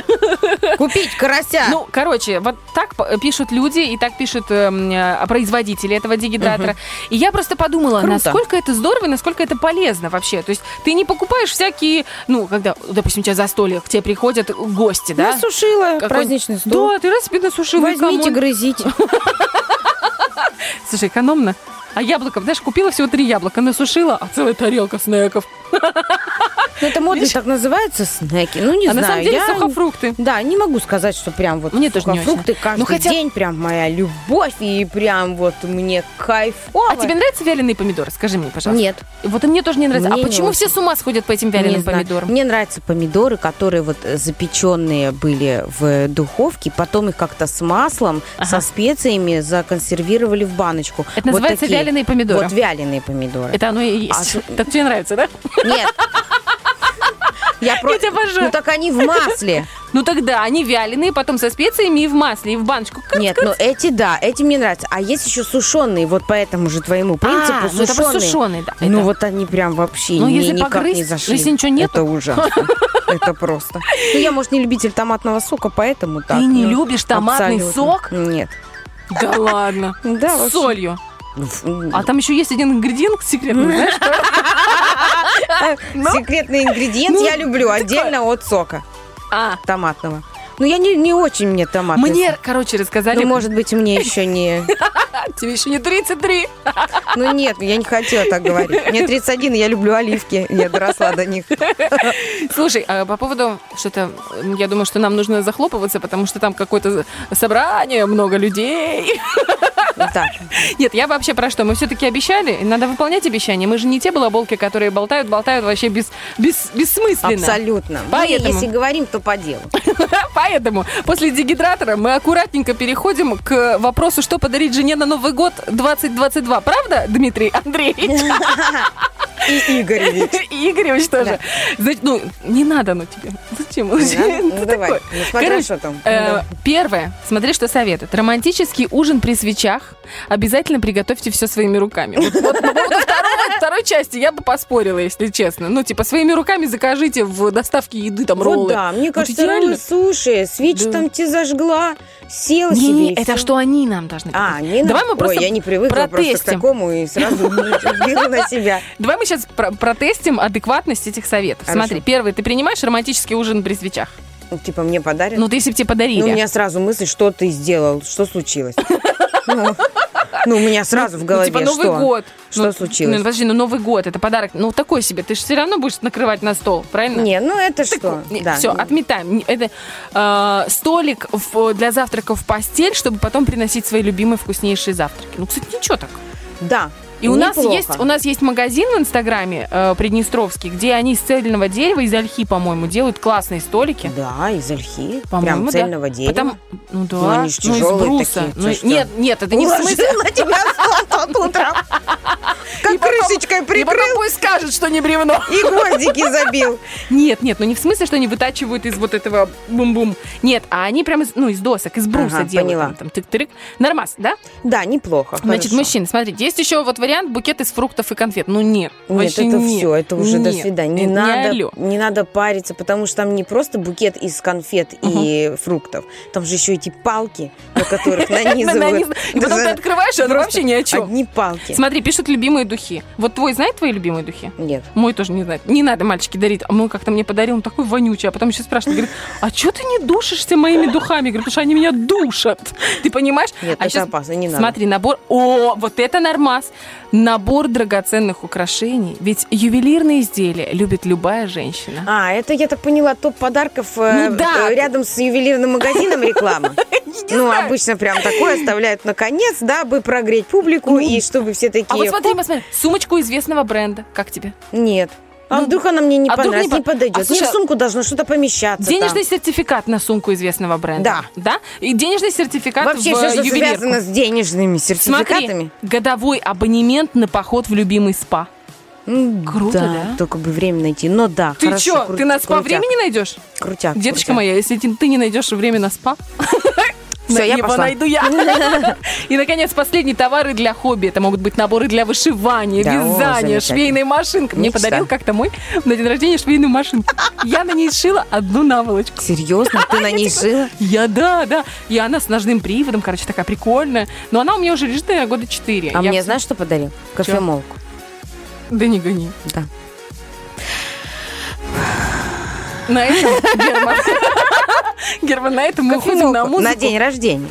Speaker 3: купить карася.
Speaker 4: Ну, короче, вот так пишут люди, и так пишут эм, э, производители этого дегидратора. И я просто подумала,
Speaker 3: Круто.
Speaker 4: насколько это здорово и насколько это полезно вообще. То есть ты не покупаешь всякие, ну, когда, допустим, у тебя застолье, к тебе приходят гости, да?
Speaker 3: Насушила
Speaker 4: Какой-
Speaker 3: праздничный стол.
Speaker 4: Да, ты раз себе насушила.
Speaker 3: Возьмите, грызите.
Speaker 4: Слушай, экономно. А яблоко, знаешь, купила всего три яблока, насушила, а целая тарелка снеков.
Speaker 3: Ну, это модно так называется, снеки. Ну, не
Speaker 4: а
Speaker 3: знаю.
Speaker 4: на самом деле
Speaker 3: я-
Speaker 4: сухофрукты.
Speaker 3: Да, не могу сказать, что прям вот
Speaker 4: Мне тоже не
Speaker 3: сухофрукты
Speaker 4: очень.
Speaker 3: каждый
Speaker 4: Ну, хотя-
Speaker 3: день прям моя любовь и прям вот мне кайфово.
Speaker 4: А тебе нравятся вяленые помидоры? Скажи мне, пожалуйста.
Speaker 3: Нет.
Speaker 4: Вот и мне тоже не нравится.
Speaker 3: Мне
Speaker 4: а почему все с ума сходят по этим вяленым помидорам?
Speaker 3: Мне нравятся помидоры, которые вот э, запеченные были в духовке, потом их как-то с маслом, со специями законсервировали в баночку.
Speaker 4: Это называется
Speaker 3: такие.
Speaker 4: Вяленые помидоры.
Speaker 3: Вот вяленые помидоры.
Speaker 4: Это оно и есть.
Speaker 3: А
Speaker 4: Так тебе нравится, да?
Speaker 3: Нет. Я просто...
Speaker 4: тебя обожаю.
Speaker 3: Ну так они в масле.
Speaker 4: Ну тогда они вяленые, потом со специями и в масле, и в баночку. Кац,
Speaker 3: Нет, ну эти да, эти мне нравятся. А есть еще сушеные, вот по этому же твоему принципу
Speaker 4: А, ну это просто сушеные, да.
Speaker 3: Ну
Speaker 4: это-
Speaker 3: вот они прям вообще
Speaker 4: Ну, если
Speaker 3: никак
Speaker 4: погрызть,
Speaker 3: не
Speaker 4: ну,
Speaker 3: зашли.
Speaker 4: если ничего нету.
Speaker 3: Это ужасно. Это просто. Ну я, может, не любитель томатного сока, поэтому так.
Speaker 4: Ты не
Speaker 3: ну,
Speaker 4: любишь томатный сок?
Speaker 3: Нет.
Speaker 4: Да ладно.
Speaker 3: Да,
Speaker 4: С солью. А там еще есть один ингредиент секретный, знаешь? что?
Speaker 3: Секретный ингредиент
Speaker 4: Ну,
Speaker 3: я люблю отдельно от сока
Speaker 4: А,
Speaker 3: томатного. Ну я не, не очень мне томатный
Speaker 4: мне, короче, рассказали...
Speaker 3: Ну, может быть, мне еще не...
Speaker 4: Тебе еще не 33.
Speaker 3: Ну нет, я не хотела так говорить. Мне 31, и я люблю оливки. Я доросла до них.
Speaker 4: Слушай, а по поводу что-то, я думаю, что нам нужно захлопываться, потому что там какое-то собрание, много людей.
Speaker 3: Так,
Speaker 4: Нет, я вообще про что? Мы все-таки обещали, надо выполнять обещания. Мы же не те балаболки, которые болтают, болтают вообще без, без, бессмысленно.
Speaker 3: абсолютно. Мы,
Speaker 4: Поэтому-
Speaker 3: если говорим, то по делу.
Speaker 4: Поэтому после дегидратора мы аккуратненько переходим к вопросу, что подарить жене на Новый год 2022. Правда, Дмитрий Андреевич?
Speaker 3: И Игоревич.
Speaker 4: И Игоревич тоже. Значит, ну, не надо, ну тебе. Зачем?
Speaker 3: Ну, давай.
Speaker 4: такой.
Speaker 3: Ну, смотря
Speaker 4: Короче,
Speaker 3: что там.
Speaker 4: э. Первое. Смотри, что советуют. Романтический ужин при свечах. Обязательно приготовьте все своими руками. Вот, вот по поводу второго- второй части я бы поспорила, если честно. Ну, типа, своими руками закажите в доставке еды, там, роллы.
Speaker 3: да, мне кажется, роллы, суши, свечи
Speaker 4: Да.
Speaker 3: там тебе зажгла, села
Speaker 4: Не,
Speaker 3: себе.
Speaker 4: не, это
Speaker 3: всё.
Speaker 4: что они нам должны
Speaker 3: А, не
Speaker 4: Давай
Speaker 3: надо.
Speaker 4: мы просто
Speaker 3: Ой, я не привыкла просто к
Speaker 4: протестим.
Speaker 3: такому и сразу беру на себя.
Speaker 4: Давай мы сейчас про- протестим адекватность этих советов. Смотри, первый, ты принимаешь романтический ужин при свечах?
Speaker 3: Ну, Типа мне подарят.
Speaker 4: Ну, ты если бы тебе подарили.
Speaker 3: Ну, у меня сразу мысль, что ты сделал, что случилось. Ну, у меня сразу в
Speaker 4: Ну,
Speaker 3: голове
Speaker 4: типа Новый
Speaker 3: что?
Speaker 4: год.
Speaker 3: Что
Speaker 4: Ну,
Speaker 3: случилось?
Speaker 4: Ну, подожди, ну Новый год, это подарок, ну такой себе. Ты же все равно будешь накрывать на стол, правильно?
Speaker 3: Не, ну это что? Да.
Speaker 4: Все, отметаем. Это э, столик в- для завтраков в постель, чтобы потом приносить свои любимые вкуснейшие завтраки. Ну, кстати, ничего так.
Speaker 3: Да.
Speaker 4: И у нас, есть, у нас есть магазин в Инстаграме э, Приднестровский, где они из цельного дерева, из ольхи, по-моему, делают классные столики.
Speaker 3: Да, из ольхи.
Speaker 4: По-моему,
Speaker 3: Прям
Speaker 4: да.
Speaker 3: цельного дерева.
Speaker 4: Потому- ну да,
Speaker 3: Ну, они
Speaker 4: ну, из бруса.
Speaker 3: такие.
Speaker 4: Ну,
Speaker 3: Ты что?
Speaker 4: нет, нет, это не в смысле...
Speaker 3: тебя стол тут утром. Как крышечкой
Speaker 4: И потом
Speaker 3: прикрыл
Speaker 4: пусть скажет, что не бревно.
Speaker 3: и гвоздики забил.
Speaker 4: Нет, нет, ну не в смысле, что они вытачивают из вот этого бум-бум. Нет, а они прям из, ну, из досок, из бруса делают.
Speaker 3: поняла.
Speaker 4: Там, тык-тырык. Нормас, да?
Speaker 3: Да, неплохо.
Speaker 4: Значит, мужчины, смотрите, есть еще вот вариант букет из фруктов и конфет. Ну нет,
Speaker 3: Нет, это
Speaker 4: нет.
Speaker 3: все, это уже до
Speaker 4: Нет,
Speaker 3: свидания. Не,
Speaker 4: это
Speaker 3: надо,
Speaker 4: алло.
Speaker 3: не надо париться, потому что там не просто букет из конфет и фруктов, там же еще эти палки, на которых нанизывают.
Speaker 4: И потом ты открываешь, оно
Speaker 3: Просто
Speaker 4: вообще ни о чем.
Speaker 3: Одни палки.
Speaker 4: Смотри, пишут любимые духи. Вот твой знает твои любимые духи?
Speaker 3: Нет.
Speaker 4: Мой тоже не знает. Не надо, мальчики, дарить. А мой как-то мне подарил, он такой вонючий. А потом еще спрашивает, говорит, а что ты не душишься моими духами? Говорю, потому что они меня душат. Ты понимаешь?
Speaker 3: Нет,
Speaker 4: а
Speaker 3: это опасно, не надо.
Speaker 4: Смотри, набор... О, вот это нормас. Набор драгоценных украшений. Ведь ювелирные изделия любит любая женщина.
Speaker 3: А, это, я так поняла, топ подарков э,
Speaker 4: Ну да.
Speaker 3: э, рядом с ювелирным магазином реклама. Ну, обычно прям такое оставляют наконец, дабы прогреть публику и чтобы все такие...
Speaker 4: Ну. А вот смотри, посмотри, сумочку известного бренда. Как тебе?
Speaker 3: Нет. А вдруг она мне не
Speaker 4: а
Speaker 3: понравится,
Speaker 4: не
Speaker 3: не
Speaker 4: по-
Speaker 3: подойдет?
Speaker 4: А, слушай,
Speaker 3: Мне в сумку должно что-то помещаться
Speaker 4: Денежный
Speaker 3: там.
Speaker 4: сертификат на сумку известного бренда. Да. Да? И денежный сертификат
Speaker 3: Вообще,
Speaker 4: в
Speaker 3: все, что
Speaker 4: ювелирку.
Speaker 3: связано с денежными сертификатами.
Speaker 4: Смотри, годовой абонемент на поход в любимый спа. Круто, да?
Speaker 3: Только бы время найти. Но да,
Speaker 4: Ты
Speaker 3: хорошо.
Speaker 4: что,
Speaker 3: кру-
Speaker 4: ты на спа
Speaker 3: крутяк.
Speaker 4: времени найдешь?
Speaker 3: Крутяк.
Speaker 4: Деточка
Speaker 3: крутяк.
Speaker 4: моя, если ты не найдешь время на спа,
Speaker 3: Всё, я
Speaker 4: его
Speaker 3: пошла.
Speaker 4: найду я. И, наконец, последние товары для хобби. Это могут быть наборы для вышивания,
Speaker 3: Да, о,
Speaker 4: вязания,
Speaker 3: замечательно.
Speaker 4: швейная машинка. Мне
Speaker 3: Мечта.
Speaker 4: подарил как-то мой на день рождения швейную машинку. Я на ней сшила одну наволочку.
Speaker 3: Серьезно? Ты на ней шила?
Speaker 4: Я, да, да. И она с ножным приводом, короче, такая прикольная. Но она у меня уже лежит, наверное, года четыре.
Speaker 3: А
Speaker 4: Я
Speaker 3: мне знаешь, что подарил? Кофемолку.
Speaker 4: Да не гони.
Speaker 3: Да.
Speaker 4: На этом, Герман, Герман, на этом мы уходим на
Speaker 3: Кофемолку
Speaker 4: музыку.
Speaker 3: на день рождения.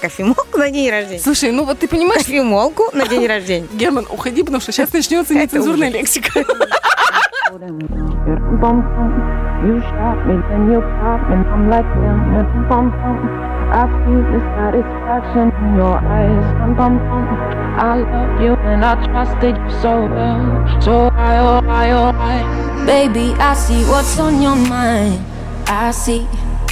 Speaker 3: Кофемолку на день рождения.
Speaker 4: Слушай, ну вот ты понимаешь,
Speaker 3: Кофемолку на день рождения.
Speaker 4: Герман, уходи, потому что сейчас начнется нецензурная лексика.
Speaker 15: You shot me, then you pop me, and I'm like, damn, and bum bum. I see the satisfaction in your eyes, bum bum bum. I love you and I trusted you so well, so I, oh I, oh I.
Speaker 1: Baby, I see what's on your mind. I see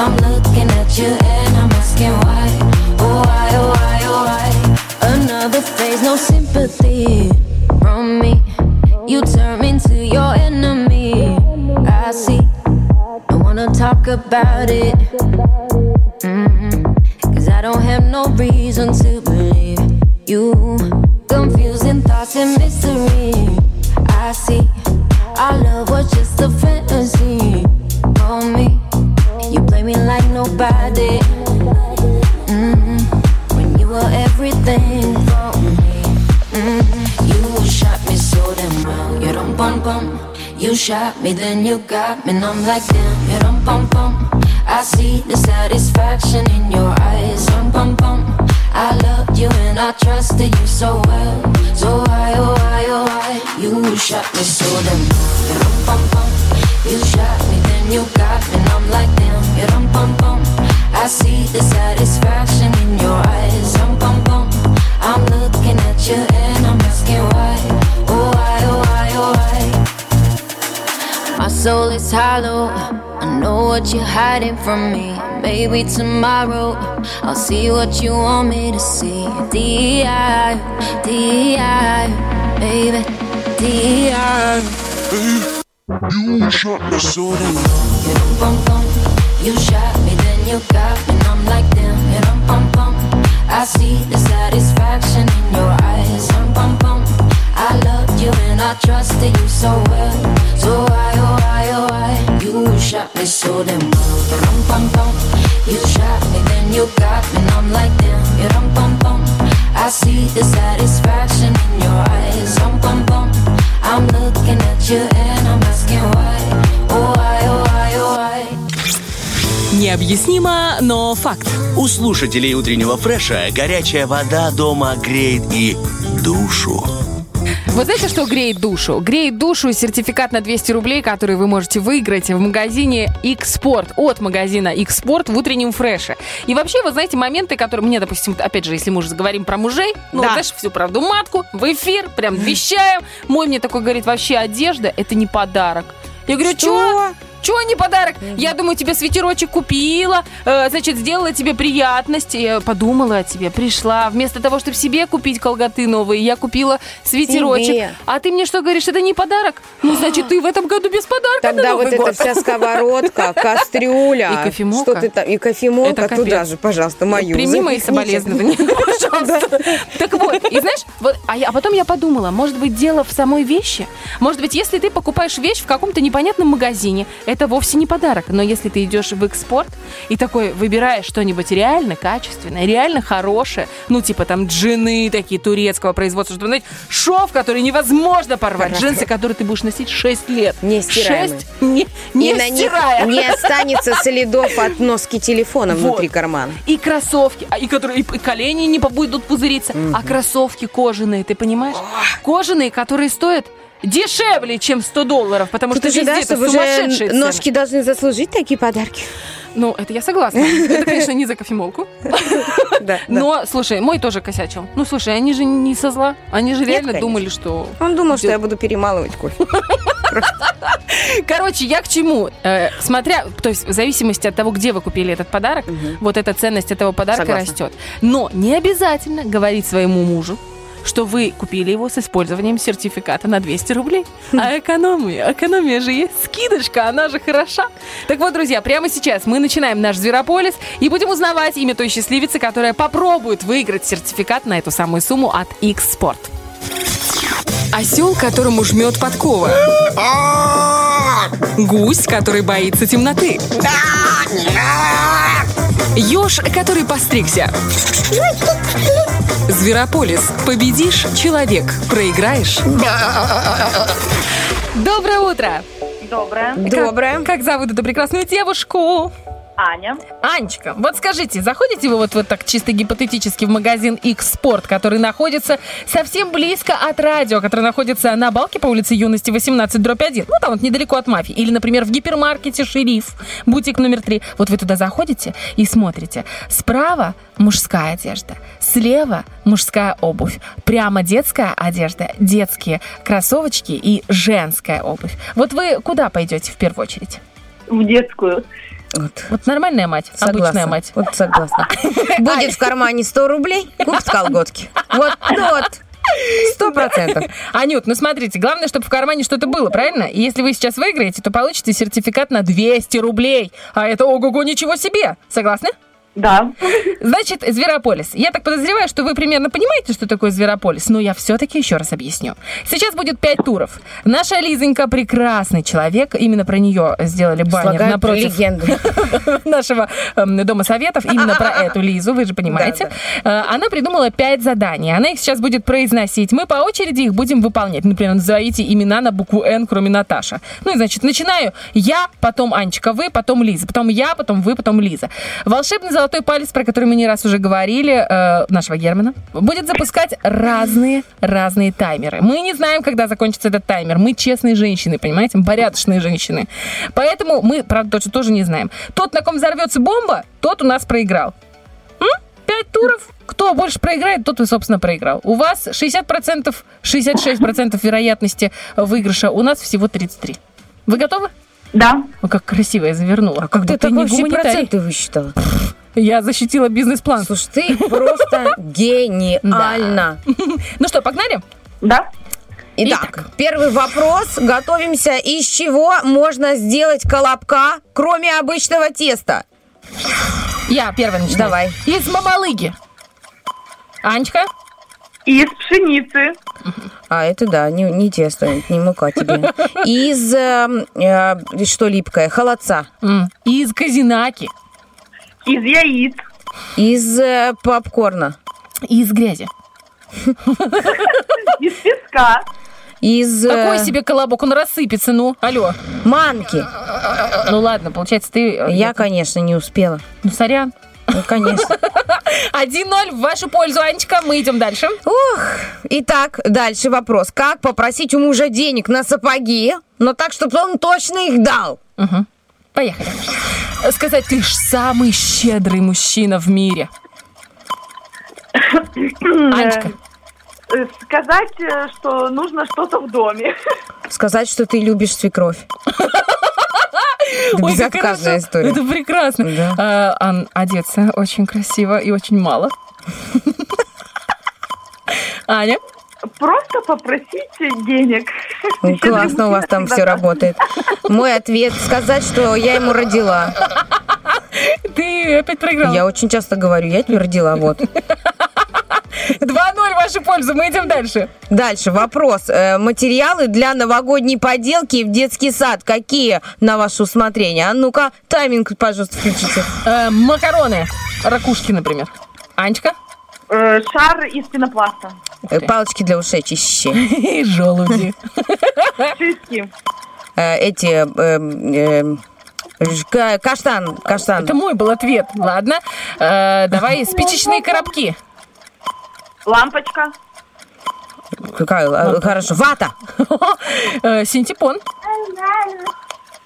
Speaker 1: I'm looking at you and I'm asking why, oh why, oh why, oh why. Another phase, no sympathy from me. You turn into your enemy. I see. I wanna talk about it. Mm-hmm. Cause I don't have no reason to believe you. Confusing thoughts and mystery. I see. Our love was just a fantasy. For me, me like nobody. Mm-hmm. When you were everything for me. Mm-hmm. You shot me so damn well. You don't bum bum. You shot me, then you got me, and I'm like damn. You don't bum bum. I see the satisfaction in your eyes. Bum bum bum. I loved you and I trusted you so well. So why, oh why, oh why? You shot me so damn well. You bum bum. You shot me, then you got me, and I'm like don't bum bum. I see the satisfaction in your eyes. Bum bum bum. I'm looking at you and I'm asking why. Oh why, oh why, oh why? My soul is hollow. I know what you're hiding from me. Maybe tomorrow I'll see what you want me to see. D.I. D.I. Baby, D.I.
Speaker 7: You shot me so damn
Speaker 1: You shot me, then you got me, and I'm like damn. You dum bum bum. I see the satisfaction in your eyes. Dum bum bum. I loved you and I trusted you so well. So why, oh why, oh why? You shot me so damn well. You dum bum bum. You shot me, then you got me, and I'm like damn. You dum bum bum. I see the satisfaction in your eyes. Dum bum bum. I'm looking at you and I'm asking why.
Speaker 16: Необъяснимо, но факт.
Speaker 5: У слушателей утреннего фреша горячая вода дома греет и душу.
Speaker 4: Вот знаете, что греет душу? Греет душу сертификат на 200 рублей, который вы можете выиграть в магазине X-Sport. От магазина X-Sport в утреннем фреше. И вообще, вот знаете, моменты, которые мне, допустим, опять же, если мы уже заговорим про мужей, ну,
Speaker 3: Да.
Speaker 4: знаешь, всю правду матку, в эфир, прям вещаем. Мой мне такой говорит, вообще одежда – это не подарок. Я говорю, что? Чего не подарок? Я думаю, тебе свитерочек купила, э, значит, сделала тебе приятность, подумала о тебе, пришла. Вместо того, чтобы себе купить колготы новые, я купила свитерочек.
Speaker 3: Себе.
Speaker 4: А ты мне что говоришь, это не подарок? Ну, значит, ты в этом году без подарка на
Speaker 3: Тогда
Speaker 4: Новый
Speaker 3: вот эта
Speaker 4: год.
Speaker 3: вся сковородка, кастрюля.
Speaker 4: И кофемолка.
Speaker 3: Что ты там? И кофемолка туда же, пожалуйста, мою.
Speaker 4: Прими мои соболезнования, пожалуйста. Так вот, и знаешь, вот, а, я- а потом я подумала, может быть, дело в самой вещи? Может быть, если ты покупаешь вещь в каком-то непонятном магазине, это вовсе не подарок. Но если ты идешь в экспорт и такой выбираешь что-нибудь реально качественное, реально хорошее, ну, типа там джины такие турецкого производства, чтобы, знаете, шов, который невозможно порвать,
Speaker 3: Хорошо.
Speaker 4: джинсы, которые ты будешь носить 6 лет.
Speaker 3: Не стираемые.
Speaker 4: 6 не, не
Speaker 3: И на них не останется следов от носки телефона
Speaker 4: Вот.
Speaker 3: внутри кармана.
Speaker 4: И кроссовки, а, и которые и колени не будут пузыриться, а кроссовки кожаные, ты понимаешь? Кожаные, которые стоят дешевле, чем 100 долларов, потому
Speaker 3: Тут
Speaker 4: что везде
Speaker 3: да,
Speaker 4: это сумасшедшие цены.
Speaker 3: ножки должны заслужить такие подарки.
Speaker 4: Ну, это я согласна. Это, конечно, не за кофемолку. Но, слушай, мой тоже косячил. Ну, слушай, они же не со зла. Они же реально думали, что...
Speaker 3: Он думал, что я буду перемалывать кофе.
Speaker 4: Короче, я к чему? Э, смотря, то есть в зависимости от того, где вы купили этот подарок, вот эта ценность этого подарка растет. Но не обязательно говорить своему мужу, что вы купили его с использованием сертификата на 200 рублей. А экономия, экономия же есть, скидочка, она же хороша. Так вот, друзья, прямо сейчас мы начинаем наш Зверополис и будем узнавать имя той счастливицы, которая попробует выиграть сертификат на эту самую сумму от X-Sport.
Speaker 8: Осел, которому жмет подкова. Гусь, который боится темноты. Еж, который постригся. Зверополис. Победишь – человек. Проиграешь –
Speaker 4: Доброе утро!
Speaker 11: Доброе.
Speaker 3: Доброе.
Speaker 4: Как, как зовут эту прекрасную девушку?
Speaker 17: Аня.
Speaker 4: Анечка, вот скажите, заходите вы вот, вот так чисто гипотетически в магазин X Sport, который находится совсем близко от радио, который находится на балке по улице Юности 18 дробь 1, ну там вот недалеко от мафии, или, например, в гипермаркете Шериф, бутик номер 3. Вот вы туда заходите и смотрите. Справа мужская одежда, слева мужская обувь, прямо детская одежда, детские кроссовочки и женская обувь. Вот вы куда пойдете в первую очередь?
Speaker 17: В детскую.
Speaker 4: Вот, нормальная мать,
Speaker 3: Согласна.
Speaker 4: обычная мать.
Speaker 3: Вот согласна. Будет в кармане 100 рублей, купит колготки. Вот, вот. Сто процентов.
Speaker 4: Анют, ну смотрите, главное, чтобы в кармане что-то было, правильно? И если вы сейчас выиграете, то получите сертификат на 200 рублей. А это ого-го, ничего себе. Согласны?
Speaker 17: Да.
Speaker 4: Значит, Зверополис. Я так подозреваю, что вы примерно понимаете, что такое Зверополис, но я все-таки еще раз объясню. Сейчас будет пять туров. Наша Лизонька прекрасный человек. Именно про нее сделали баннер
Speaker 3: Слагают
Speaker 4: напротив
Speaker 3: легенду.
Speaker 4: нашего эм, Дома Советов. Именно про эту Лизу, вы же понимаете. Э, Она придумала пять заданий. Она их сейчас будет произносить. Мы по очереди их будем выполнять. Например, назовите имена на букву Н, кроме Наташа. Ну и, значит, начинаю я, потом Анечка, вы, потом Лиза. Потом я, потом вы, потом Лиза. Волшебный золотой палец, про который мы не раз уже говорили, э, нашего Германа, будет запускать разные, разные таймеры. Мы не знаем, когда закончится этот таймер. Мы честные женщины, понимаете? Мы порядочные женщины. Поэтому мы, правда, точно тоже не знаем. Тот, на ком взорвется бомба, тот у нас проиграл. М? Пять туров. Кто больше проиграет, тот и, собственно, проиграл. У вас 60%, 66% вероятности выигрыша. У нас всего 33. Вы готовы?
Speaker 17: Да.
Speaker 4: Ой, как красиво я завернула.
Speaker 3: Как ты
Speaker 4: будто
Speaker 3: так
Speaker 4: не
Speaker 3: вообще
Speaker 4: гуманитарий.
Speaker 3: проценты высчитала?
Speaker 4: Я защитила бизнес-план.
Speaker 3: Слушай, ты просто гениально.
Speaker 4: Ну что, погнали?
Speaker 17: Да.
Speaker 3: Итак, первый вопрос. Готовимся. Из чего можно сделать колобка, кроме обычного теста?
Speaker 4: Я первая начинаю.
Speaker 3: Давай.
Speaker 4: Из мамалыги. Анечка?
Speaker 17: Из пшеницы.
Speaker 3: А, это да, не, не тесто, не мука тебе. Из, э, э, что липкое, холодца.
Speaker 4: Из казинаки.
Speaker 17: Из яиц.
Speaker 3: Из э, попкорна.
Speaker 4: Из грязи.
Speaker 17: Из песка.
Speaker 3: Из... э,
Speaker 4: Какой себе колобок? Он рассыпется, ну. Алло.
Speaker 3: Манки.
Speaker 4: Ну ладно, получается, ты... э,
Speaker 3: Я, конечно, не успела.
Speaker 4: Ну, сорян.
Speaker 3: Ну, конечно.
Speaker 4: 1-0 в вашу пользу, Анечка. Мы идем дальше.
Speaker 3: Ух, итак, дальше вопрос. Как попросить у мужа денег на сапоги, но так, чтобы он точно их дал?
Speaker 4: Угу. Поехали. Сказать, ты ж самый щедрый мужчина в мире. Анечка.
Speaker 17: Э, Сказать, э, что нужно что-то в доме.
Speaker 3: Сказать, что ты любишь свекровь. Это
Speaker 4: Ой,
Speaker 3: безотказная история.
Speaker 4: Это прекрасно.
Speaker 3: Да.
Speaker 4: А, Ан, одеться очень красиво и очень мало. Аня?
Speaker 17: Просто попросить денег.
Speaker 3: Ну, Классно у вас там все работает. Мой ответ сказать, что я ему родила.
Speaker 4: Ты опять проиграла.
Speaker 3: Я очень часто говорю, я тебе родила, вот.
Speaker 4: 2-0 в вашу пользу. Мы идем дальше.
Speaker 3: Дальше вопрос. Э, Материалы для новогодней поделки в детский сад какие на ваше усмотрение? А ну-ка, тайминг, пожалуйста, включите.
Speaker 4: Э, макароны. Ракушки, например. Анечка?
Speaker 17: Э, Шар из пенопласта.
Speaker 3: Палочки для ушей чище.
Speaker 4: И желуди.
Speaker 17: Шишки.
Speaker 3: Э, Эти... э, э, ж- ка- Каштан, каштан.
Speaker 4: Это мой был ответ. Ладно. Э, давай спичечные коробки.
Speaker 17: Лампочка.
Speaker 3: Какая? э, Хорошо. Вата.
Speaker 4: Синтепон.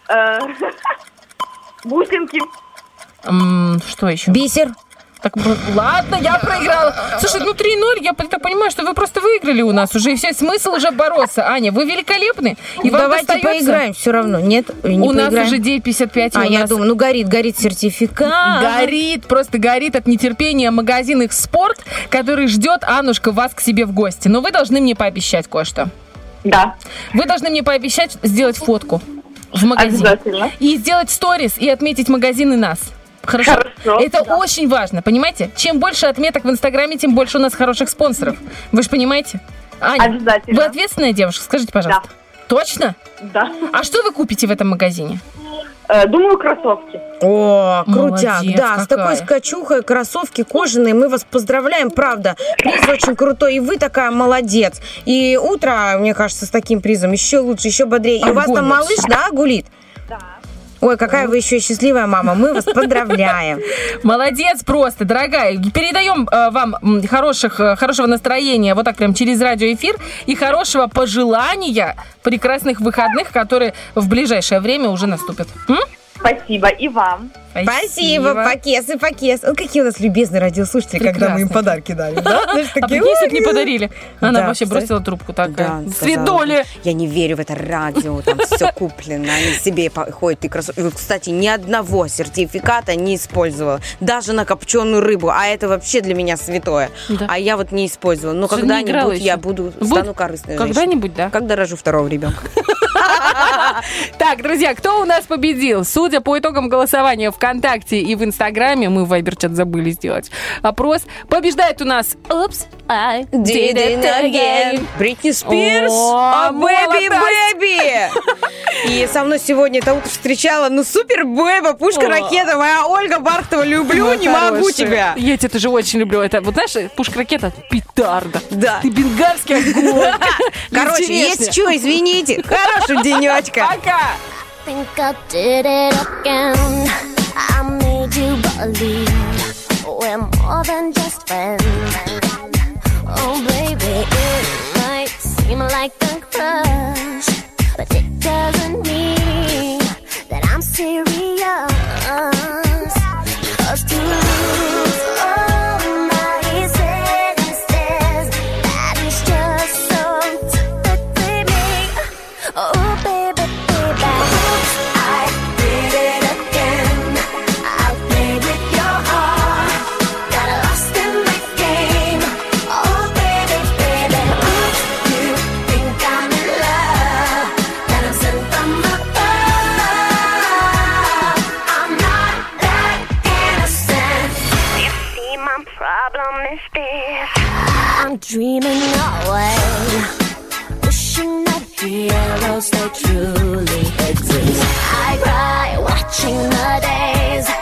Speaker 17: Бусинки.
Speaker 4: Что еще?
Speaker 3: Бисер.
Speaker 4: Так, ну, ладно, я проиграла. Слушай, ну 3-0, я так понимаю, что вы просто выиграли у нас уже. И все, смысл уже бороться. Аня, вы великолепны. И вам
Speaker 3: Давайте
Speaker 4: достается-
Speaker 3: поиграем все равно. Нет, не
Speaker 4: у нас
Speaker 3: поиграем?
Speaker 4: уже 9.55. и
Speaker 3: А,
Speaker 4: у
Speaker 3: я
Speaker 4: нас
Speaker 3: думаю, ну горит, горит сертификат.
Speaker 4: Горит, просто горит от нетерпения магазин их спорт, который ждет, Анушка, вас к себе в гости. Но вы должны мне пообещать кое-что.
Speaker 17: Да.
Speaker 4: Вы должны мне пообещать сделать фотку в магазине.
Speaker 17: Обязательно.
Speaker 4: И сделать сторис, и отметить магазин и нас. Хорошо?
Speaker 17: Хорошо,
Speaker 4: Это очень важно, понимаете? Чем больше отметок в Инстаграме, тем больше у нас хороших спонсоров. Вы же понимаете? Аня,
Speaker 17: Обязательно.
Speaker 4: вы ответственная девушка? Скажите, пожалуйста. Точно?
Speaker 17: Да.
Speaker 4: А что вы купите в этом магазине?
Speaker 17: Э, Думаю, кроссовки.
Speaker 3: О, крутяк,
Speaker 4: Молодец
Speaker 3: да, с такой
Speaker 4: какая.
Speaker 3: скачухой, кроссовки кожаные, мы вас поздравляем, правда. Приз очень крутой, и вы такая молодец. И утро, мне кажется, с таким призом еще лучше, еще бодрее. И у вас
Speaker 4: Огонь
Speaker 3: там малыш, да, гулит? Ой, какая вы еще счастливая мама. Мы вас поздравляем.
Speaker 4: Молодец просто, дорогая. Передаем э, вам хороших, э, хорошего настроения, вот так прям через радиоэфир, и хорошего пожелания прекрасных выходных, которые в ближайшее время уже наступят. М?
Speaker 17: Спасибо и вам.
Speaker 3: Спасибо, Пакес и Пакес. Ой, какие у нас любезные радиослушатели, когда мы им
Speaker 4: Прекрасно.
Speaker 3: подарки дали. Да? Знаешь,
Speaker 4: А
Speaker 3: такие, «Ой,
Speaker 4: бы не подарили. Она
Speaker 3: Да,
Speaker 4: вообще бросила трубку такая.
Speaker 3: Да,
Speaker 4: свидули.
Speaker 3: Я не верю в это радио, там все куплено, они себе ходят и красотки. Кстати, ни одного сертификата не использовала, даже на копченую рыбу, а это вообще для меня святое.
Speaker 4: Да.
Speaker 3: А я вот не использовала. Но когда-нибудь я буду, стану корыстной женщиной.
Speaker 4: Когда-нибудь, да.
Speaker 3: Когда рожу второго ребенка.
Speaker 4: Так, друзья, кто у нас победил? Судя по итогам голосования ВКонтакте и в Инстаграме, мы в Вайбер-чат забыли сделать опрос, побеждает у нас Oops, I did it again.
Speaker 3: Бритни Спирс,
Speaker 4: О,
Speaker 3: а бэби, бэби. И со мной сегодня это утро встречала, ну супер бэба, пушка ракета, моя Ольга Бархтова, люблю, не могу тебя.
Speaker 4: Я тебя тоже очень люблю. Это, вот знаешь, пушка-ракета петарда.
Speaker 3: Да.
Speaker 4: Ты бенгальский огонь.
Speaker 3: Короче, есть что, извините. Хорошего денечка.
Speaker 4: Пока.
Speaker 9: think I did it again. I made you believe we're more than just friends. Baby, it might seem like a crush, but it doesn't mean that I'm serious. 'Cause to dreaming away wishing that heroes they truly exist. I cry watching the days.